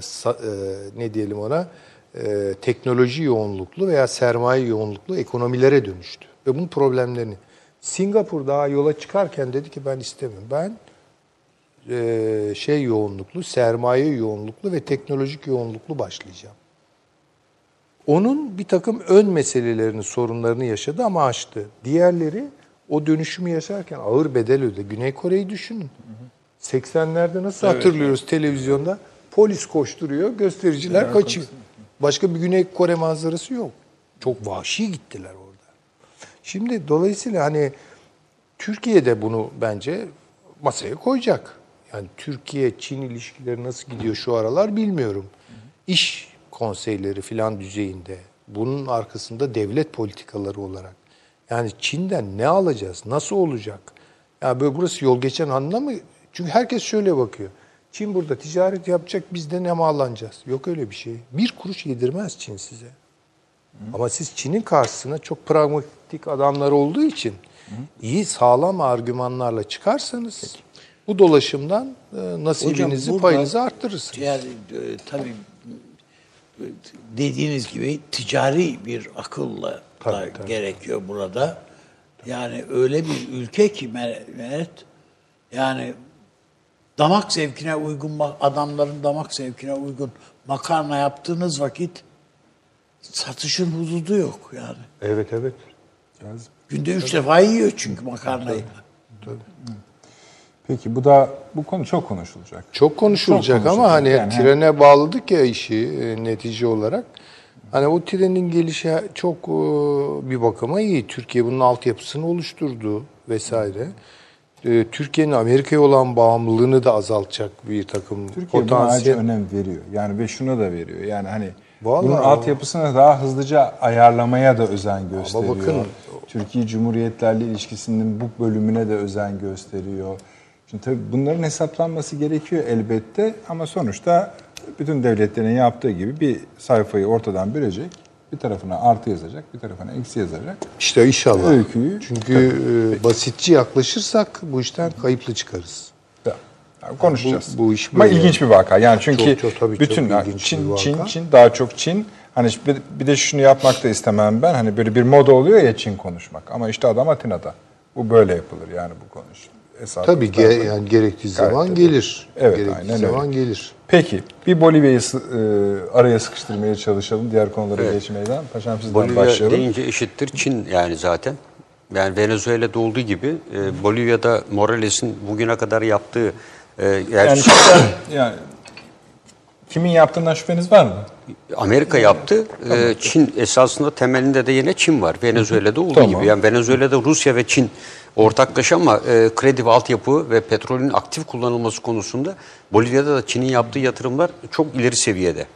sa- e, ne diyelim ona e, teknoloji yoğunluklu veya sermaye yoğunluklu ekonomilere dönüştü. Ve bunun problemlerini. Singapur daha yola çıkarken dedi ki ben istemiyorum. Ben e, şey yoğunluklu, sermaye yoğunluklu ve teknolojik yoğunluklu başlayacağım. Onun bir takım ön meselelerini, sorunlarını yaşadı ama aştı. Diğerleri o dönüşümü yaşarken ağır bedel ödedi. Güney Kore'yi düşünün. 80'lerde nasıl hatırlıyoruz televizyonda? Polis koşturuyor, göstericiler kaçıyor. Başka bir Güney Kore manzarası yok. Çok vahşi gittiler orada. Şimdi dolayısıyla hani Türkiye de bunu bence masaya koyacak. Yani Türkiye-Çin ilişkileri nasıl gidiyor şu aralar bilmiyorum. İş konseyleri filan düzeyinde. Bunun arkasında devlet politikaları olarak. Yani Çin'den ne alacağız? Nasıl olacak? Ya böyle burası yol geçen anla mı? Çünkü herkes şöyle bakıyor. Çin burada ticaret yapacak biz de ne mallanacağız? Yok öyle bir şey. Bir kuruş yedirmez Çin size. Ama siz Çin'in karşısına çok pragmatik adamlar olduğu için iyi sağlam argümanlarla çıkarsanız bu dolaşımdan e, nasibinizi burada payınızı arttırırsınız. Yani e, tabii e, dediğiniz gibi ticari bir akılla da Tabii, tabii. gerekiyor burada. Yani öyle bir ülke ki Mehmet, yani damak zevkine uygun adamların damak zevkine uygun makarna yaptığınız vakit satışın hududu yok yani. Evet evet. Günde üç defa yiyor çünkü makarnayı. Peki bu da bu konu çok konuşulacak. Çok konuşulacak Çok ama hani konuşulacak. Yani trene bağladık ya işi e, netice olarak. Hani o trenin gelişi çok e, bir bakıma iyi. Türkiye bunun altyapısını oluşturdu vesaire. E, Türkiye'nin Amerika'ya olan bağımlılığını da azaltacak bir takım Türkiye potansiyel. önem veriyor. Yani ve şuna da veriyor. Yani hani Vallahi bunun altyapısını daha hızlıca ayarlamaya da özen gösteriyor. bakın- Türkiye Cumhuriyetlerle ilişkisinin bu bölümüne de özen gösteriyor. Şimdi tabii bunların hesaplanması gerekiyor elbette ama sonuçta bütün devletlerin yaptığı gibi bir sayfayı ortadan bölecek. Bir tarafına artı yazacak, bir tarafına eksi yazacak. İşte inşallah. Öyküyü- Çünkü e, basitçi yaklaşırsak bu işten kayıplı çıkarız. Ya, yani konuşacağız. Bu- bu iş Ama böyle. ilginç bir vaka. Yani çünkü Çok, çok, tabii, bütün çok Çin. Çin, Çin daha çok Çin. Hani bir, bir de şunu yapmak da istemem ben. Hani böyle bir moda oluyor ya Çin konuşmak. Ama işte adam Atina'da. Bu böyle yapılır yani bu konuş. Esas Tabii ge- yani gerektiği zaman tabii. gelir. Evet, gerektiği aynen zaman öyle. gelir. Peki bir Bolivya'yı e, araya sıkıştırmaya çalışalım. Diğer konulara geçmeden. Paşam sizden Bolivya başlayalım. deyince eşittir Çin yani zaten. Yani Venezuela'da olduğu gibi e, Bolivya'da Morales'in bugüne kadar yaptığı e, yani Yani, yani kimin yaptığından şüpheniz var mı? Amerika yaptı. E, Çin esasında temelinde de yine Çin var. Venezuela'da olduğu Tamam. gibi. Yani Venezuela'da Rusya ve Çin ortaklaşa ama e, kredi ve altyapı ve petrolün aktif kullanılması konusunda Bolivya'da da Çin'in yaptığı yatırımlar çok ileri seviyede.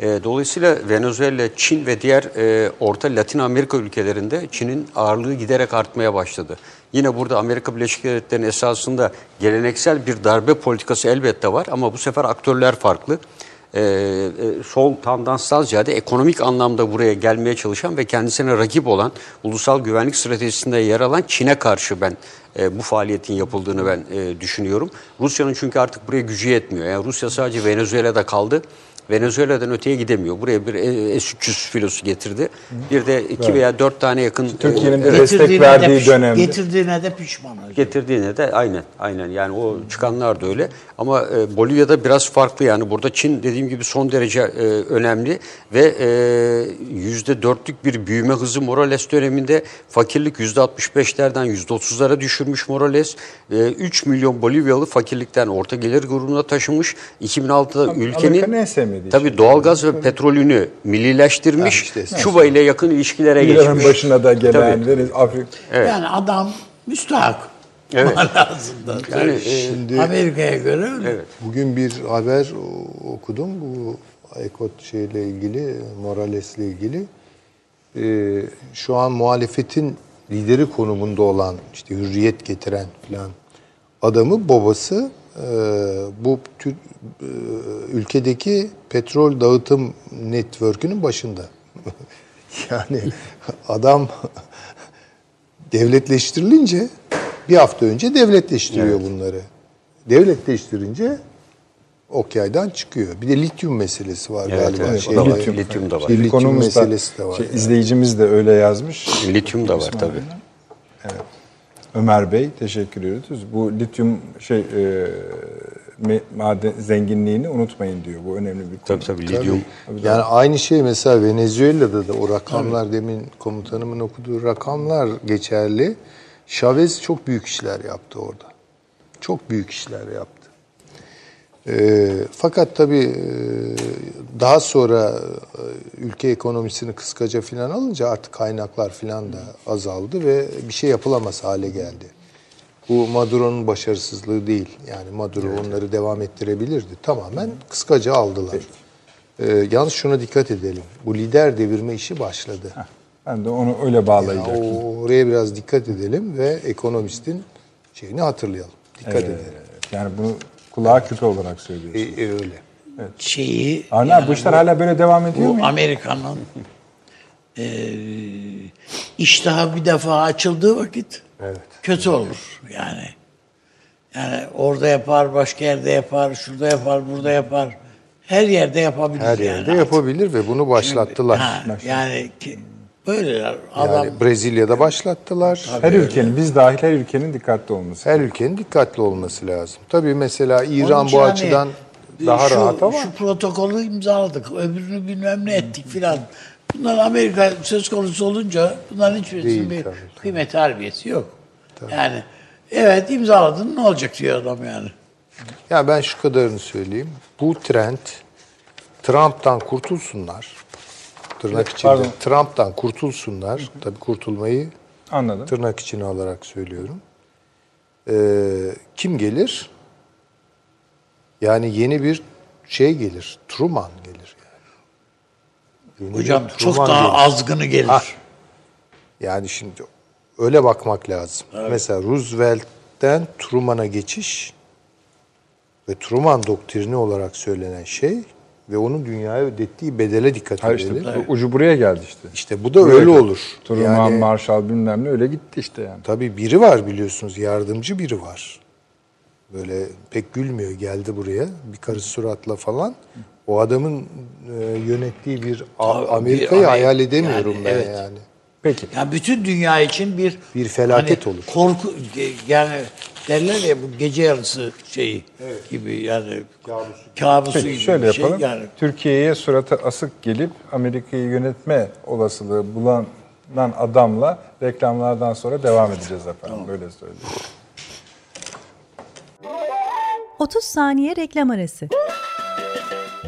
E, dolayısıyla Venezuela, Çin ve diğer e, Orta Latin Amerika ülkelerinde Çin'in ağırlığı giderek artmaya başladı. Yine burada Amerika Birleşik Devletleri'nin esasında geleneksel bir darbe politikası elbette var ama bu sefer aktörler farklı e, e, sol tandanstan ziyade ekonomik anlamda buraya gelmeye çalışan ve kendisine rakip olan ulusal güvenlik stratejisinde yer alan Çin'e karşı ben e, bu faaliyetin yapıldığını ben e, düşünüyorum. Rusya'nın çünkü artık buraya gücü yetmiyor. Yani Rusya sadece Venezuela'da kaldı. Venezuela'dan öteye gidemiyor. Buraya bir e, S-300 filosu getirdi. Bir de iki veya dört tane yakın Türkiye'nin e, de destek de verdiği piş- dönemde. Getirdiğine de pişman hocam. getirdiğine de aynen aynen. Yani o çıkanlar da öyle. Ama e, Bolivya'da biraz farklı. Yani burada Çin dediğim gibi son derece e, önemli. Ve e, yüzde dörtlük bir büyüme hızı Morales döneminde. Fakirlik yüzde 65'lerden yüzde 30'lara düşürmüş Morales. E, 3 milyon Bolivyalı fakirlikten orta gelir grubuna taşımış. 2006'da Tabii, ülkenin Amerika'nın en sevmediği tabii şey. doğalgaz ve petrolünü millileştirmiş Ha, işte, Küba ile yakın ilişkilere Ülkelerin geçmiş. başına da gelen. Veniz, Afrika. Yani adam müstahak. Evet. Manasında. Yani, e, Şimdi Amerika'ya göre öyle. Evet. bugün bir haber okudum bu Ekot şeyle ilgili, Morales'le ilgili. Ee, şu an muhalefetin lideri konumunda olan işte hürriyet getiren falan adamı babası bu tür, e, ülkedeki petrol dağıtım network'ünün başında. yani adam devletleştirilince bir hafta önce devletleştiriyor bunları. Devletleştirince ok yaydan çıkıyor. Bir de lityum meselesi var Evet, galiba. evet, da var. Lityum da var. Lityum Konumuz da- meselesi de var. şey, yani. izleyicimiz de öyle yazmış. Lityum da var tabii. Ömer Bey teşekkür ediyoruz. Bu lityum şey e, maden zenginliğini unutmayın diyor. Bu önemli bir konu. Tabii tabii lityum. Yani aynı şey mesela Venezuela'da da o rakamlar demin komutanımın okuduğu rakamlar geçerli. Chavez çok büyük işler yaptı orada. Çok büyük işler yaptı. Ee, fakat tabii e, daha sonra e, ülke ekonomisini kıskaca filan alınca artık kaynaklar filan da azaldı ve bir şey yapılamaz hale geldi. Bu Maduro'nun başarısızlığı değil. Yani Maduro onları devam ettirebilirdi. Tamamen kıskaca aldılar. Ee, yalnız şuna dikkat edelim. Bu lider devirme işi başladı. Ben de onu öyle Yani bağlayacaktım. o- oraya biraz dikkat edelim ve ekonomistin şeyini hatırlayalım. Dikkat edelim. Yani bunu kulağa küpe olarak söylüyorsun. E, e, öyle. Şeyi Avni abi yani bu işler hala böyle devam ediyor bu mu? Amerika'nın e, iştahı bir defa açıldığı vakit Evet. kötü olur yani. Yani orada yapar, başka yerde yapar, şurada yapar, burada yapar. Her yerde yapabilir Her yani. yerde yapabilir ve bunu başlattılar. Ha, yani ki, böyleler. Adam Yani Brezilya'da başlattılar. Her ülkenin, biz dahil her ülkenin dikkatli olması. Her ülkenin dikkatli olması lazım. Tabii mesela İran bu hani açıdan daha şu, rahat ama Şu protokolü imzaladık, öbürünü bilmem ne ettik filan. Bunlar Amerika söz konusu olunca bunların hiçbirisinin bir tabii, kıymet harbiyeti yok. Yani evet imzaladın ne olacak diyor adam yani. ya ben şu kadarını söyleyeyim. Bu trend Trump'tan kurtulsunlar. Tırnak Bir- içinde pardon. Trump'tan kurtulsunlar. Tabii kurtulmayı Anladım. tırnak içine alarak söylüyorum. Ee, kim gelir? Yani yeni bir şey gelir. Truman gelir yani. Yeni Hocam bir çok Truman daha gelir. azgını gelir. Ha. Yani şimdi öyle bakmak lazım. Mesela Roosevelt'ten Truman'a geçiş ve Truman doktrini olarak söylenen şey ve onun dünyaya ödettiği bedele dikkat Hayır işte edelim. bu- ucu buraya geldi işte. İşte bu da Buraya öyle geldi. olur. Truman, Yani- Marshall bilmem ne öyle gitti işte yani. Tabii biri var biliyorsunuz yardımcı biri var. Böyle pek gülmüyor geldi buraya bir karı suratla falan. O adamın e, yönettiği bir Amerika'yı Amerika- hayal edemiyorum yani, ben evet. yani. Peki. Yani bütün dünya için bir Bir felaket hani olur. Korku ge- yani derler ya bu gece yarısı şeyi gibi yani kabusu Peki gibi şöyle bir şey. yapalım. Yani Türkiye'ye suratı asık gelip Amerika'yı yönetme olasılığı bulanan adamla reklamlardan sonra devam edeceğiz efendim. Böyle söyleyeyim. 30 saniye reklam arası.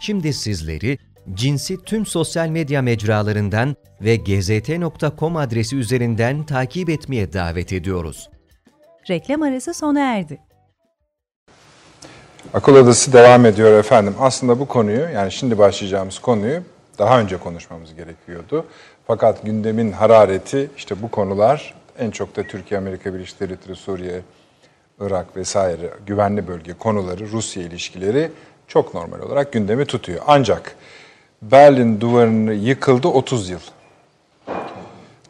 Şimdi sizleri Cinsi tüm sosyal medya mecralarından ve gzt.com adresi üzerinden takip etmeye davet ediyoruz. Reklam arası sona erdi. Akıl Odası devam ediyor efendim. Aslında bu konuyu yani şimdi başlayacağımız konuyu daha önce konuşmamız gerekiyordu. Fakat gündemin harareti işte bu konular en çok da Türkiye, Amerika Birleşik Devletleri, Suriye, Irak vesaire güvenli bölge konuları, Rusya ilişkileri çok normal olarak gündemi tutuyor. Ancak Berlin duvarını yıkıldı 30 yıl.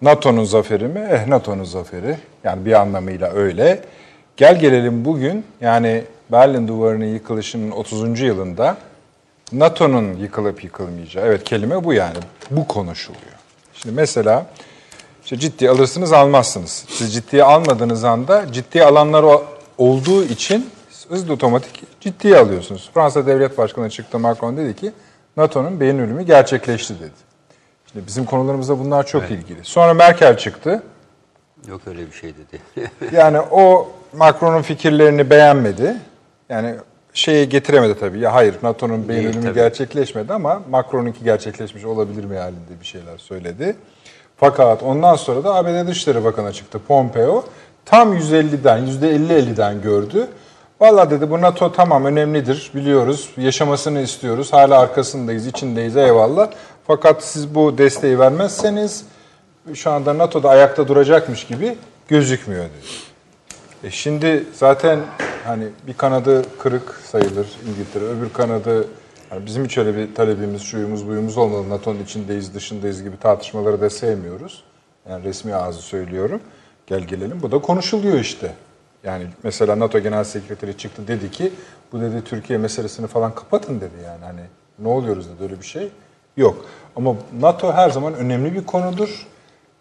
NATO'nun zaferi mi? Eh NATO'nun zaferi. Yani bir anlamıyla öyle. Gel gelelim bugün yani Berlin Duvarı'nın yıkılışının 30. yılında NATO'nun yıkılıp yıkılmayacağı. Evet kelime bu yani. Bu konuşuluyor. Şimdi mesela işte ciddiye alırsınız almazsınız. Siz ciddiye almadığınız anda ciddiye alanlar olduğu için hızlı otomatik ciddiye alıyorsunuz. Fransa Devlet Başkanı çıktı Macron dedi ki NATO'nun beyin ölümü gerçekleşti dedi. Şimdi bizim konularımızda bunlar çok ilgili. Sonra Merkel çıktı. Yok öyle bir şey dedi. Yani o Macron'un fikirlerini beğenmedi. Yani şeye getiremedi tabii. Ya hayır NATO'nun beyin Değil, ölümü tabii. gerçekleşmedi ama Macron'unki gerçekleşmiş olabilir mi halinde bir şeyler söyledi. Fakat ondan sonra da ABD Dışişleri Bakanı çıktı Pompeo. Tam 150'den, %50-50'den gördü. Valla dedi bu NATO tamam önemlidir biliyoruz. Yaşamasını istiyoruz. Hala arkasındayız, içindeyiz eyvallah. Fakat siz bu desteği vermezseniz şu anda NATO'da ayakta duracakmış gibi gözükmüyor dedi. E şimdi zaten hani bir kanadı kırık sayılır İngiltere, öbür kanadı hani bizim hiç öyle bir talebimiz, şuyumuz, buyumuz olmalı. NATO'nun içindeyiz, dışındayız gibi tartışmaları da sevmiyoruz. Yani resmi ağzı söylüyorum. Gel gelelim. Bu da konuşuluyor işte. Yani mesela NATO Genel Sekreteri çıktı dedi ki bu dedi Türkiye meselesini falan kapatın dedi yani. Hani ne oluyoruz dedi öyle bir şey yok. Ama NATO her zaman önemli bir konudur.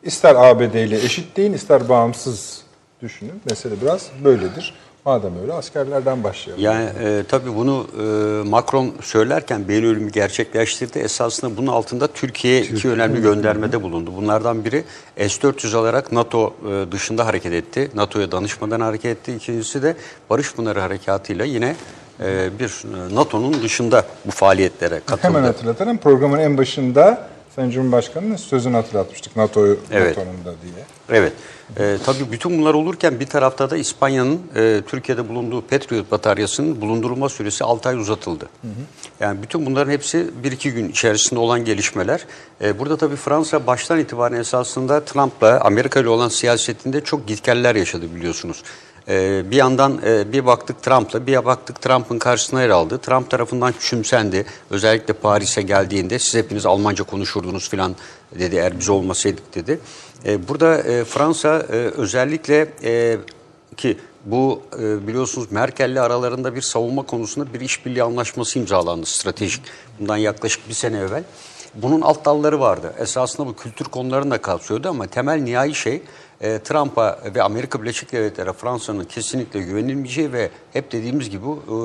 İster ABD ile eşit deyin, ister bağımsız düşünün. Mesele biraz böyledir. Madem öyle askerlerden başlayalım. Yani e, tabii bunu e, Macron söylerken beyin ölümü gerçekleştirdi. Esasında bunun altında Türkiye'ye iki önemli göndermede bulundu. Bunlardan biri S-400 alarak NATO e, dışında hareket etti. NATO'ya danışmadan hareket etti. İkincisi de Barış Pınarı Harekatı'yla yine e, bir e, NATO'nun dışında bu faaliyetlere katıldı. Hemen hatırlatalım. Programın en başında Sayın Cumhurbaşkanı'nın sözünü hatırlatmıştık NATO'yu Evet. NATO'nun da diye. Evet. Ee, tabii bütün bunlar olurken bir tarafta da İspanya'nın e, Türkiye'de bulunduğu Patriot bataryasının bulundurulma süresi 6 ay uzatıldı. Yani bütün bunların hepsi 1-2 gün içerisinde olan gelişmeler. Ee, burada tabii Fransa baştan itibaren esasında Trump'la Amerika ile olan siyasetinde çok gitgeller yaşadı biliyorsunuz. Ee, bir yandan e, bir baktık Trump'la bir baktık Trump'ın karşısına yer aldı. Trump tarafından küçümsendi. Özellikle Paris'e geldiğinde siz hepiniz Almanca konuşurdunuz filan dedi eğer biz olmasaydık dedi. E, burada e, Fransa e, özellikle ki bu biliyorsunuz Merkel'le aralarında bir savunma konusunda bir işbirliği anlaşması imzalandı stratejik. Bundan yaklaşık bir sene evvel. bunun alt dalları vardı. Esasında bu kültür konularını da kapsıyordu ama temel nihai şey e, Trump'a ve Amerika Birleşik Devletleri Fransa'nın kesinlikle güvenilmeyeceği ve hep dediğimiz gibi e,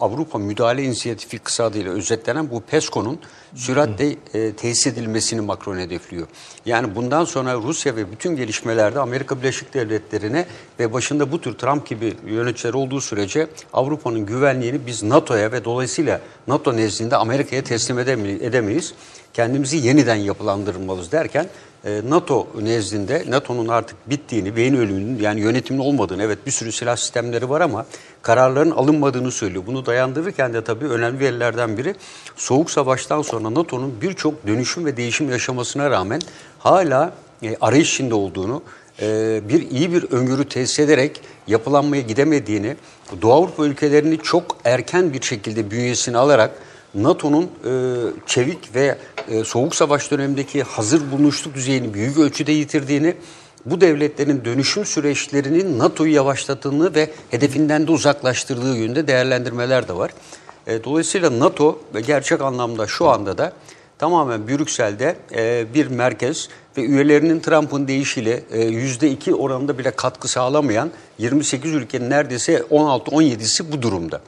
Avrupa Müdahale İnisiyatifi kısa adıyla özetlenen bu PESCO'nun süratle e, tesis edilmesini Macron hedefliyor. Yani bundan sonra Rusya ve bütün gelişmelerde Amerika Birleşik Devletleri'ne ve başında bu tür Trump gibi yöneticiler olduğu sürece Avrupa'nın güvenliğini biz NATO'ya ve dolayısıyla NATO nezdinde Amerika'ya teslim edeme- edemeyiz. Kendimizi yeniden yapılandırmalıyız derken NATO nezdinde NATO'nun artık bittiğini, beyin ölümünün yani yönetimin olmadığını, evet bir sürü silah sistemleri var ama kararların alınmadığını söylüyor. Bunu dayandırırken de tabii önemli verilerden biri Soğuk Savaş'tan sonra NATO'nun birçok dönüşüm ve değişim yaşamasına rağmen hala e, arayış içinde olduğunu, e, bir iyi bir öngörü tesis ederek yapılanmaya gidemediğini, Doğu Avrupa ülkelerini çok erken bir şekilde bünyesine alarak NATO'nun e, çevik ve e, Soğuk Savaş dönemindeki hazır bulunuşluk düzeyini büyük ölçüde yitirdiğini, bu devletlerin dönüşüm süreçlerinin NATO'yu yavaşlattığını ve hedefinden de uzaklaştırdığı yönde değerlendirmeler de var. E, dolayısıyla NATO ve gerçek anlamda şu anda da tamamen Brüksel'de e, bir merkez ve üyelerinin Trump'ın deyişiyle e, %2 oranında bile katkı sağlamayan 28 ülkenin neredeyse 16-17'si bu durumda.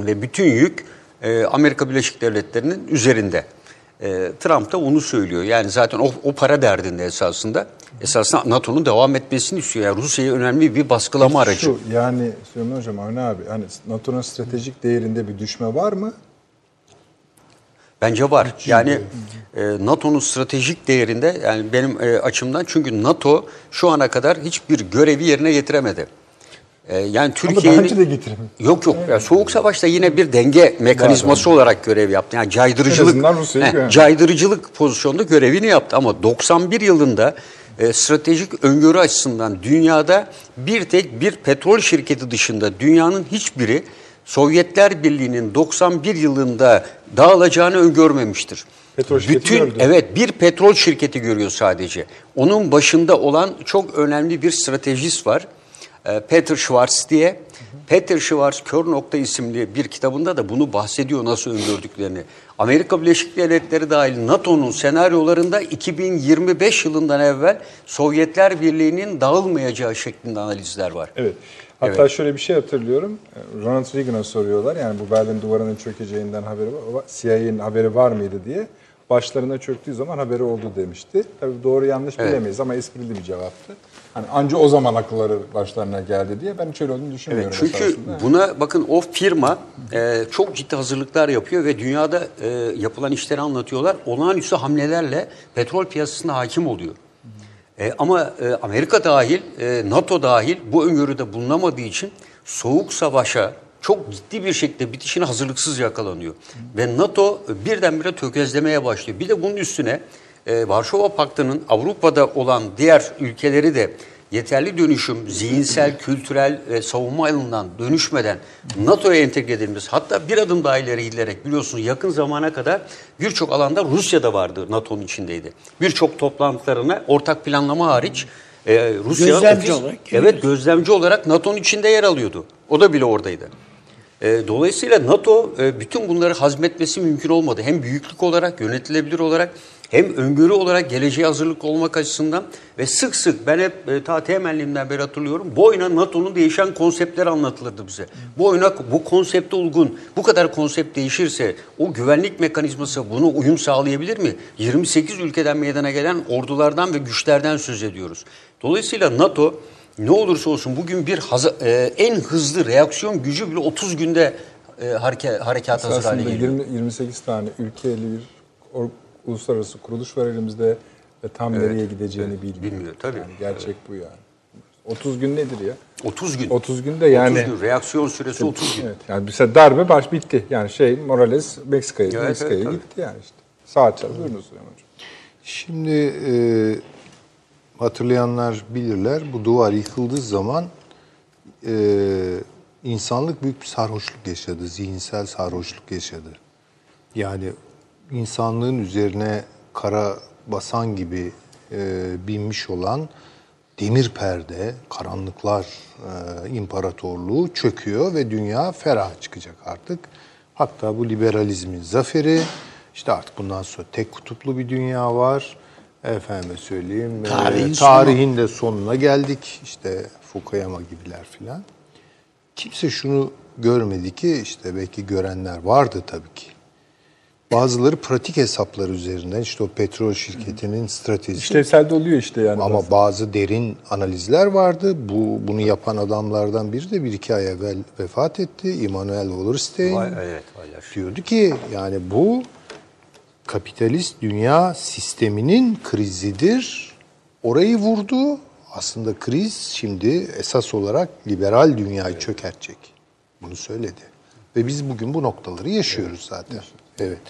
Ve bütün yük e, Amerika Birleşik Devletleri'nin üzerinde. E, Trump da onu söylüyor. Yani zaten o, o para derdinde esasında. Esasında NATO'nun devam etmesini istiyor. Yani Rusya'ya önemli bir baskılama aracı. Şu yani Süleyman Hocam Avni abi hani NATO'nun stratejik değerinde bir düşme var mı? Bence var. Yani e, NATO'nun stratejik değerinde yani benim e, açımdan çünkü NATO şu ana kadar hiçbir görevi yerine getiremedi. E, yani Türkiye'nin bence de getiremedi. Yok yok. Yani Soğuk Savaş'ta yine bir denge mekanizması olarak görev yaptı. Yani caydırıcılık Heh, gören. caydırıcılık pozisyonda görevini yaptı ama 91 yılında e, stratejik öngörü açısından dünyada bir tek bir petrol şirketi dışında dünyanın hiçbiri Sovyetler Birliği'nin 91 yılında dağılacağını öngörmemiştir. Petrol şirketi Bütün gördü. evet bir petrol şirketi görüyor sadece. Onun başında olan çok önemli bir stratejist var. E, Peter Schwarz diye. Peter Schwarz Kör Nokta isimli bir kitabında da bunu bahsediyor nasıl öngördüklerini. Amerika Birleşik Devletleri dahil NATO'nun senaryolarında 2025 yılından evvel Sovyetler Birliği'nin dağılmayacağı şeklinde analizler var. Evet. Hatta şöyle bir şey hatırlıyorum. Ronald Reagan'a soruyorlar. Yani bu Berlin duvarının çökeceğinden haberi var. CIA'nin haberi var mıydı diye. Başlarına çöktüğü zaman haberi oldu demişti. Tabii doğru yanlış bilemeyiz ama esprili bir cevaptı. Hani anca o zaman akılları başlarına geldi diye ben hiç öyle olduğunu düşünmüyorum Evet, çünkü esasında. buna bakın o firma e, çok ciddi hazırlıklar yapıyor ve dünyada e, yapılan işleri anlatıyorlar. Olağanüstü hamlelerle petrol piyasasına hakim oluyor. E, ama e, Amerika dahil, e, NATO dahil bu öngörüde bulunamadığı için soğuk savaşa çok ciddi bir şekilde bitişine hazırlıksız yakalanıyor. Ve NATO birdenbire tökezlemeye başlıyor. Bir de bunun üstüne e, Varşova Paktı'nın Avrupa'da olan diğer ülkeleri de yeterli dönüşüm, zihinsel, kültürel ve savunma alanından dönüşmeden NATO'ya entegre edilmesi, hatta bir adım daha ileri giderek biliyorsunuz yakın zamana kadar birçok alanda Rusya'da vardı NATO'nun içindeydi. Birçok toplantılarına ortak planlama hariç e, Rusya Gözlemci ofis- olarak evet gözlemci olarak NATO'nun içinde yer alıyordu. O da bile oradaydı. E, dolayısıyla NATO e, bütün bunları hazmetmesi mümkün olmadı. Hem büyüklük olarak, yönetilebilir olarak hem öngörü olarak geleceğe hazırlık olmak açısından ve sık sık ben hep e, ta temelliğimden beri hatırlıyorum. Bu oyuna NATO'nun değişen konseptleri anlatılırdı bize. Bu oyuna bu konsepte uygun, bu kadar konsept değişirse o güvenlik mekanizması buna uyum sağlayabilir mi? 28 ülkeden meydana gelen ordulardan ve güçlerden söz ediyoruz. Dolayısıyla NATO ne olursa olsun bugün bir haza- e, en hızlı reaksiyon gücü bile 30 günde e, hareke, harekat hazır hale geliyor. 20, 28 tane ülkeli bir uluslararası kuruluş var elimizde ve tam nereye gideceğini bilmiyor. bilmiyor, tabii. Yani gerçek bu yani. 30 gün nedir ya? 30 gün. 30 günde yani 30 gün. Reaksiyon süresi 30 gün. Evet. Yani mesela darbe baş bitti. Yani şey Morales Meksika'ya Evet, Meksika'ya evet, gitti yani işte. Saat çaldı Süleyman Hocam. Şimdi e, hatırlayanlar bilirler bu duvar yıkıldığı zaman e, insanlık büyük bir sarhoşluk yaşadı. Zihinsel sarhoşluk yaşadı. Yani insanlığın üzerine kara basan gibi e, binmiş olan demir perde, karanlıklar e, imparatorluğu çöküyor ve dünya ferah çıkacak artık. Hatta bu liberalizmin zaferi İşte artık bundan sonra tek kutuplu bir dünya var. Efendime söyleyeyim. e, Tarihin tarihin de sonuna geldik. İşte Fukuyama gibiler filan. Kimse şunu görmedi ki işte belki görenler vardı tabii ki. Bazıları pratik hesaplar üzerinden işte o petrol şirketinin stratejisi İşlevsel de oluyor işte yani. ama bazı derin analizler vardı. Bu bunu yapan adamlardan biri de bir iki ay evvel vefat etti. Immanuel Wallerstein. Vay, evet, vaylar. Diyordu ki yani bu kapitalist dünya sisteminin krizidir. Orayı vurdu. Aslında kriz şimdi esas olarak liberal dünyayı çökertecek. Bunu söyledi. Ve biz bugün bu noktaları yaşıyoruz zaten. Evet.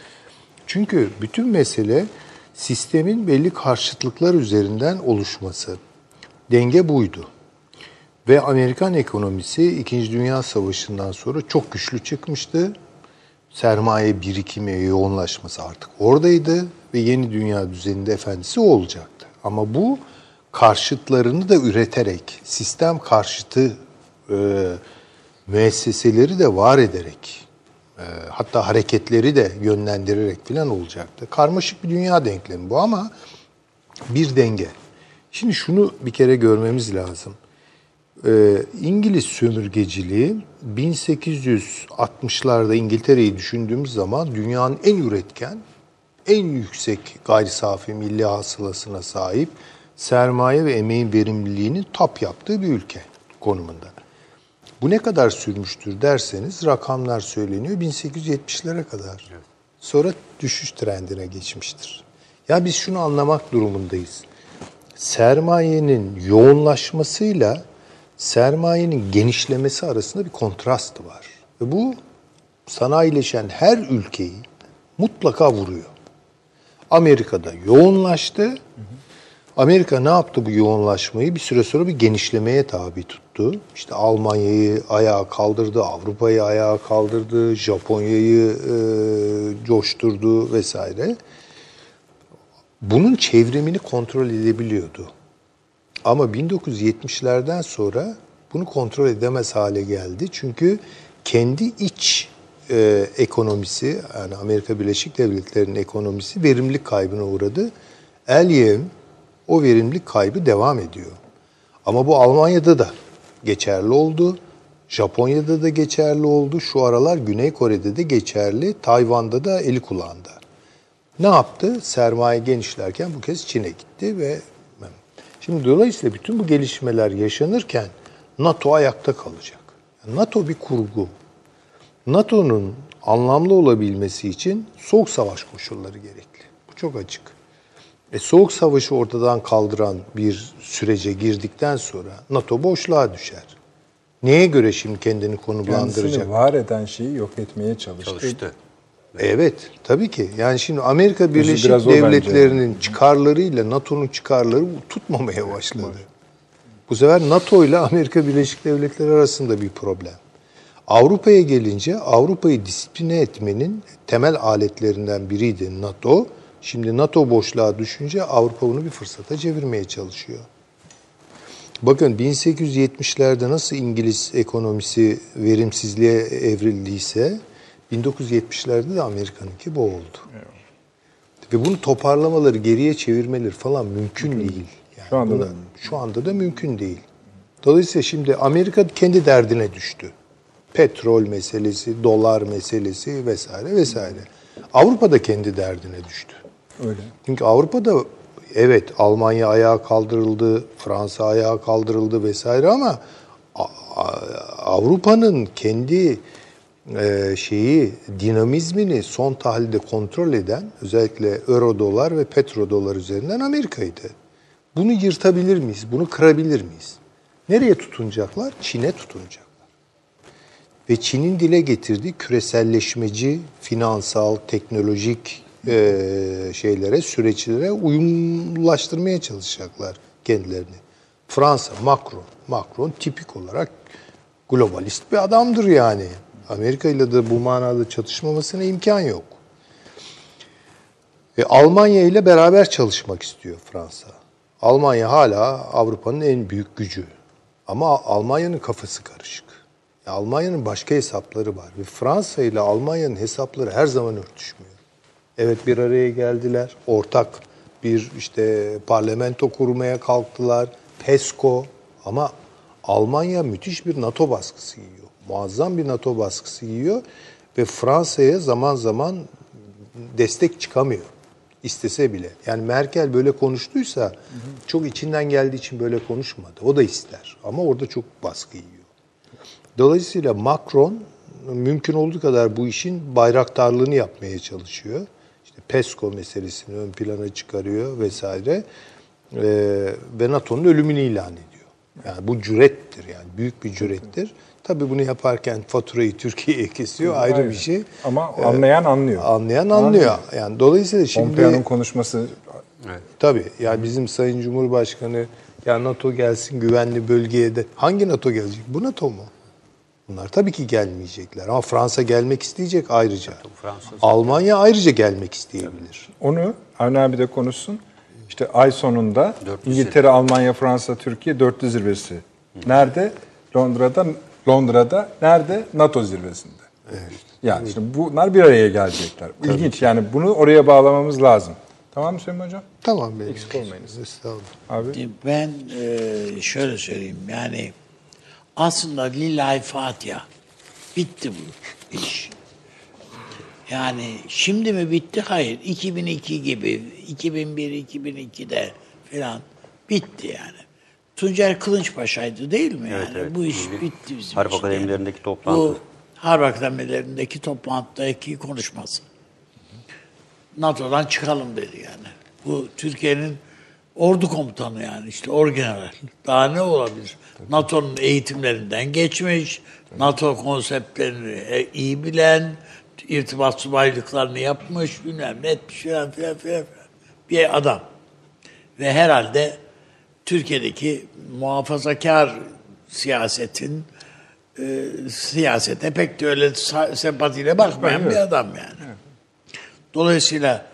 Çünkü bütün mesele sistemin belli karşıtlıklar üzerinden oluşması. Denge buydu. Ve Amerikan ekonomisi 2. Dünya Savaşı'ndan sonra çok güçlü çıkmıştı. Sermaye birikimi, yoğunlaşması artık oradaydı ve yeni dünya düzeninde efendisi olacaktı. Ama bu karşıtlarını da üreterek, sistem karşıtı e, müesseseleri de var ederek, hatta hareketleri de yönlendirerek falan olacaktı. Karmaşık bir dünya denklemi bu ama bir denge. Şimdi şunu bir kere görmemiz lazım. Ee, İngiliz sömürgeciliği 1860'larda İngiltere'yi düşündüğümüz zaman dünyanın en üretken, en yüksek gayri safi milli hasılasına sahip sermaye ve emeğin verimliliğinin tap yaptığı bir ülke konumunda. Bu ne kadar sürmüştür derseniz rakamlar söyleniyor 1870'lere kadar. Sonra düşüş trendine geçmiştir. Ya biz şunu anlamak durumundayız. Sermayenin yoğunlaşmasıyla sermayenin genişlemesi arasında bir kontrast var. Ve bu sanayileşen her ülkeyi mutlaka vuruyor. Amerika'da yoğunlaştı. Amerika ne yaptı bu yoğunlaşmayı? Bir süre sonra bir genişlemeye tabi tuttu. İşte Almanya'yı ayağa kaldırdı, Avrupa'yı ayağa kaldırdı, Japonya'yı e, coşturdu vesaire. Bunun çevrimini kontrol edebiliyordu. Ama 1970'lerden sonra bunu kontrol edemez hale geldi. Çünkü kendi iç e, ekonomisi, yani Amerika Birleşik Devletleri'nin ekonomisi verimlilik kaybına uğradı. Elyev'in o verimlilik kaybı devam ediyor. Ama bu Almanya'da da geçerli oldu. Japonya'da da geçerli oldu. Şu aralar Güney Kore'de de geçerli. Tayvan'da da eli kulağında. Ne yaptı? Sermaye genişlerken bu kez Çin'e gitti ve şimdi dolayısıyla bütün bu gelişmeler yaşanırken NATO ayakta kalacak. NATO bir kurgu. NATO'nun anlamlı olabilmesi için soğuk savaş koşulları gerekli. Bu çok açık. E, soğuk savaşı ortadan kaldıran bir sürece girdikten sonra NATO boşluğa düşer. Neye göre şimdi kendini konumlandıracak? Kendisini var eden şeyi yok etmeye çalıştı. Çalıştı. Evet, tabii ki. Yani şimdi Amerika Birleşik o bence. Devletleri'nin çıkarlarıyla NATO'nun çıkarları tutmamaya başladı. Bu sefer NATO ile Amerika Birleşik Devletleri arasında bir problem. Avrupa'ya gelince Avrupa'yı disipline etmenin temel aletlerinden biriydi NATO. Şimdi NATO boşluğa düşünce Avrupa bunu bir fırsata çevirmeye çalışıyor. Bakın 1870'lerde nasıl İngiliz ekonomisi verimsizliğe evrildiyse 1970'lerde de Amerika'nınki bu oldu. Ve bunu toparlamaları, geriye çevirmeleri falan mümkün değil. Yani Şu anda buna- da. şu anda da mümkün değil. Dolayısıyla şimdi Amerika kendi derdine düştü. Petrol meselesi, dolar meselesi vesaire vesaire. Avrupa da kendi derdine düştü. Öyle. Çünkü Avrupa'da evet Almanya ayağa kaldırıldı, Fransa ayağa kaldırıldı vesaire ama Avrupa'nın kendi e, şeyi dinamizmini son tahlilde kontrol eden özellikle euro dolar ve petrodolar üzerinden Amerika'ydı. Bunu yırtabilir miyiz? Bunu kırabilir miyiz? Nereye tutunacaklar? Çin'e tutunacaklar. Ve Çin'in dile getirdiği küreselleşmeci, finansal, teknolojik e, şeylere, süreçlere uyumlaştırmaya çalışacaklar kendilerini. Fransa, Macron. Macron tipik olarak globalist bir adamdır yani. Amerika ile de bu manada çatışmamasına imkan yok. E, Almanya ile beraber çalışmak istiyor Fransa. Almanya hala Avrupa'nın en büyük gücü. Ama Almanya'nın kafası karışık. Ya Almanya'nın başka hesapları var ve Fransa ile Almanya'nın hesapları her zaman örtüşmüyor. Evet bir araya geldiler. Ortak bir işte parlamento kurmaya kalktılar. PESCO ama Almanya müthiş bir NATO baskısı yiyor. Muazzam bir NATO baskısı yiyor ve Fransa'ya zaman zaman destek çıkamıyor. istese bile. Yani Merkel böyle konuştuysa çok içinden geldiği için böyle konuşmadı. O da ister ama orada çok baskı yiyor. Dolayısıyla Macron mümkün olduğu kadar bu işin bayraktarlığını yapmaya çalışıyor. İşte PESCO meselesini ön plana çıkarıyor vesaire. Ee, ve NATO'nun ölümünü ilan ediyor. Yani bu cürettir yani büyük bir cürettir. Tabii bunu yaparken faturayı Türkiye'ye kesiyor ayrı Aynen. bir şey. Ama anlayan anlıyor. Anlayan anlıyor. Yani dolayısıyla şimdi Pompeo'nun konuşması Tabii. Yani bizim Sayın Cumhurbaşkanı ya NATO gelsin güvenli bölgeye de hangi NATO gelecek? Bu NATO mu? Bunlar tabii ki gelmeyecekler ama Fransa gelmek isteyecek ayrıca. Fransa Almanya ayrıca gelmek isteyebilir. Onu Avni abi de konuşsun. İşte ay sonunda 400 İngiltere, Almanya, Fransa, Türkiye dörtlü zirvesi. Nerede? Londra'da. Londra'da. Nerede? NATO zirvesinde. Yani işte bunlar bir araya gelecekler. İlginç yani bunu oraya bağlamamız lazım. Tamam mı Süleyman Hocam? Tamam benim. Eksik olmayınız. Estağfurullah. Abi. Ben e, şöyle söyleyeyim yani aslında lillahi Fatiha bitti bu iş. Yani şimdi mi bitti? Hayır. 2002 gibi, 2001-2002'de falan bitti yani. Tuncer Kılınçpaşa'ydı değil mi yani? evet. Bu iş bitti bizim Harp için akademilerindeki toplantı. Bu Harp akademilerindeki toplantıdaki konuşması. NATO'dan çıkalım dedi yani. Bu Türkiye'nin ordu komutanı yani işte orgeneral. Daha ne olabilir? NATO'nun eğitimlerinden geçmiş, NATO konseptlerini e, iyi bilen, irtibat subaylıklarını yapmış, bilmem ne etmiş filan filan filan bir adam. Ve herhalde Türkiye'deki muhafazakar siyasetin e, siyasete pek de öyle sempatiyle bakmayan bir adam yani. Dolayısıyla e,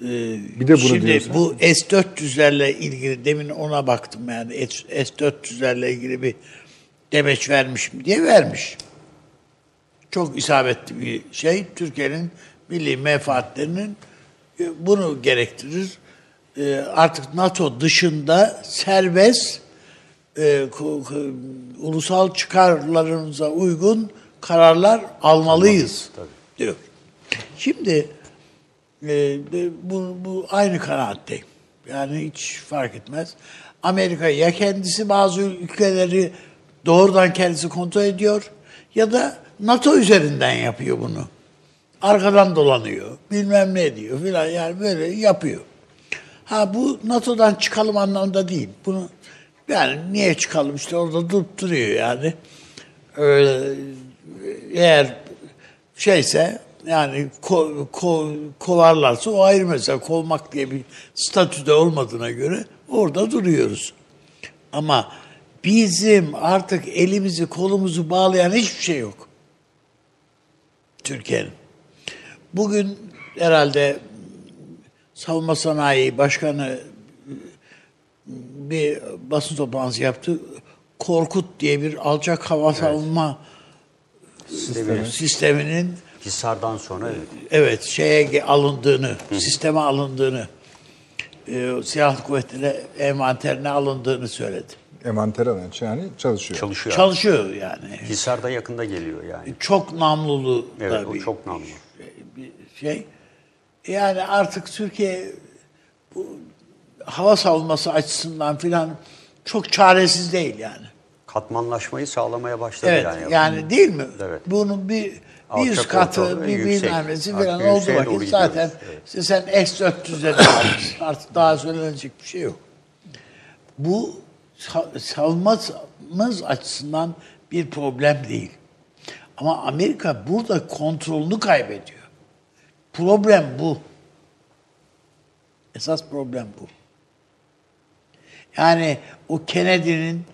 Bir de bunu şimdi diyorsun. bu S-400'lerle ilgili demin ona baktım yani S- S-400'lerle ilgili bir demeç vermiş mi diye vermiş. Çok isabetli bir şey. Türkiye'nin milli menfaatlerinin e, bunu gerektirir. E, Artık NATO dışında serbest e, ulusal çıkarlarımıza uygun kararlar almalıyız diyor. Şimdi e, bu, bu aynı kanaatteyim. Yani hiç fark etmez. Amerika ya kendisi bazı ülkeleri doğrudan kendisi kontrol ediyor ya da NATO üzerinden yapıyor bunu. Arkadan dolanıyor, bilmem ne diyor filan yani böyle yapıyor. Ha bu NATO'dan çıkalım anlamında değil. Bunu yani niye çıkalım işte orada durup duruyor yani. Öyle, eğer şeyse yani ko, ko, kovarlarsa o ayrı mesela kovmak diye bir statüde olmadığına göre orada duruyoruz. Ama bizim artık elimizi kolumuzu bağlayan hiçbir şey yok. Türkiye'nin. Bugün herhalde Savunma Sanayi Başkanı bir basın toplantısı yaptı. Korkut diye bir alçak hava savunma sisteminin Hisar'dan sonra evet. evet şeye alındığını, sisteme alındığını, e, silahlı kuvvetine envanterine alındığını söyledi. Envanter alan yani çalışıyor. çalışıyor. Çalışıyor yani. Hisar'da yakında geliyor yani. Çok namlulu Evet da o bir, çok namlu. bir şey. Yani artık Türkiye bu hava savunması açısından filan çok çaresiz değil yani. Katmanlaşmayı sağlamaya başladı Evet yani. yani, değil mi? Evet. Bunun bir bir üst katı, bir bilmem nesi falan doğru vakit zaten. Evet. sen S-400'e de varmışsın. Artık daha söylenecek bir şey yok. Bu sa- savunmamız açısından bir problem değil. Ama Amerika burada kontrolünü kaybediyor. Problem bu. Esas problem bu. Yani o Kennedy'nin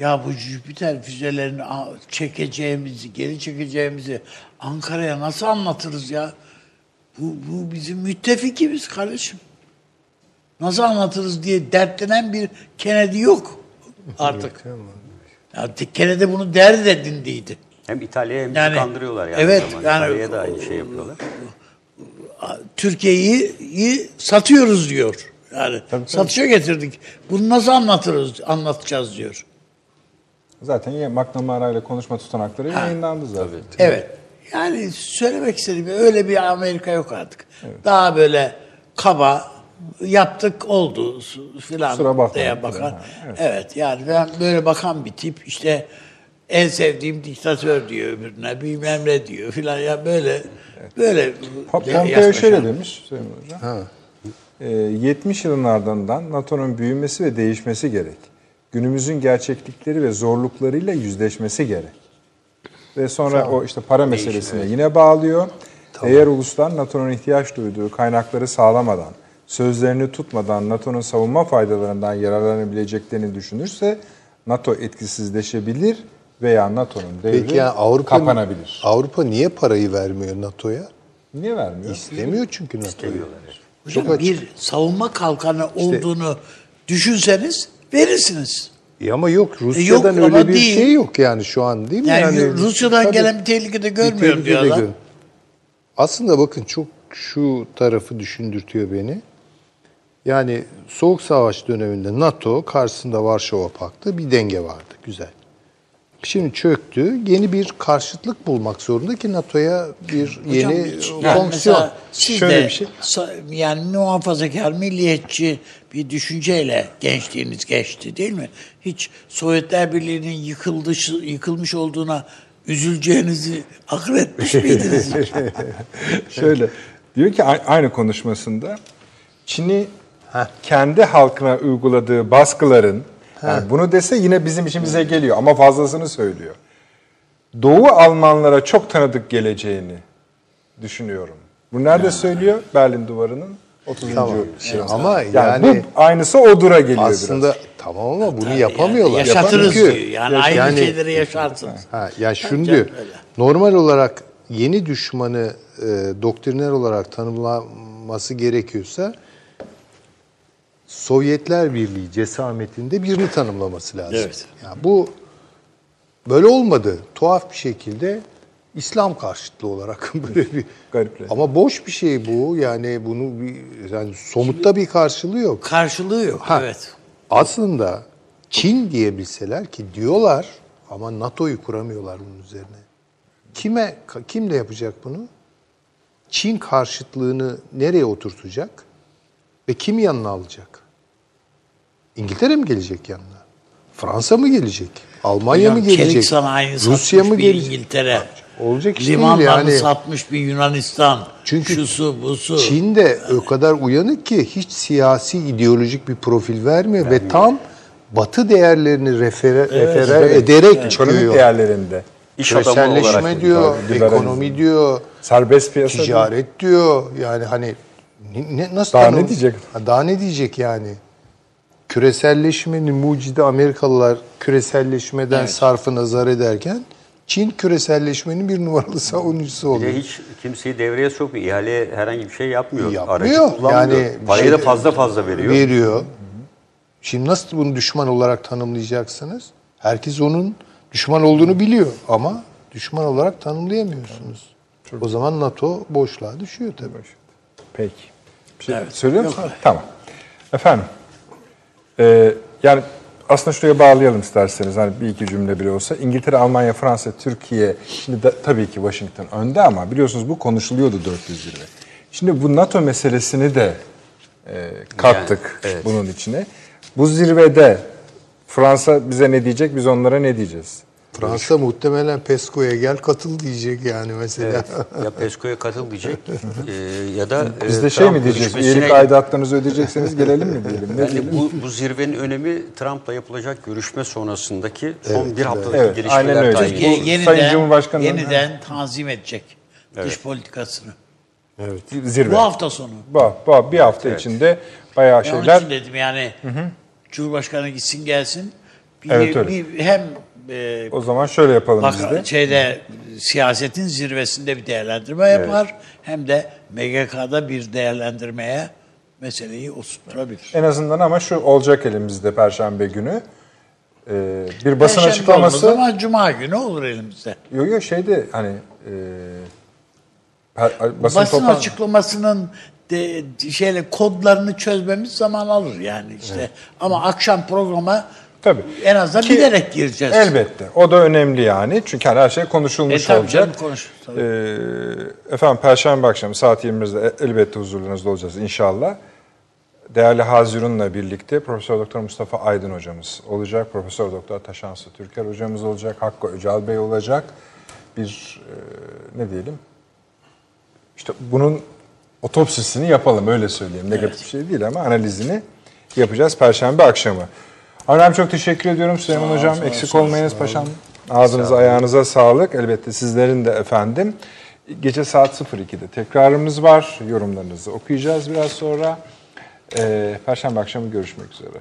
ya bu Jüpiter füzelerini çekeceğimizi, geri çekeceğimizi Ankara'ya nasıl anlatırız ya? Bu, bu bizim müttefikimiz kardeşim. Nasıl anlatırız diye dertlenen bir Kennedy yok artık. Ya Kennedy bunu dert edindiydi. Hem İtalya'ya hem Yani, kandırıyorlar yani. evet, yani- İtalya'ya da aynı şey yapıyorlar. Türkiye'yi iyi satıyoruz diyor. Yani satışa getirdik. Bunu nasıl anlatırız, anlatacağız diyor. Zaten McNamara ile konuşma tutanakları yayınlandı zaten. Evet. Yani söylemek istediğim öyle bir Amerika yok artık. Daha böyle kaba yaptık oldu filan diye bakan. ha, evet. Evet. yani ben böyle bakan bir tip işte en sevdiğim diktatör diyor öbürüne bilmem ne diyor filan ya böyle böyle Pa- Pompeo şöyle demiş Süleyman Hocam. Ee, 70 yılın ardından NATO'nun büyümesi ve değişmesi gerek. Günümüzün gerçeklikleri ve zorluklarıyla yüzleşmesi gerek. Ve sonra o işte para meselesine yine bağlıyor. Eğer uluslar NATO'nun ihtiyaç duyduğu kaynakları sağlamadan, sözlerini tutmadan NATO'nun savunma faydalarından yararlanabileceklerini düşünürse NATO etkisizleşebilir veya NATO'nun devri Peki yani Avrupa kapanabilir. Avrupa niye parayı vermiyor NATO'ya? Niye vermiyor? İstemiyor çünkü NATO'yu. Hocam bir savunma kalkanı olduğunu düşünseniz verirsiniz. Ya ama yok Rusya'dan yok ama öyle bir değil. şey yok yani şu an değil mi? Yani, Rusya'dan Tabii. gelen bir tehlike de görmüyorum diyor adam. gör- Aslında bakın çok şu tarafı düşündürtüyor beni. Yani Soğuk Savaş döneminde NATO karşısında Varşova Paktı bir denge vardı. Güzel. Şimdi çöktü. Yeni bir karşıtlık bulmak zorunda ki NATO'ya bir Hocam, yeni yani fonksiyon. Şöyle de bir şey. yani muhafazakar, milliyetçi bir düşünceyle gençliğiniz geçti değil mi? Hiç Sovyetler Birliği'nin yıkıldışı, yıkılmış olduğuna üzüleceğinizi akıl etmiş miydiniz? Şöyle diyor ki aynı konuşmasında Çin'i kendi halkına uyguladığı baskıların yani bunu dese yine bizim işimize geliyor ama fazlasını söylüyor. Doğu Almanlara çok tanıdık geleceğini düşünüyorum. Bu nerede söylüyor? Berlin Duvarı'nın 30. Tamam. yılı. Ama Yani, yani, bu aynısı Odur'a geliyor aslında biraz. tamam ama bunu yapamıyorlar. Yaşatırız Çünkü- diyor. Yani aynı yani- şeyleri yaşarsınız. Ha, ya şunu Bence diyor. öyle. Normal olarak yeni düşmanı e, doktriner olarak tanımlaması gerekiyorsa Sovyetler Birliği cesametinde birini tanımlaması lazım. Evet. Ya bu böyle olmadı. Tuhaf bir şekilde İslam karşıtlığı olarak böyle bir Garipler. ama boş bir şey bu. Yani bunu bir yani somutta bir karşılığı yok. Karşılığı yok. Ha, Evet. Aslında Çin diyebilseler ki diyorlar ama NATO'yu kuramıyorlar bunun üzerine. Kime kimle yapacak bunu? Çin karşıtlığını nereye oturtacak? Ve kim yanına alacak? İngiltere mi gelecek yanına? Fransa mı gelecek? Almanya Hocam, mı gelecek? Rusya mı gelecek? İngiltere. Olacak iş değil Limanlarını yani. satmış bir Yunanistan. Çünkü şusu busu. Çin de o kadar uyanık ki hiç siyasi ideolojik bir profil vermiyor ve tam Batı değerlerini refere, refere ederek çıkıyor. Ekonomik değerlerinde. İş adamı olarak Küreselleşme diyor, liberalizm. ekonomi diyor, Serbest piyasa değil. ticaret diyor. Yani hani ne, ne- nasıl Daha tanım- ne diyecek? Ha, Daha ne diyecek yani? Küreselleşmenin mucidi Amerikalılar küreselleşmeden sarfı nazar ederken Çin küreselleşmenin bir numaralı savunucusu Bir oluyor. de hiç kimseyi devreye sokmuyor. İhaleye herhangi bir şey yapmıyor. Yapmıyor. Aracı kullanmıyor. Yani Parayı şey- da fazla fazla veriyor. Veriyor. Şimdi nasıl bunu düşman olarak tanımlayacaksınız? Herkes onun düşman olduğunu biliyor ama düşman olarak tanımlayamıyorsunuz. O zaman NATO boşluğa düşüyor tabii. Peki. Bir şey söylüyor musun? Tamam. Efendim. e, yani aslında şuraya bağlayalım isterseniz. Hani bir iki cümle bile olsa. İngiltere, Almanya, Fransa, Türkiye. Şimdi de, tabii ki Washington önde ama biliyorsunuz bu konuşuluyordu 400 zirve. Şimdi bu NATO meselesini de e, kattık Yani, evet. bunun içine. Bu zirvede Fransa bize ne diyecek, biz onlara ne diyeceğiz? Fransa muhtemelen PESCO'ya gel katıl diyecek yani mesela. Evet. ya PESCO'ya katıl diyecek e, ya da e, Biz de şey Trump mi diyeceğiz, görüşmesine- üyelik aidatlarınızı ödeyecekseniz gelelim mi diyelim? Ne Yani diyelim? bu, bu zirvenin önemi Trump'la yapılacak görüşme sonrasındaki son bir haftalık Evet, gelişmeler aynen öyle. yeniden, Sayın Cumhurbaşkanı'nın- yeniden tanzim edecek dış politikasını. Zirve. Bu hafta sonu. Bu, bu bir hafta içinde bayağı Ben onun şeyler için dedim yani Cumhurbaşkanı gitsin gelsin. Bir, Evet, öyle. bir hem e, o zaman şöyle yapalım bak, biz de. şeyde siyasetin zirvesinde bir değerlendirme yapar hem de MGK'da bir değerlendirmeye meseleyi oturtabilir. En azından ama şu olacak elimizde Perşembe günü. Ee, bir basın Perşembe açıklaması. olmaz Ama Cuma günü olur elimizde. Yok yok şeyde hani e, Ha- Basın, basın topan- açıklamasının de, şeyle kodlarını çözmemiz zaman alır yani işte. Ama akşam programa Tabii. en azından Ki- bilerek gireceğiz. Elbette. O da önemli yani. Çünkü her şey konuşulmuş E, tabii olacak. canım, konuş- tabii. Ee, efendim Perşembe akşamı saat 20'de elbette huzurlarınızda olacağız inşallah. Değerli Hazirun'la birlikte Profesör Doktor Mustafa Aydın hocamız olacak. Profesör Doktor Taşansı Türker hocamız olacak. Hakkı Öcal Bey olacak. Bir e, ne diyelim? İşte bunun otopsisini yapalım öyle söyleyeyim. Negatif şey değil ama analizini yapacağız Perşembe akşamı. Avni çok teşekkür ediyorum Süleyman Hocam. Eksik olmayınız paşam. Ağzınıza ayağınıza sağlık. Elbette sizlerin de efendim. Gece saat 02'de tekrarımız var. Yorumlarınızı okuyacağız biraz sonra. Ee, Perşembe akşamı görüşmek üzere.